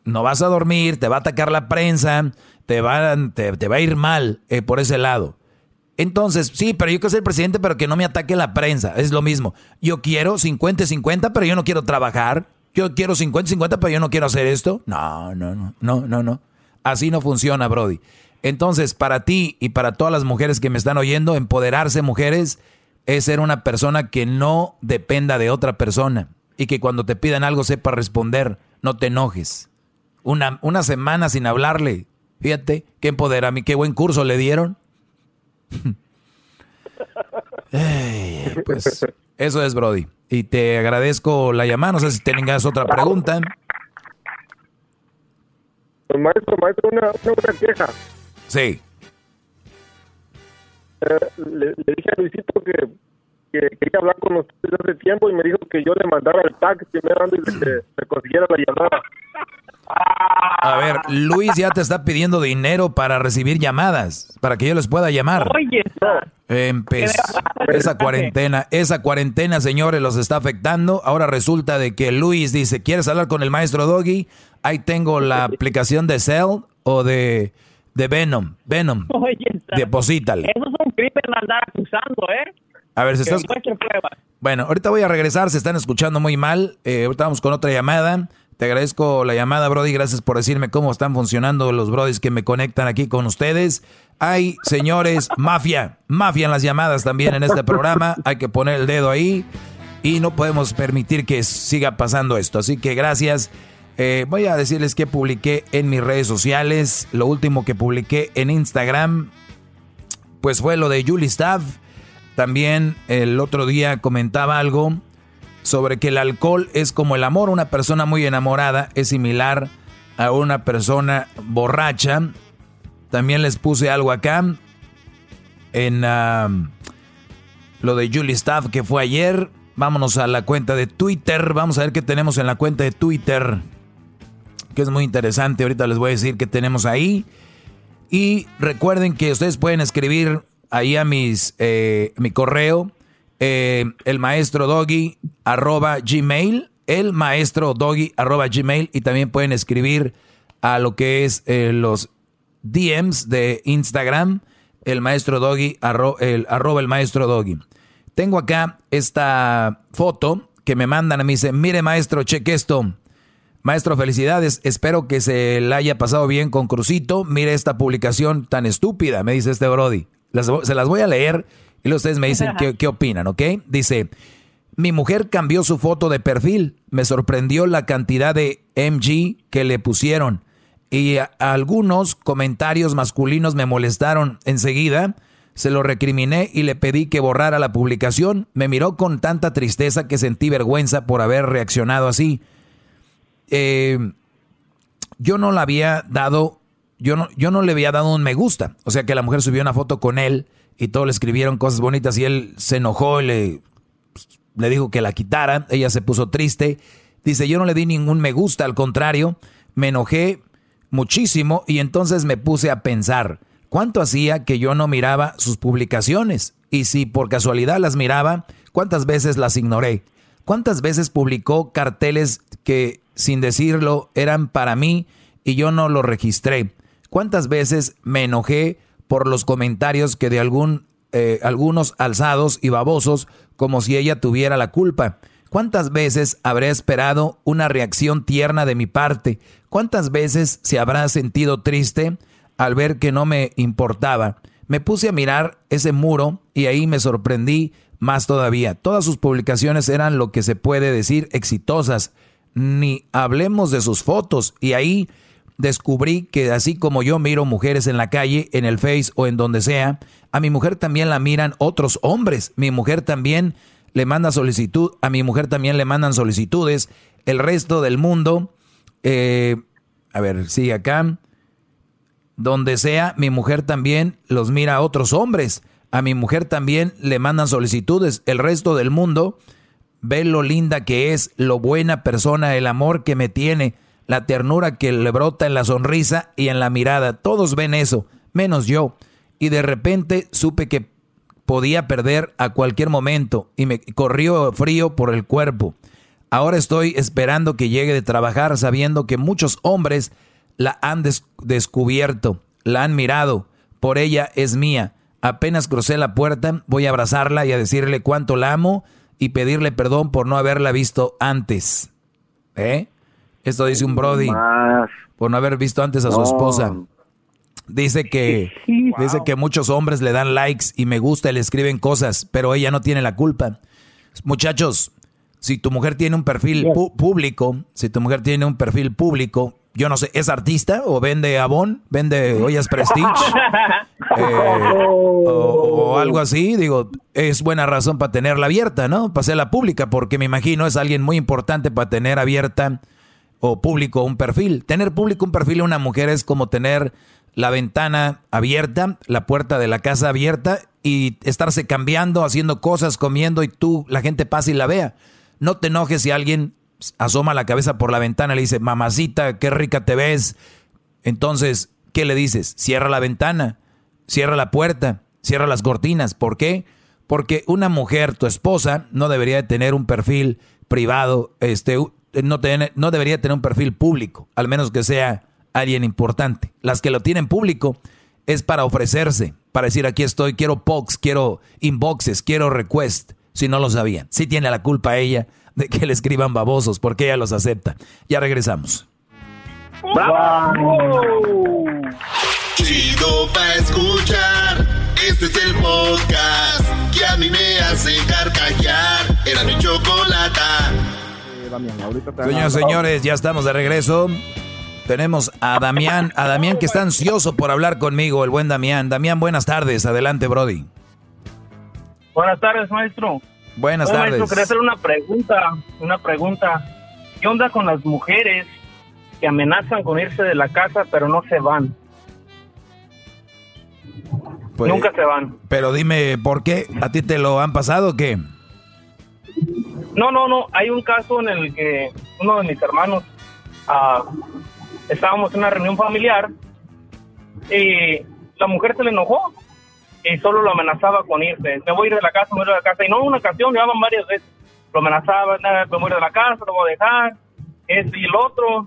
No vas a dormir, te va a atacar la prensa, te va, te, va a ir mal eh, por ese lado. Entonces, sí, pero yo quiero ser presidente, pero que no me ataque la prensa. Es lo mismo. Yo quiero 50-50, pero yo no quiero trabajar. Yo quiero 50-50, pero yo no quiero hacer esto. No, no, no, no, no, no. Así no funciona, Brody. Entonces, para ti y para todas las mujeres que me están oyendo, empoderarse, mujeres, es ser una persona que no dependa de otra persona y que cuando te pidan algo sepa responder, no te enojes. Una, una semana sin hablarle, Fíjate, qué empodera qué buen curso le dieron. <laughs> pues eso es, Brody. Y te agradezco la llamada. No sé si tengas otra pregunta. Pues, maestro, maestro, una, una, queja. Sí. Eh, le, dije a Luisito que, que, quería hablar con usted hace tiempo y me dijo que yo le mandara el tag primero antes de que me consiguiera la llamada. A ver, Luis ya te está pidiendo dinero para recibir llamadas, para que yo les pueda llamar. Oye, esa cuarentena, esa cuarentena, señores, los está afectando. Ahora resulta de que Luis dice, ¿quieres hablar con el maestro Doggy? Ahí tengo la <laughs> aplicación de Cell o de, de Venom. Venom. <laughs> Oye, deposítale. Eso es un crimen andar acusando, ¿eh? A ver, si estás... Bueno, ahorita voy a regresar, se están escuchando muy mal. Eh, ahorita vamos con otra llamada. Te agradezco la llamada, Brody. Gracias por decirme cómo están funcionando los Brodis que me conectan aquí con ustedes. Hay, señores, <laughs> mafia, mafia en las llamadas también en este programa. Hay que poner el dedo ahí y no podemos permitir que siga pasando esto. Así que gracias. Eh, voy a decirles que publiqué en mis redes sociales. Lo último que publiqué en Instagram, pues fue lo de Julie Staff. También el otro día comentaba algo sobre que el alcohol es como el amor. Una persona muy enamorada es similar a una persona borracha. También les puse algo acá en lo de Julie Staff que fue ayer. Vámonos a la cuenta de Twitter. Vamos a ver qué tenemos en la cuenta de Twitter. Que es muy interesante. Ahorita les voy a decir qué tenemos ahí. Y recuerden que ustedes pueden escribir ahí a mis, eh, mi correo. Eh, el maestro doggy arroba gmail. El maestro doggy arroba gmail. Y también pueden escribir a lo que es eh, los DMs de Instagram. El maestro doggy el, arroba el maestro doggy. Tengo acá esta foto que me mandan a mí. Dice, mire maestro, cheque esto. Maestro, felicidades. Espero que se la haya pasado bien con Crucito. Mire esta publicación tan estúpida, me dice este Brody. se las voy a leer y luego ustedes me dicen qué, qué opinan, ¿ok? Dice, mi mujer cambió su foto de perfil. Me sorprendió la cantidad de MG que le pusieron. Y algunos comentarios masculinos me molestaron enseguida se lo recriminé y le pedí que borrara la publicación. Me miró con tanta tristeza que sentí vergüenza por haber reaccionado así. Eh, yo no le había dado, yo no, yo no le había dado un me gusta. O sea que la mujer subió una foto con él y todos le escribieron cosas bonitas y él se enojó y le, le dijo que la quitara. Ella se puso triste. Dice, yo no le di ningún me gusta, al contrario, me enojé muchísimo y entonces me puse a pensar. ¿Cuánto hacía que yo no miraba sus publicaciones? Y si por casualidad las miraba, ¿cuántas veces las ignoré? ¿Cuántas veces publicó carteles que, sin decirlo, eran para mí y yo no los registré? ¿Cuántas veces me enojé por los comentarios que de algún, eh, algunos alzados y babosos como si ella tuviera la culpa? ¿Cuántas veces habré esperado una reacción tierna de mi parte? ¿Cuántas veces se habrá sentido triste? al ver que no me importaba, me puse a mirar ese muro y ahí me sorprendí más todavía. Todas sus publicaciones eran lo que se puede decir exitosas. Ni hablemos de sus fotos. Y ahí descubrí que así como yo miro mujeres en la calle, en el Face o en donde sea, a mi mujer también la miran otros hombres. Mi mujer también le manda solicitud, a mi mujer también le mandan solicitudes. El resto del mundo, eh, a ver, sigue acá. Donde sea, mi mujer también los mira a otros hombres. A mi mujer también le mandan solicitudes. El resto del mundo ve lo linda que es, lo buena persona, el amor que me tiene, la ternura que le brota en la sonrisa y en la mirada. Todos ven eso, menos yo. Y de repente supe que podía perder a cualquier momento y me corrió frío por el cuerpo. Ahora estoy esperando que llegue de trabajar sabiendo que muchos hombres la han descubierto, la han mirado, por ella es mía. Apenas crucé la puerta, voy a abrazarla y a decirle cuánto la amo y pedirle perdón por no haberla visto antes. ¿Eh? Esto dice un Brody. Por no haber visto antes a su esposa. Dice que, dice que muchos hombres le dan likes y me gusta y le escriben cosas, pero ella no tiene la culpa. Muchachos, si tu mujer tiene un perfil público, si tu mujer tiene un perfil público, yo no sé, ¿es artista o vende Avon? ¿Vende ollas Prestige? <laughs> Eh, o, algo así, digo, es buena razón para tenerla abierta, ¿no? Para hacerla pública, porque me imagino es alguien muy importante para tener abierta o público un perfil. Tener público un perfil de una mujer es como tener la ventana abierta, la puerta de la casa abierta y estarse cambiando, haciendo cosas, comiendo y tú, la gente pasa y la vea. No te enojes si alguien asoma la cabeza por la ventana y le dice, mamacita, qué rica te ves. Entonces, ¿qué le dices? Cierra la ventana, cierra la puerta, cierra las cortinas. ¿Por qué? Porque una mujer, tu esposa, no debería tener un perfil privado, este, no, no debería tener un perfil público, al menos que sea alguien importante. Las que lo tienen público es para ofrecerse, para decir aquí estoy, quiero pox, quiero inboxes, quiero request, si no lo sabían. Si tiene la culpa ella de que le escriban babosos, porque ella los acepta. Ya regresamos. Chido pa escuchar. Este es el podcast que a mí me hace carcajear. Era mi chocolata. Señoras señores, ya estamos de regreso. Tenemos a Damián, a Damián que está ansioso por hablar conmigo, el buen Damián. Damián, buenas tardes. Adelante, Brody. Buenas tardes, maestro. Buenas tardes. Maestro, quería hacer una pregunta, una pregunta. ¿Qué onda con las mujeres que amenazan con irse de la casa, pero no se van. Pues, Nunca se van. Pero dime, ¿por qué? ¿A ti te lo han pasado o qué? No, no, no. Hay un caso en el que uno de mis hermanos ah, estábamos en una reunión familiar y la mujer se le enojó y solo lo amenazaba con irse. Me voy a ir de la casa, me voy a ir de la casa. Y no una ocasión, llevaban varias veces. Lo amenazaba, "Nah, me voy a ir de la casa, lo voy a dejar, esto y el otro.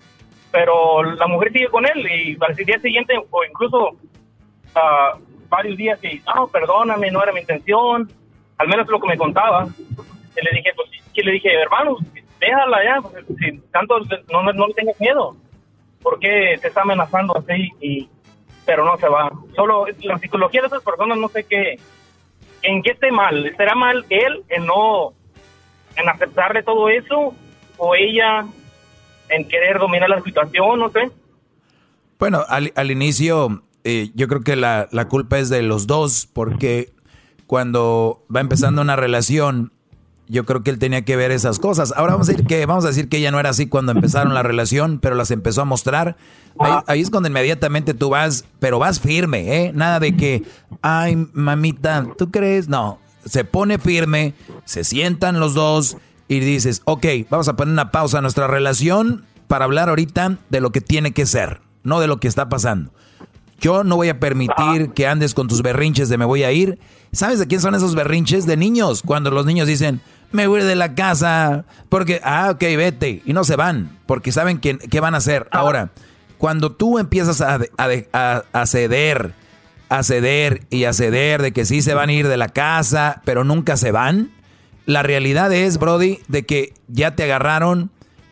Pero la mujer sigue con él y al día siguiente, o incluso ah, varios días, y, ah, perdóname, no era mi intención. Al menos lo que me contaba. Y le dije, pues, que le dije, hermano, déjala ya, si tanto no, no, no le tengas miedo. ¿Por qué te está amenazando así? Y, pero no se va. Solo la psicología de esas personas, no sé qué, en qué esté mal. ¿Estará mal él en no, en aceptarle todo eso? ¿O ella en querer dominar la situación? No sé. Bueno, al, al inicio eh, yo creo que la, la culpa es de los dos, porque cuando va empezando una relación, yo creo que él tenía que ver esas cosas. Ahora vamos a decir que, vamos a decir que ella no era así cuando empezaron la relación, pero las empezó a mostrar. Ahí, ahí es cuando inmediatamente tú vas, pero vas firme, ¿eh? Nada de que, ay, mamita, ¿tú crees? No, se pone firme, se sientan los dos y dices, ok, vamos a poner una pausa a nuestra relación para hablar ahorita de lo que tiene que ser, no de lo que está pasando. Yo no voy a permitir que andes con tus berrinches de me voy a ir. ¿Sabes de quién son esos berrinches? De niños. Cuando los niños dicen, me voy de la casa, porque, ah, ok, vete. Y no se van, porque saben qué, qué van a hacer. Ahora, cuando tú empiezas a, a, a, a ceder, a ceder y a ceder de que sí se van a ir de la casa, pero nunca se van, la realidad es, Brody, de que ya te agarraron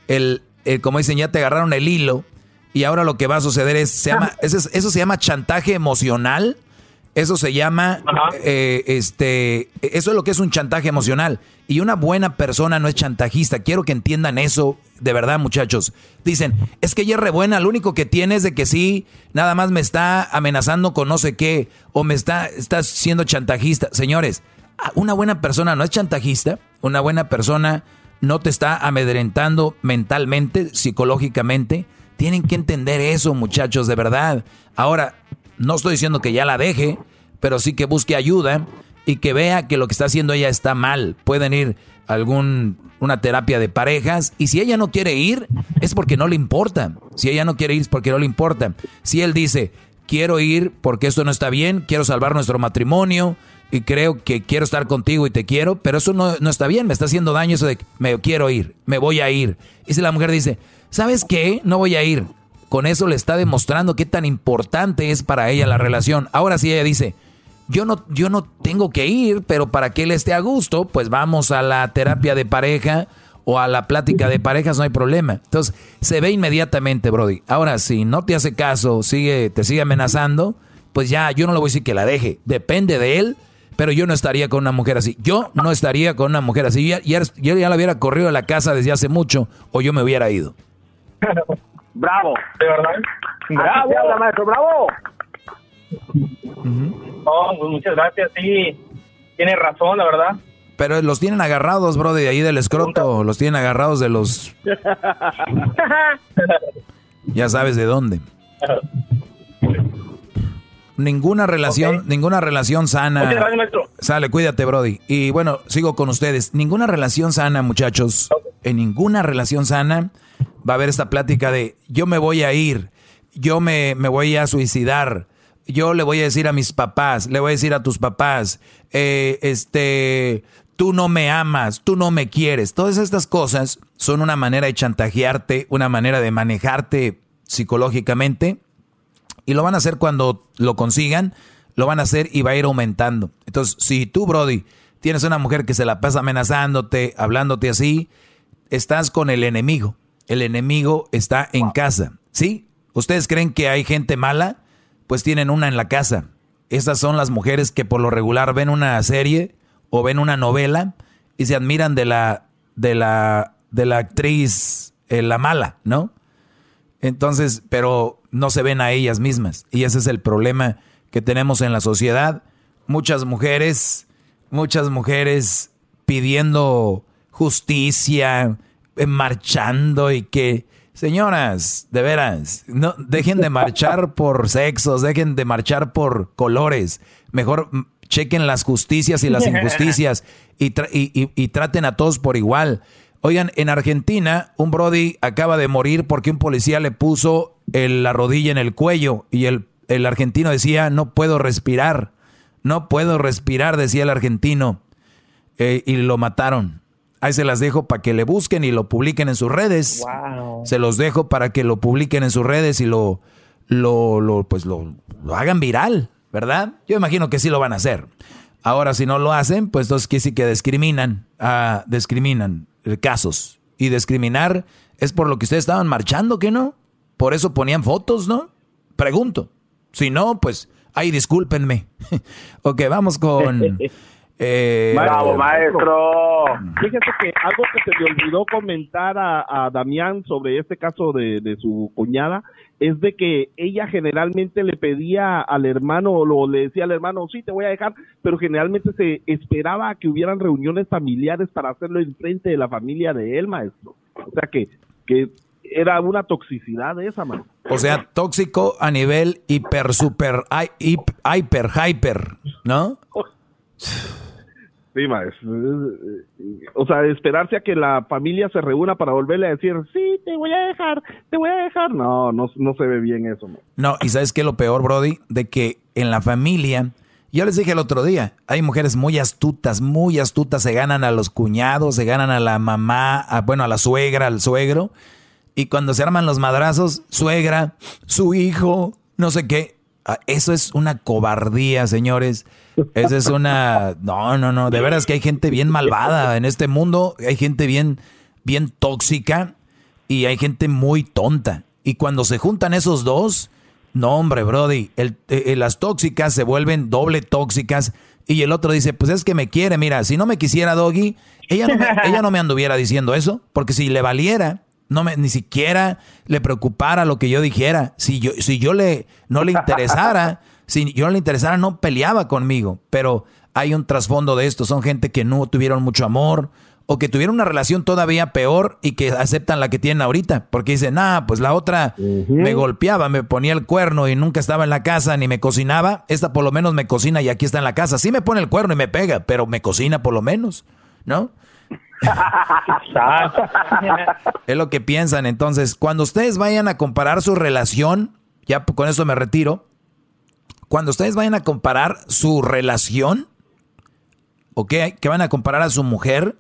el, el como dicen, ya te agarraron el hilo y ahora lo que va a suceder es, se llama, eso, es- eso se llama chantaje emocional. Eso se llama, eh, este, eso es lo que es un chantaje emocional. Y una buena persona no es chantajista. Quiero que entiendan eso de verdad, muchachos. Dicen, es que ella es re buena, lo único que tiene es de que sí, nada más me está amenazando con no sé qué, o me está, está siendo chantajista. Señores, una buena persona no es chantajista, una buena persona no te está amedrentando mentalmente, psicológicamente. Tienen que entender eso, muchachos, de verdad. Ahora, no estoy diciendo que ya la deje, pero sí que busque ayuda y que vea que lo que está haciendo ella está mal. Pueden ir a algún una terapia de parejas y si ella no quiere ir es porque no le importa. Si ella no quiere ir es porque no le importa. Si él dice, "Quiero ir porque esto no está bien, quiero salvar nuestro matrimonio y creo que quiero estar contigo y te quiero, pero eso no, no está bien, me está haciendo daño eso de me quiero ir, me voy a ir." Y si la mujer dice, "¿Sabes qué? No voy a ir." Con eso le está demostrando qué tan importante es para ella la relación. Ahora sí ella dice, yo no, yo no tengo que ir, pero para que él esté a gusto, pues vamos a la terapia de pareja o a la plática de parejas, no hay problema. Entonces, se ve inmediatamente, Brody. Ahora, si no te hace caso, sigue, te sigue amenazando, pues ya, yo no le voy a decir que la deje. Depende de él, pero yo no estaría con una mujer así. Yo no estaría con una mujer así. Ya, ya, yo ya la hubiera corrido de la casa desde hace mucho o yo me hubiera ido. <laughs> Bravo. ¿De verdad? Bravo. Así se habla, maestro, bravo. No, pues muchas gracias, sí. Tiene razón, la verdad. Pero los tienen agarrados, bro, de ahí del escroto. Los tienen agarrados de los... <laughs> Ya sabes de dónde. Ninguna relación, ninguna relación sana. Muchas gracias, maestro. Sale, cuídate, Brody. Y bueno, sigo con ustedes. Ninguna relación sana, muchachos. En ninguna relación sana va a haber esta plática de yo me voy a ir, yo me, me voy a suicidar, yo le voy a decir a mis papás, le voy a decir a tus papás, eh, este, tú no me amas, tú no me quieres. Todas estas cosas son una manera de chantajearte, una manera de manejarte psicológicamente y lo van a hacer cuando lo consigan, lo van a hacer y va a ir aumentando. Entonces, si tú, Brody, tienes una mujer que se la pasa amenazándote, hablándote así, estás con el enemigo. El enemigo está en casa. ¿Sí? ¿Ustedes creen que hay gente mala? Pues tienen una en la casa. Esas son las mujeres que por lo regular ven una serie o ven una novela y se admiran de la de la de la actriz eh, la mala, ¿no? Entonces, pero no se ven a ellas mismas. Y ese es el problema que tenemos en la sociedad. Muchas mujeres, muchas mujeres pidiendo justicia, marchando y que Señoras, de veras, no dejen de marchar <laughs> por sexos, dejen de marchar por colores. Mejor mm, chequen las justicias y las <laughs> injusticias y, tra- y- y- y traten a todos por igual. Oigan, en Argentina, un Brody acaba de morir porque un policía le puso el- la rodilla en el cuello y el, el argentino decía, no puedo respirar, no puedo respirar, decía el argentino, Eh, y lo mataron. Ahí se las dejo para que le busquen y lo publiquen en sus redes. Se los dejo para que lo publiquen en sus redes y lo, lo, lo, pues lo, lo hagan viral, ¿verdad? Yo imagino que sí lo van a hacer. Ahora, si no lo hacen, pues entonces que sí que discriminan, ah, discriminan casos. Y discriminar es por lo que ustedes estaban marchando, ¿que no? Por eso ponían fotos, ¿no? Pregunto. Si no, pues, ay, discúlpenme. <laughs> ok, vamos con... <laughs> eh, Fíjese que algo que se me olvidó comentar a, a Damián sobre este caso de, de su cuñada es de que ella generalmente le pedía al hermano o lo- le decía al hermano, sí, te voy a dejar, pero generalmente se esperaba a que hubieran reuniones familiares para hacerlo en frente de la familia de él, maestro. O sea que, que era una toxicidad de esa, maestro. O sea, tóxico a nivel hiper, super, hi- hip- hyper, hyper, ¿no? Sí, maestro. O sea, esperarse a que la familia se reúna para volverle a decir, sí, te voy a dejar, te voy a dejar. No, no, no se ve bien eso. ¿no? Y ¿sabes qué lo peor, Brody? De que en la familia, yo les dije el otro día, hay mujeres muy astutas, muy astutas, se ganan a los cuñados, se ganan a la mamá, bueno, a la suegra, al suegro, y cuando se arman los madrazos, suegra, su hijo, no sé qué, eso es una cobardía, señores. Esa es una... No, no, no, de veras que hay gente bien malvada en este mundo, hay gente bien, bien tóxica y hay gente muy tonta. Y cuando se juntan esos dos, no, hombre, Brody, el- eh, las tóxicas se vuelven doble tóxicas. Y el otro dice, pues es que me quiere, mira, si no me quisiera Doggy, ella ella no me anduviera diciendo eso, porque si le valiera, no me, ni siquiera le preocupara lo que yo dijera. Si yo, si yo le, no le interesara, <laughs> si yo no le interesara, no peleaba conmigo. Pero hay un trasfondo de esto, son gente que no tuvieron mucho amor, o que tuvieron una relación todavía peor y que aceptan la que tienen ahorita, porque dicen, ah, pues la otra me golpeaba, me ponía el cuerno y nunca estaba en la casa ni me cocinaba, esta por lo menos me cocina y aquí está en la casa, sí me pone el cuerno y me pega, pero me cocina por lo menos, ¿no? <laughs> es lo que piensan, entonces, cuando ustedes vayan a comparar su relación, ya con eso me retiro, cuando ustedes vayan a comparar su relación, ¿ok? Que van a comparar a su mujer,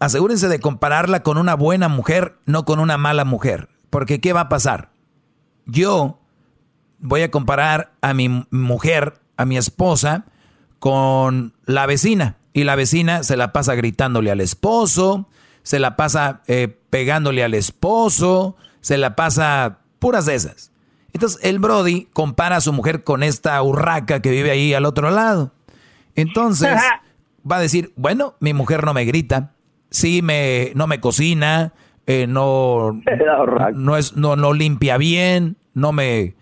asegúrense de compararla con una buena mujer, no con una mala mujer. Porque ¿qué va a pasar? Yo voy a comparar a mi mujer, a mi esposa, con la vecina. Y la vecina se la pasa gritándole al esposo, se la pasa eh, pegándole al esposo, se la pasa puras de esas. Entonces el Brody compara a su mujer con esta urraca que vive ahí al otro lado. Entonces <laughs> va a decir, bueno, mi mujer no me grita, sí me, no me cocina, eh, no, no, es, no, no limpia bien, no me,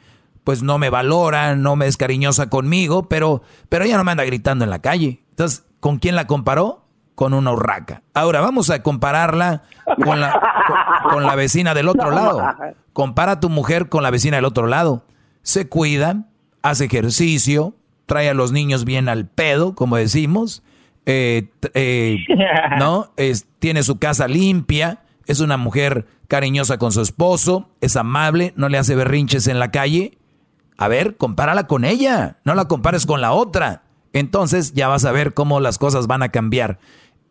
pues no me valora, no me es cariñosa conmigo, pero, pero ella no me anda gritando en la calle. Entonces, ¿con quién la comparó? Con una urraca. Ahora vamos a compararla con la, con, con la vecina del otro lado. Compara a tu mujer con la vecina del otro lado. Se cuida, hace ejercicio, trae a los niños bien al pedo, como decimos, eh, eh, <laughs> ¿no? Es, tiene su casa limpia, es una mujer cariñosa con su esposo, es amable, no le hace berrinches en la calle. A ver, compárala con ella, no la compares con la otra. Entonces ya vas a ver cómo las cosas van a cambiar.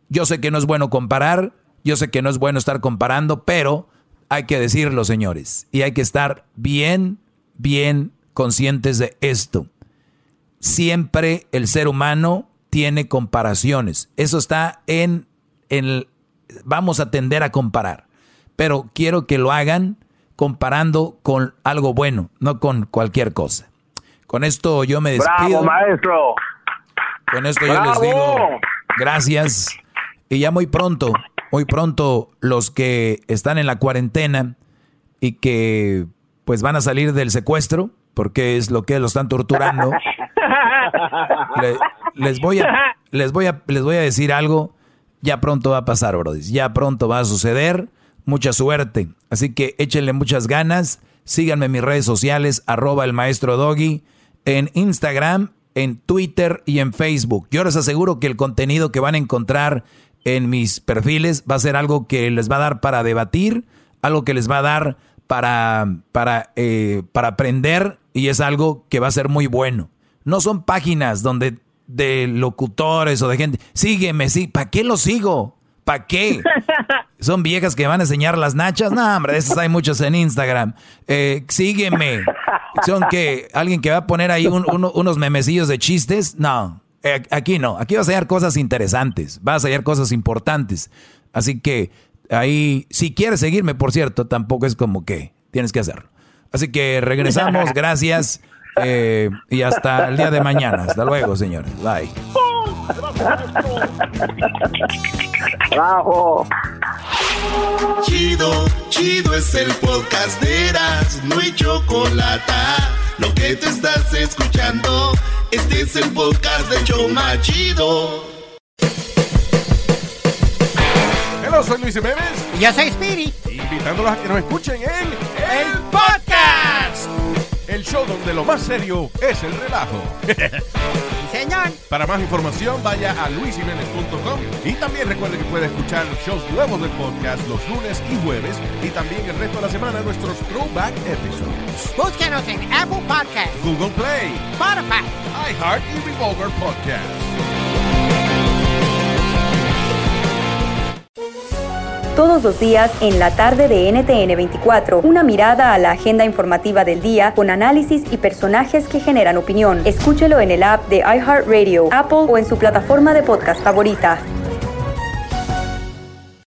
Yo sé que no es bueno comparar, yo sé que no es bueno estar comparando, pero hay que decirlo, señores, y hay que estar bien, bien conscientes de esto. Siempre el ser humano tiene comparaciones. Eso está en, vamos a tender a comparar. Pero quiero que lo hagan comparando con algo bueno, no con cualquier cosa. Con esto yo me despido. ¡Bravo, maestro! Con esto yo les digo gracias. Y ya muy pronto, muy pronto los que están en la cuarentena y que pues van a salir del secuestro, porque es lo que lo están torturando. <laughs> Le- les voy a les voy a les voy a decir algo, ya pronto va a pasar, brody. Ya pronto va a suceder mucha suerte. Así que échenle muchas ganas. Síganme en mis redes sociales, arroba el maestro Doggy, en Instagram, en Twitter y en Facebook. Yo les aseguro que el contenido que van a encontrar en mis perfiles va a ser algo que les va a dar para debatir, algo que les va a dar para, para, eh, para aprender y es algo que va a ser muy bueno. No son páginas donde de locutores o de gente, sígueme, sí, ¿para qué lo sigo? ¿Para qué? <laughs> Son viejas que van a enseñar las nachas. No, hombre, de esas hay muchos en Instagram. Eh, sígueme. Son que alguien que va a poner ahí unos memecillos de chistes. No, eh, aquí no. Aquí vas a hallar cosas interesantes. Vas a hallar cosas importantes. Así que ahí, si quieres seguirme, por cierto, tampoco es como que tienes que hacerlo. Así que regresamos. <laughs> Gracias. Eh, y hasta el día de mañana. Hasta luego, señores. Bye. Bravo. Chido, chido es el podcast de Eras, no hay chocolate. Lo que te estás escuchando, este es el podcast de Choma Chido. Hola, soy Luis Jiménez. Y yo soy Spirit. Invitándolos a que nos escuchen en El Podcast el show donde lo más serio es el relajo. señor. Para más información, vaya a luisimenez.com y también recuerde que puede escuchar shows nuevos del podcast los lunes y jueves y también el resto de la semana nuestros throwback episodes. Búsquenos en Apple Podcasts, Google Play, Spotify, iHeart y Revolver Podcasts. Todos los días en la tarde de NTN 24. Una mirada a la agenda informativa del día con análisis y personajes que generan opinión. Escúchelo en el app de iHeartRadio, Apple o en su plataforma de podcast favorita.